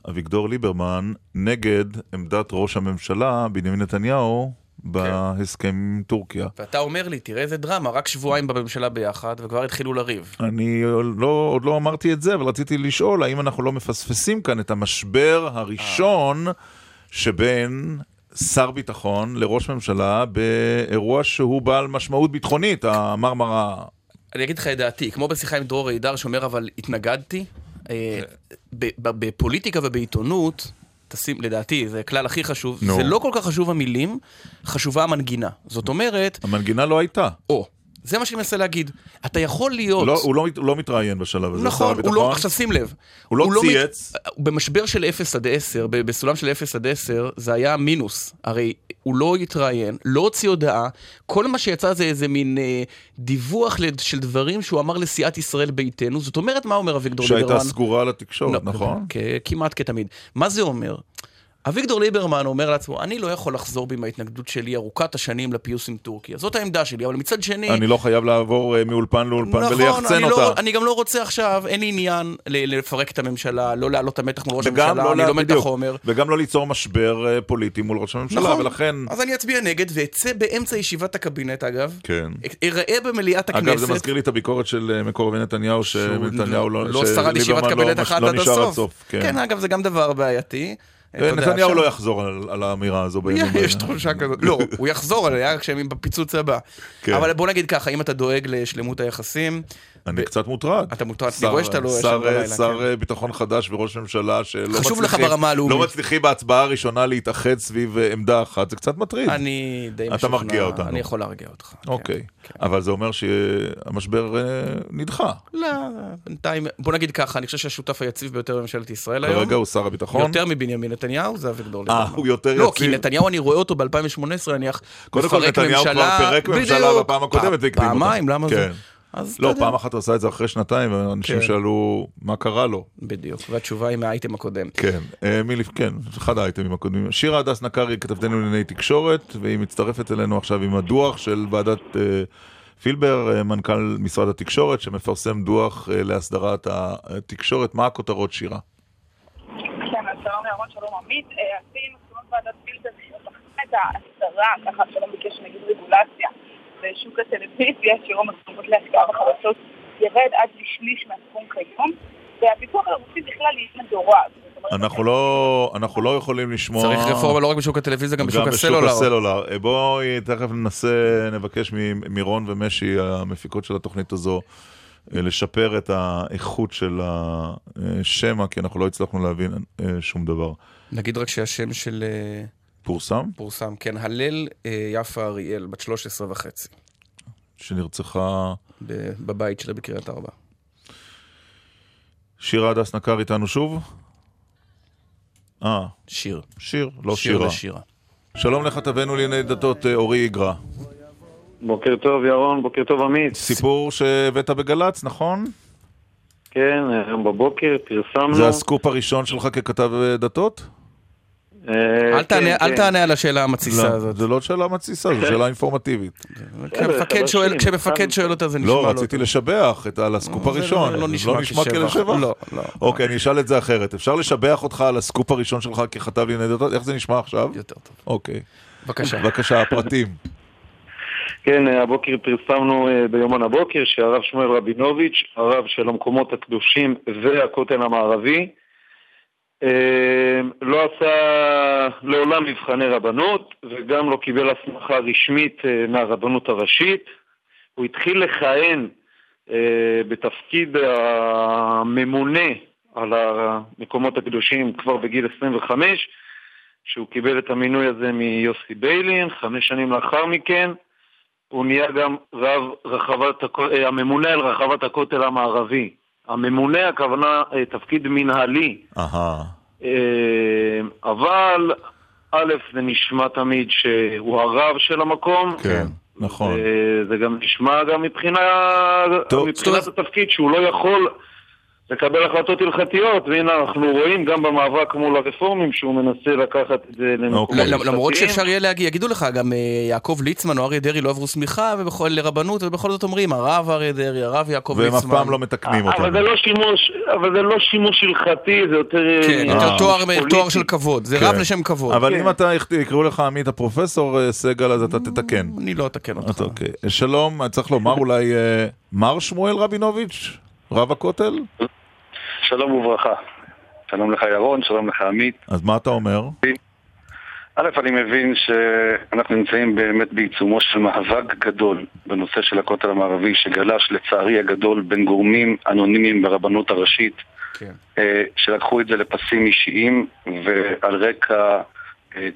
אביגדור ליברמן, נגד עמדת ראש הממשלה, בנימין נתניהו, בהסכם עם טורקיה. ואתה אומר לי, תראה איזה דרמה, רק שבועיים בממשלה ביחד, וכבר התחילו לריב. אני לא, עוד לא אמרתי את זה, אבל רציתי לשאול, האם אנחנו לא מפספסים כאן את המשבר הראשון שבין שר ביטחון לראש ממשלה באירוע שהוא בעל משמעות ביטחונית, המרמרה. אני אגיד לך את דעתי, כמו בשיחה עם דרור הידר שאומר אבל התנגדתי, אה, בפוליטיקה ובעיתונות, תשים, לדעתי, זה הכלל הכי חשוב, no. זה לא כל כך חשוב המילים, חשובה המנגינה. זאת אומרת... המנגינה לא הייתה. או. זה מה שאני מנסה להגיד. אתה יכול להיות... לא, הוא לא, לא מתראיין בשלב הזה, נכון, שר הביטחון. נכון, עכשיו שים לב. הוא לא צייץ. לא מת... במשבר של 0 עד 10, בסולם של 0 עד 10, זה היה מינוס. הרי הוא לא התראיין, לא הוציא הודעה, כל מה שיצא זה איזה מין אה, דיווח של דברים שהוא אמר לסיעת ישראל ביתנו. זאת אומרת, מה אומר אביגדור ליברמן? שהייתה סגורה לתקשורת, לא, נכון? כמעט כתמיד. מה זה אומר? אביגדור ליברמן אומר לעצמו, אני לא יכול לחזור בי מההתנגדות שלי ארוכת השנים לפיוס עם טורקיה. זאת העמדה שלי, אבל מצד שני... אני לא חייב לעבור uh, מאולפן לאולפן נכון, וליחצן אותה. לא, אני גם לא רוצה עכשיו, אין לי עניין לפרק את הממשלה, לא להעלות את המתח מול ראש הממשלה, לא אני לומד את החומר. וגם לא ליצור משבר uh, פוליטי מול ראש הממשלה, נכון, ולכן... אז אני אצביע נגד, ואצא באמצע ישיבת הקבינט, אגב. כן. אראה במליאת הכנסת... אגב, זה מזכיר לי את הביקורת של אה, מקורבי נתניהו, שנתניהו לא... לא שרד ישיבת קבינט אחת עד הסוף. כן, אגב, זה גם דבר בעייתי. נתניהו לא יחזור על האמירה הזו בימים האלה. יש תחושה כזאת. לא, הוא יחזור עליה כשהם בפיצוץ הבא. כן. אבל בוא נגיד ככה, אם אתה דואג לשלמות היחסים... אני קצת מוטרד. אתה מוטרד, אני רואה שאתה לא ישן בלילה. שר כן. ביטחון חדש וראש ממשלה שלא. לא מצליחים בהצבעה הראשונה להתאחד סביב אה, עמדה אחת, זה קצת מטריד. אני די משוכנע. אתה מרגיע אותנו. אני יכול להרגיע אותך. אוקיי. כן. אבל זה אומר שהמשבר אה, נדחה. לא, בינתיים, בוא נגיד ככה, אני חושב שהשותף היציב ביותר בממשלת ישראל היום. כרגע הוא שר הביטחון. יותר מבנימין נתניהו, זה אביגדור ליברמן. אה, הוא יותר יציב. לא, כי נתניהו, אני רואה אותו ב-2018, נניח, קודם כל נתניהו כבר פירק ממשלה בפעם הקודמת והקדים אותה. פעמיים, למה זה? כן. לא, פעם אחת הוא עשה את זה אחרי שנתיים, ואנשים כן. שאלו מה קרה לו. בדיוק, והתשובה היא מהאייטם הקודם. כן, אה, כן, אחד האייטמים הקודמים. שירה הדס נקרי, כתבתנו לענייני תקשורת, והיא מצטרפת אלינו עכשיו עם הדוח של ועדת uh, פילבר, uh, מנכ"ל משרד התקשורת, שמפרסם דוח להסדרת התקשורת. מה הכותרות, שירה? כן, אז שלום ירון, שלום עמית. מסקנות ועדת פילבר, את ההסדרה, ככה שלא ביקש נגיד רגולציה. בשוק הטלוויזיה, שיעור המסורות להשקעה בחדשות ירד עד לשליש מהסכום כיום, והפיקוח על הערוצים בכלל יהיה מדורג. אנחנו לא, אנחנו לא יכולים לשמוע... צריך רפורמה לא רק בשוק הטלוויזיה, גם בשוק הסלולר. גם בשוק הסלולר. אה, בואי תכף ננסה, נבקש ממירון ומשי, המפיקות של התוכנית הזו, אה, לשפר את האיכות של השמע, כי אנחנו לא הצלחנו להבין אה, שום דבר. נגיד רק שהשם של... פורסם? פורסם, כן. הלל אה, יפה אריאל, בת 13 וחצי. שנרצחה... בבית שלה בקריית ארבע. שירה הדס נקר איתנו שוב? אה. שיר. שיר, לא שיר שירה. שיר ושירה. שלום לכתבנו לענייני דתות אה, אורי איגרא. בוקר טוב ירון, בוקר טוב עמית. סיפור שהבאת בגל"צ, נכון? כן, היום בבוקר פרסמנו. זה הסקופ הראשון שלך ככתב אה, דתות? אה, אל כן, כן. תענה על השאלה המתסיסה לא, הזאת. זה לא שאלה מתסיסה, זו שאלה אינפורמטיבית. כשמפקד שואל אותה זה נשמע לא... לא, רציתי לשבח על הסקופ הראשון. לא נשמע כשבח. לא, לא. אוקיי, אני אשאל את זה אחרת. אפשר לשבח אותך על הסקופ הראשון שלך ככתב לענייני דתות? איך זה נשמע עכשיו? יותר טוב. אוקיי. בבקשה. בבקשה, הפרטים. כן, הבוקר פרסמנו אה, ביומן הבוקר שהרב שמואל רבינוביץ', הרב של המקומות הקדושים והכותל המערבי, לא עשה לעולם מבחני רבנות וגם לא קיבל הסמכה רשמית אה, מהרבנות הראשית. הוא התחיל לכהן אה, בתפקיד הממונה על המקומות הקדושים כבר בגיל 25, שהוא קיבל את המינוי הזה מיוסי ביילין, חמש שנים לאחר מכן הוא נהיה גם רב רחבת, אה, הממונה על רחבת הכותל המערבי. הממונה הכוונה אה, תפקיד מנהלי. אהה. אה, אבל א', זה נשמע תמיד שהוא הרב של המקום. כן, נכון. זה גם נשמע גם מבחינה, מבחינת התפקיד שהוא לא יכול לקבל החלטות הלכתיות, והנה אנחנו רואים גם במאבק מול הרפורמים שהוא מנסה לקחת את זה למקומות אוקיי. הלכתיים. למרות שאפשר יהיה להגיד, יגידו לך, גם אה, יעקב ליצמן או אריה דרעי לא עברו סמיכה לרבנות, ובכל זאת אומרים, הרב אריה דרעי, הרב יעקב והם ליצמן. אף פעם לא מתקנים אבל אותנו. זה לא אבל זה לא שימוש הלכתי, זה יותר... כן, אה, יותר תואר- של כבוד, זה כן. רב לשם כבוד. אבל כן. אם אתה יקראו לך עמית הפרופסור אה, סגל, אז אתה תתקן. אני לא אתקן אותך. אז אוקיי. שלום, צריך לומר אולי אה, מר שמואל רבינוביץ', רב הכותל? שלום וברכה. שלום לך ירון, שלום לך עמית. אז מה אתה אומר? א', אני מבין שאנחנו נמצאים באמת בעיצומו של מאבק גדול בנושא של הכותל המערבי, שגלש לצערי הגדול בין גורמים אנונימיים ברבנות הראשית, כן. אה, שלקחו את זה לפסים אישיים, ועל רקע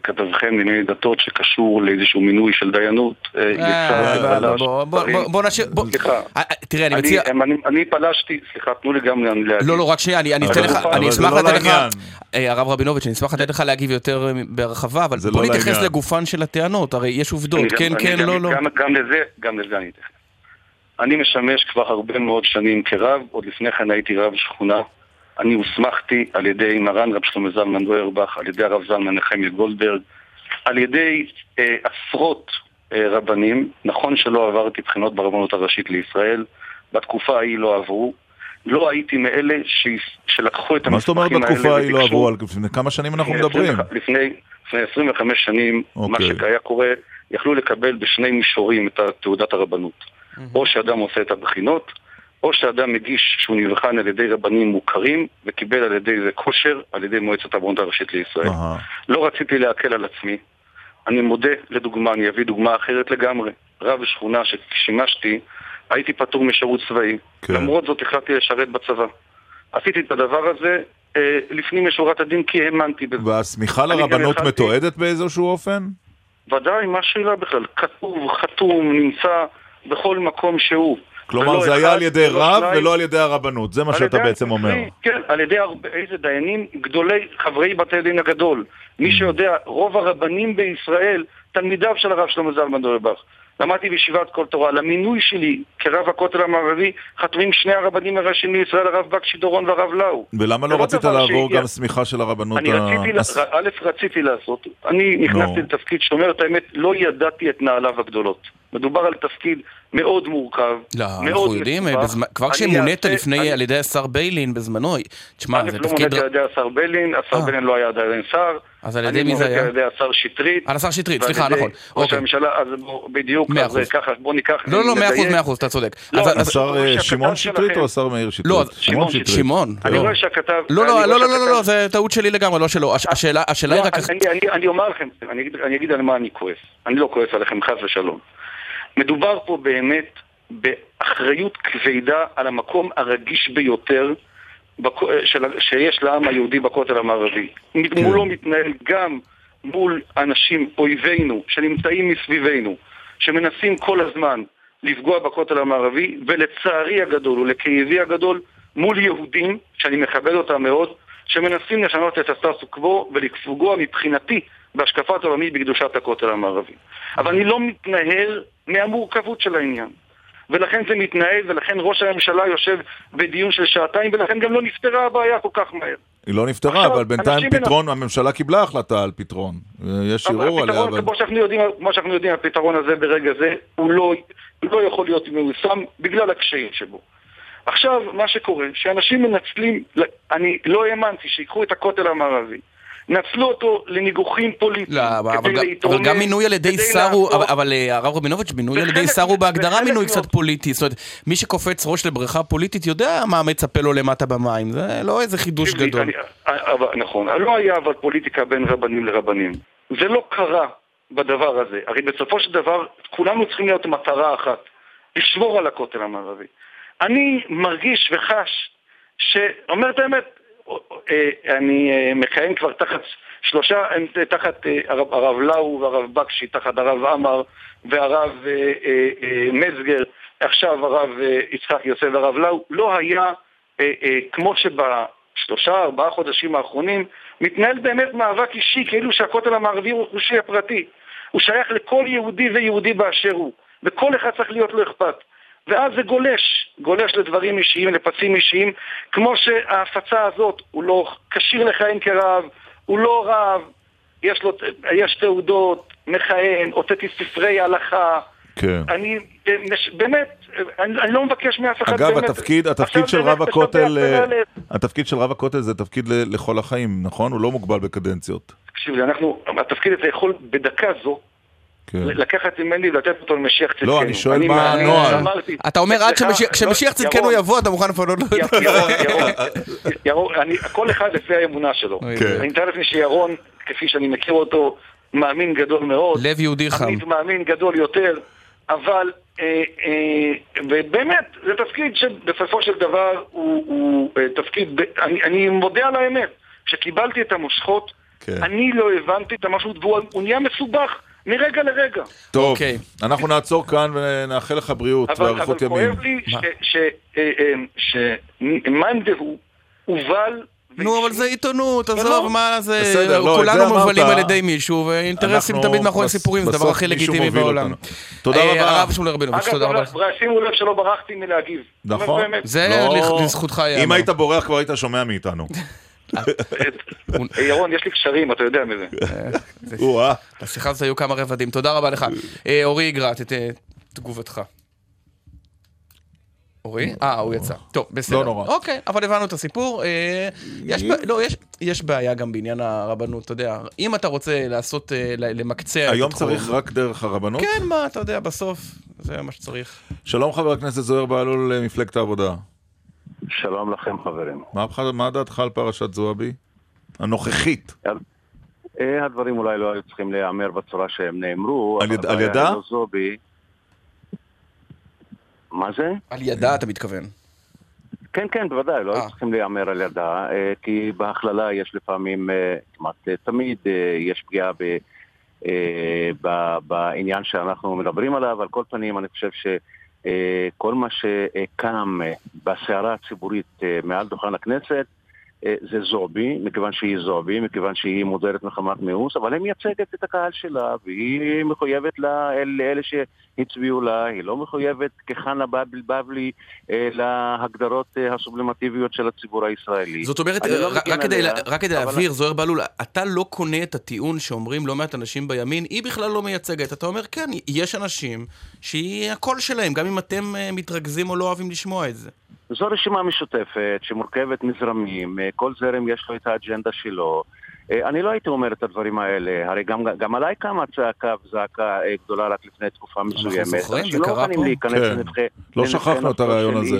כתבכם לענייני דתות שקשור לאיזשהו מינוי של דיינות, אה, יצא בוא- נשאיר... סליחה. אה, אה, תראה, אני אני- מציע... אני- פלשתי, סליחה, תנו לי גם להגיד. לא, לא, רק שנייה, אני אתן לך, אני אשמח לא לתת לך. אה, הרב רבינוביץ', אני אשמח לתת לך להגיב יותר אה, בהרחבה, אבל זה בוא לא נתייחס. לגופן של הטענות, הרי יש עובדות, כן, כן, לא, לא. גם, גם לזה, גם לזה אני אתייחס. אני משמש כבר הרבה מאוד שנים כרב, עוד לפני כן הייתי רב שכונה. אני הוסמכתי על ידי מרן רב שלמה זלמן דוירבך, על ידי הרב זלמן נחמיה גולדברג, על ידי אה, עשרות אה, רבנים. נכון שלא עברתי בחינות ברבנות הראשית לישראל, בתקופה ההיא לא עברו. לא הייתי מאלה ש... שלקחו את מה זאת אומרת המסמכים האלה בתקופה ההיא לא עברו? על לפני כמה שנים אנחנו מדברים? 25 לפני, לפני 25 שנים, מה אוקיי. שהיה קורה, יכלו לקבל בשני מישורים את תעודת הרבנות. או שאדם עושה את הבחינות, או שאדם מגיש שהוא נבחן על ידי רבנים מוכרים, וקיבל על ידי זה כושר, על ידי מועצת הרבנות הראשית לישראל. לא רציתי להקל על עצמי. אני מודה, לדוגמה, אני אביא דוגמה אחרת לגמרי. רב שכונה ששימשתי, הייתי פטור משירות צבאי. כן. למרות זאת החלטתי לשרת בצבא. עשיתי את הדבר הזה אה, לפנים משורת הדין כי האמנתי בזה. והשמיכה לרבנות החלטתי- מתועדת באיזשהו אופן? ודאי, מה השאלה בכלל? כתוב, חתום, נמצא בכל מקום שהוא. כלומר, זה היה על ידי רב. ולא על ידי הרבנות, זה מה על שאתה בעצם אומר. כן, על ידי איזה דיינים גדולי חברי בתי הדין הגדול. מי שיודע, רוב הרבנים בישראל, תלמידיו של הרב שלמה זלמן דוירבך. למדתי בישיבת כל תורה. למינוי שלי כרב הכותל המערבי חתומים שני הרבנים הראשיים לישראל, הרב בקשי דורון והרב לאו. ולמה לא לא רצית לעבור שהגיע. גם סמיכה של הרבנות אני ה... רציתי, הס- א', רציתי לעשות. אני נכנסתי לתפקיד שאומר את האמת, לא ידעתי את נעליו הגדולות. מדובר על תפקיד מאוד מורכב, לא, מאוד אנחנו יודעים, מסובך. בזמן- כבר אני כשמונית אעשה- לפני, אני- על ידי השר ביילין בזמנו, תשמע, זה לא תפקיד... מוניתי על ידי השר ביילין, השר אה. ביילין לא היה עדיין שר. אז על ידי מי זה אני היה? מוניתי על ידי השר שטרית. על השר שטרית, סליחה, נכון. ראש אוקיי. הממשלה, אז בדיוק, אז אחוז. ככה, בוא ניקח... לא, לא, מאה אחוז. מאה אחוז, אתה צודק. לא, השר אה, שמעון שטרית או השר מאיר שטרית? לא, שמעון שטרית. שמעון. אני לא. רואה שהכתב... לא, אני לא, לא, לא, לא, לא, זה טעות שלי לגמרי, לא שלו. הש- השאלה היא לא, רק... אני, אני, אני אומר לכם, אני אני אגיד על מה אני כועס. אני לא כועס עליכם, חס ושלום. מדובר פה באמת באחריות כבדה על המקום הרגיש ביותר של, שיש לעם היהודי בכותל המערבי. מולו מתנהל גם מול אנשים, אויבינו, שנמצאים מסביבנו, שמנסים כל הזמן לפגוע בכותל המערבי, ולצערי הגדול ולכאבי הגדול, מול יהודים, שאני מכבד אותם מאוד, שמנסים לשנות את הסטטוס קוו ולפגוע מבחינתי בהשקפת עולמי בקדושת הכותל המערבי. אבל אני לא מתנהל מהמורכבות של העניין. ולכן זה מתנהל, ולכן ראש הממשלה יושב בדיון של שעתיים, ולכן גם לא נפתרה הבעיה כל כך מהר. היא לא נפתרה, עכשיו, אבל בינתיים פתרון, הממשלה קיבלה החלטה על פתרון. יש ערעור עליה, אבל... כמו שאנחנו יודעים, כמו שאנחנו יודעים, הפתרון הזה ברגע זה, הוא לא, הוא לא יכול להיות מיושם בגלל הקשיים שבו. עכשיו, מה שקורה, שאנשים מנצלים, אני לא האמנתי שיקחו את הכותל המערבי, נצלו אותו לניגוחים פוליטיים, לא, אבל, כדי גם- להתרומם, אבל גם מינוי על ידי שר הוא, אבל, אבל אה, הרב רבינוביץ', מינוי על ידי שר הוא בהגדרה מינוי. קצת פוליטי. זאת אומרת, מי שקופץ ראש לבריכה פוליטית יודע מה מצפה לו למטה במים, זה לא איזה חידוש גדול. אני- אבל, נכון, לא היה אבל פוליטיקה בין רבנים לרבנים. זה לא קרה בדבר הזה. הרי בסופו של דבר, כולנו צריכים להיות מטרה אחת, לשמור על הכותל המערבי. אני מרגיש וחש שאומר את האמת, אה, אני אה, מכהן כבר תחת שלושה, אה, תחת אה, הרב, הרב לאו והרב בקשי, תחת הרב עמר והרב אה, אה, אה, מצגר, עכשיו הרב אה, יצחק יוסף והרב לאו, לא היה אה, אה, אה, כמו שבשלושה, ארבעה חודשים האחרונים, מתנהל באמת מאבק אישי, כאילו שהכותל המערבי הוא רכושי הפרטי. הוא שייך לכל יהודי ויהודי באשר הוא, וכל אחד צריך להיות לו אכפת. ואז זה גולש, גולש לדברים אישיים, לפצים אישיים, כמו שההפצה הזאת, הוא לא כשיר לכהן כרב, הוא לא רב, יש לו, יש תעודות, מכהן, הוצאתי ספרי הלכה. כן. אני באמת, אני, אני לא מבקש מאף אחד אגב, באמת. התפקיד, התפקיד של רב הכותל, אה, התפקיד של רב הכותל זה תפקיד לכל החיים, נכון? הוא לא מוגבל בקדנציות. תקשיב אנחנו, התפקיד הזה יכול בדקה זו כן. לקחת ממני ולתת אותו למשיח צדקנו. לא, אני שואל אני מה הנוהל. אתה אומר עד שמשיח- לא, צדקנו יבוא, אתה מוכן לפנות לו את ירון, ירון, ירון, אני- כל אחד לפי האמונה שלו. כן. אני מתאר לעצמי שירון, כפי שאני מכיר אותו, מאמין גדול מאוד. לב יהודי חם. עמית מאמין גדול יותר, אבל אה, אה, ובאמת, זה תפקיד שבסופו של דבר הוא, הוא אה, תפקיד, אני, אני מודה על האמת, כשקיבלתי את המושכות, כן. אני לא הבנתי את המשהו, והוא הוא נהיה מסובך מרגע לרגע. טוב, אוקיי. אנחנו נעצור כאן ונאחל לך בריאות אבל, אבל ואריכות ימים. כואב לי שמאן דהוא הובל נו, אבל זה עיתונות, עזוב, מה זה... בסדר, לא, כולנו. מובלים על ידי מישהו, ואינטרסים תמיד מאחורי סיפורים, זה הדבר הכי לגיטימי בעולם. תודה אה, רבה. הרב שמואל רבינוביץ', תודה רבה. אגב, שימו לב שלא ברחתי מלהגיב. נכון. זה לא- לזכותך ייאמר. אם היית בורח כבר היית שומע מאיתנו. אה, ירון, יש לי קשרים, אתה יודע מזה. או-אה. לשיחה הזאת היו כמה רבדים, תודה רבה לך. אה, אורי יגרט, את אה, תגובתך. אורי? אה, הוא יצא. טוב, בסדר. לא נורא. אוקיי, אבל הבנו את הסיפור. אה, יש לא, יש- יש בעיה גם בעניין הרבנות, אתה יודע. אם אתה רוצה לעשות, אה, למקצע היום צריך רק דרך הרבנות? כן, מה, אתה יודע, בסוף, זה מה שצריך. שלום חבר הכנסת זוהיר בהלול, מפלגת העבודה. שלום לכם חברים. מה, מה דעתך על פרשת זועבי? הנוכחית. אה, הדברים אולי לא היו צריכים להיאמר בצורה שהם נאמרו. על יד- על ידה? זובי. מה זה? על ידה אתה מתכוון. כן, כן, בוודאי, לא היו צריכים להיאמר על ידה, אה, כי בהכללה יש לפעמים, אה, כמעט אה, תמיד, אה, יש פגיעה ב, אה, ב- בעניין שאנחנו מדברים עליו. על כל פנים, אני חושב שכל מה שקם אה, בסערה הציבורית אה, מעל דוכן הכנסת, אה, זה זועבי, מכיוון שהיא זועבי, מכיוון שהיא מודרת מחמת מיאוס, אבל היא מייצגת את הקהל שלה, והיא מחויבת לה, אל- לאלה שהצביעו לה, היא לא מחויבת כחנה בבל בבלי אה, להגדרות אה, הסובלימטיביות של הציבור הישראלי. זאת אומרת, לא רק- רק כדי לה- רק כדי אבל- להבהיר, זוהיר בהלול, אתה לא קונה את הטיעון שאומרים לא מעט אנשים בימין, היא בכלל לא מייצגת. אתה אומר, כן, יש אנשים שהיא הקול שלהם, גם אם אתם אה, מתרכזים או לא אוהבים לשמוע את זה. זו רשימה משותפת שמורכבת מזרמים, אה, כל זרם יש לו את האג'נדה שלו. אה, אני לא הייתי אומר את הדברים האלה, הרי גם, גם עליי קמה צעקה וזעקה אה, גדולה רק לפני תקופה מסוימת. זוכרים, זה אנשים לא קרה מוכנים פה. כן. לנבחי... לא שכחנו את הרעיון הזה.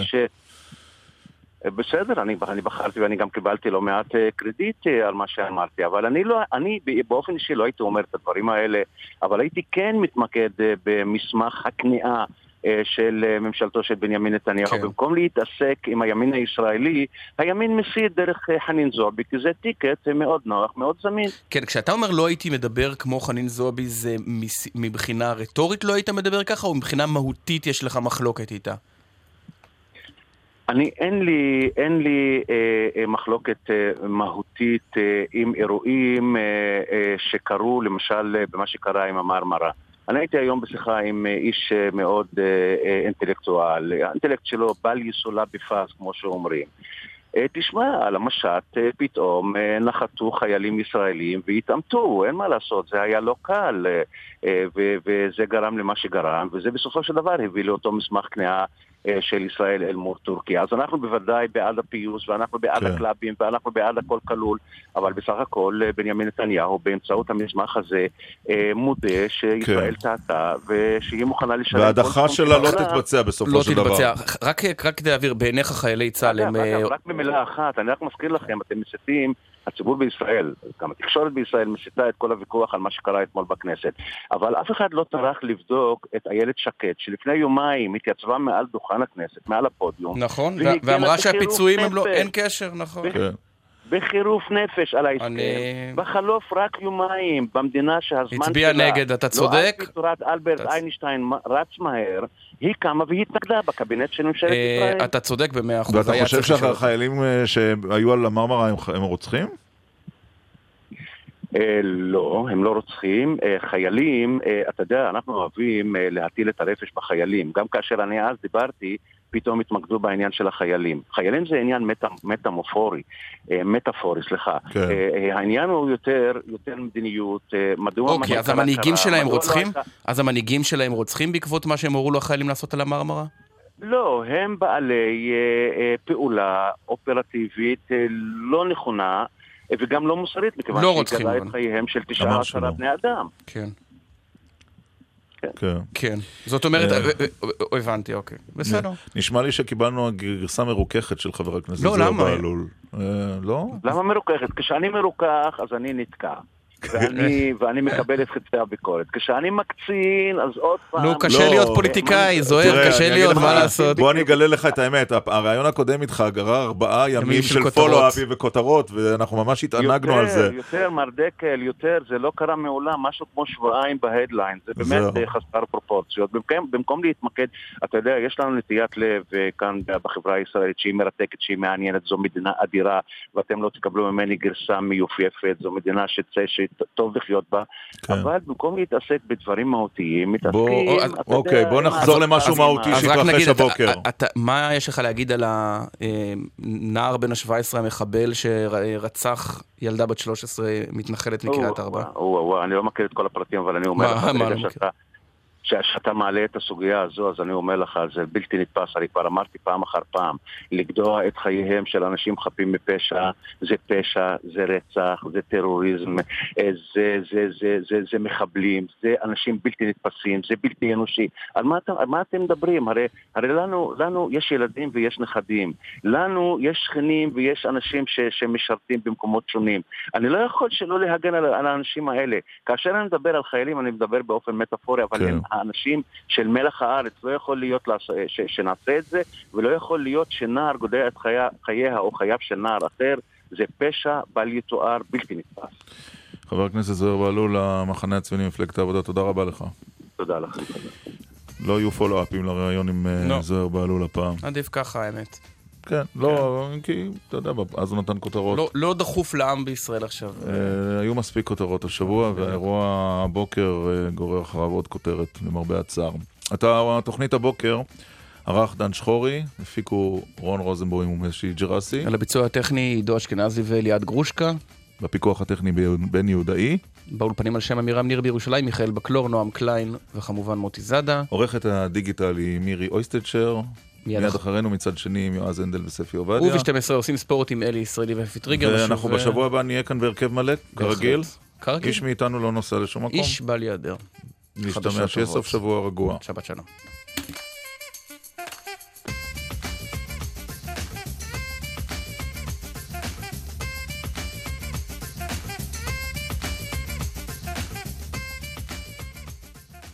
אה, בסדר, אני, אני בחרתי ואני גם קיבלתי לא מעט קרדיט על מה שאמרתי, אבל אני, לא, אני באופן אישי לא הייתי אומר את הדברים האלה, אבל הייתי כן מתמקד במסמך הכניעה של אה, ממשלתו של בנימין נתניהו. כן. במקום להתעסק עם הימין הישראלי, הימין מסית דרך אה, חנין זועבי, כי זה טיקט אה, מאוד נוח, מאוד זמין. כן, כשאתה אומר לא הייתי מדבר כמו חנין זועבי, זה מבחינה רטורית לא היית מדבר ככה, או מבחינה מהותית יש לך מחלוקת איתה? אני, אין לי, אין לי אה, אה, מחלוקת אה, מהותית אה, עם אירועים אה, אה, שקרו, למשל אה, במה שקרה עם המרמרה. אני הייתי היום בשיחה עם אה, איש אה, מאוד אה, אינטלקטואל, האינטלקט שלו בל יסולא בפז, כמו שאומרים. תשמע, על המשט פתאום נחתו חיילים ישראלים והתעמתו, אין מה לעשות, זה היה לא קל, וזה גרם למה שגרם, וזה בסופו של דבר הביא לאותו מסמך כניעה של ישראל אל מול טורקיה. אז אנחנו בוודאי בעד הפיוס, ואנחנו בעד כן. הקלאבים, ואנחנו בעד הכל כלול, אבל בסך הכל אה, בנימין נתניהו באמצעות המסמך הזה אה, מודה שישראל טעתה, ושהיא מוכנה לשלם... וההדחה שלה לא. תתבצע בסופו לא של דבר. תתבצע. רק רק כדי להבהיר, בעיניך חיילי צה"ל הם... אה, רק במילה אחת, אני רק מזכיר לכם, אתם מסיתים, הציבור בישראל, גם התקשורת בישראל מסיתה את כל הוויכוח על מה שקרה אתמול בכנסת. אבל אף אחד לא טרח לבדוק את איילת שקד, שלפני יומיים התייצבה מעל דוכן הכנסת, מעל הפודיום. נכון, ואמרה שהפיצויים הם לא... אין קשר, נכון. בחירוף נפש על ההסכם, אני- בחלוף רק יומיים, במדינה שהזמן הצביע שלה... נגד, אתה לא צודק. אז בצורת אלברט איינשטיין מ- רץ מהר, היא קמה והיא התנגדה בקבינט של ממשלת אה, ישראל. אתה צודק במאה אחוז. ואתה חושב. שהחיילים אה, שהיו על המרמרה הם- הם רוצחים? אה, לא, הם לא רוצחים. אה, חיילים, אה, אתה יודע, אנחנו אוהבים אה, להטיל את הרפש בחיילים. גם כאשר אני אז דיברתי, פתאום התמקדו בעניין של החיילים. חיילים זה עניין מטה, מטמופורי, אה, מטאפורי, סליחה. כן. אה, אה, העניין הוא יותר, יותר מדיניות, מדוע... אוקיי, אז המנהיגים קרה, שלהם לא רוצחים? הייתה- אז המנהיגים שלהם רוצחים בעקבות מה שהם הורו לחיילים לעשות על המרמרה? לא, הם בעלי אה, אה, פעולה אופרטיבית אה, לא נכונה. וגם לא מוסרית, מכיוון לא שהיא גדלה את. חייהם של תשעה. עשרה בני אדם. כן. כן. כן. זאת אומרת, אה, אה, אה, הבנתי, אוקיי. בסדר. נשמע לי שקיבלנו גרסה מרוככת של חבר הכנסת לא, זוהיר למה? בהלול. לא? למה מרוככת? כשאני מרוכך, אז אני נתקע. ואני, ואני מקבל את חצי הביקורת. כשאני מקצין, אז עוד פעם... נו, קשה להיות פוליטיקאי, זוהיר, תראה, קשה להיות, מה לעשות? בוא אני אגלה לך את האמת, הרעיון הקודם איתך גרר ארבעה ימים של. פולו-אפים וכותרות, ואנחנו ממש התענגנו על זה. יותר, יותר, מר דקל, יותר, זה לא קרה מעולם, משהו כמו שבועיים בהדליין, זה באמת. אה, חסר פרופורציות. במקום, במקום להתמקד, אתה יודע, יש לנו נטיית לב אה, כאן בחברה הישראלית שהיא מרתקת, שהיא מעניינת, זו מדינה אדירה, ואתם לא תקבלו ממני גרסה מיופייפת, זו מדינה שצא, שטוב לחיות בה, אבל במקום להתעסק בדברים מהותיים, בוא, מתעסקים, או- אתה אוקיי, יודע, בוא נחזור העבודה, למשהו מהותי אז רק שהתרחש נגיד, אתה- הבוקר. אתה- מה יש לך להגיד על הנער בן ה-17 המחבל שרצח ילדה בת 13 מתנחלת מקריית ארבע? אני לא מכיר את כל הפרטים, אבל אני אומר לך, כשאתה מעלה את הסוגיה הזו, אז אני אומר לך, זה בלתי נתפס, אני כבר אמרתי פעם אחר פעם, לגדוע את חייהם של אנשים חפים מפשע, זה פשע, זה רצח, זה טרוריזם, אה, זה, זה, זה, זה, זה מחבלים, זה אנשים בלתי נתפסים, זה בלתי אנושי. על מה, על מה אתם מדברים? הרי, הרי לנו, לנו יש ילדים ויש נכדים, לנו יש שכנים ויש אנשים ש, שמשרתים במקומות שונים. אני לא יכול שלא להגן על, על האנשים האלה. כאשר אני מדבר על חיילים, אני מדבר באופן מטאפורי, אבל כן. הם האנשים של מלח הארץ. לא יכול להיות לעש... ש... שנעשה את זה, ולא יכול להיות שנער גודע את חייה, חייה או חייו של נער אחר. זה פשע בל יתואר, בלתי נתפס. חבר הכנסת זוהיר בהלול, המחנה הציוני, מפלגת העבודה, תודה רבה לך. תודה לכם. לא יהיו פולו-אפים לראיון עם אה, לא. זוהיר בהלול הפעם. עדיף ככה, האמת. כן, לא, כי, אתה יודע, אז הוא נתן כותרות. לא- לא דחוף לעם בישראל עכשיו. אה, היו מספיק כותרות השבוע, והאירוע הבוקר אה, גורר אחריו עוד כותרת, למרבה הצער. אתה, תוכנית הבוקר, ערך דן שחורי, הפיקו רון רוזנבוים ומשי ג'רסי. על הביצוע הטכני עידו אשכנזי ואליעד גרושקה. בפיקוח הטכני בן יהודאי. באולפנים על שם עמירם ניר בירושלים, מיכאל בקלור, נועם קליין וכמובן מוטי זאדה. עורכת הדיגיטל היא מירי אויסטדשר. מיד מיד אח- אחרינו מצד שני עם יועז הנדל וספי עובדיה. וב-12 עושים ספורט עם אלי ישראלי ואפי טריגר. ואנחנו נשוב, בשבוע הבא נהיה כאן בהרכב מלא, כרגיל. כרגיל. איש מאיתנו לא נוסע לשום מקום. איש בל ייעדר. להשתמע, שיהיה. סוף שבוע רגוע. שבת שלום.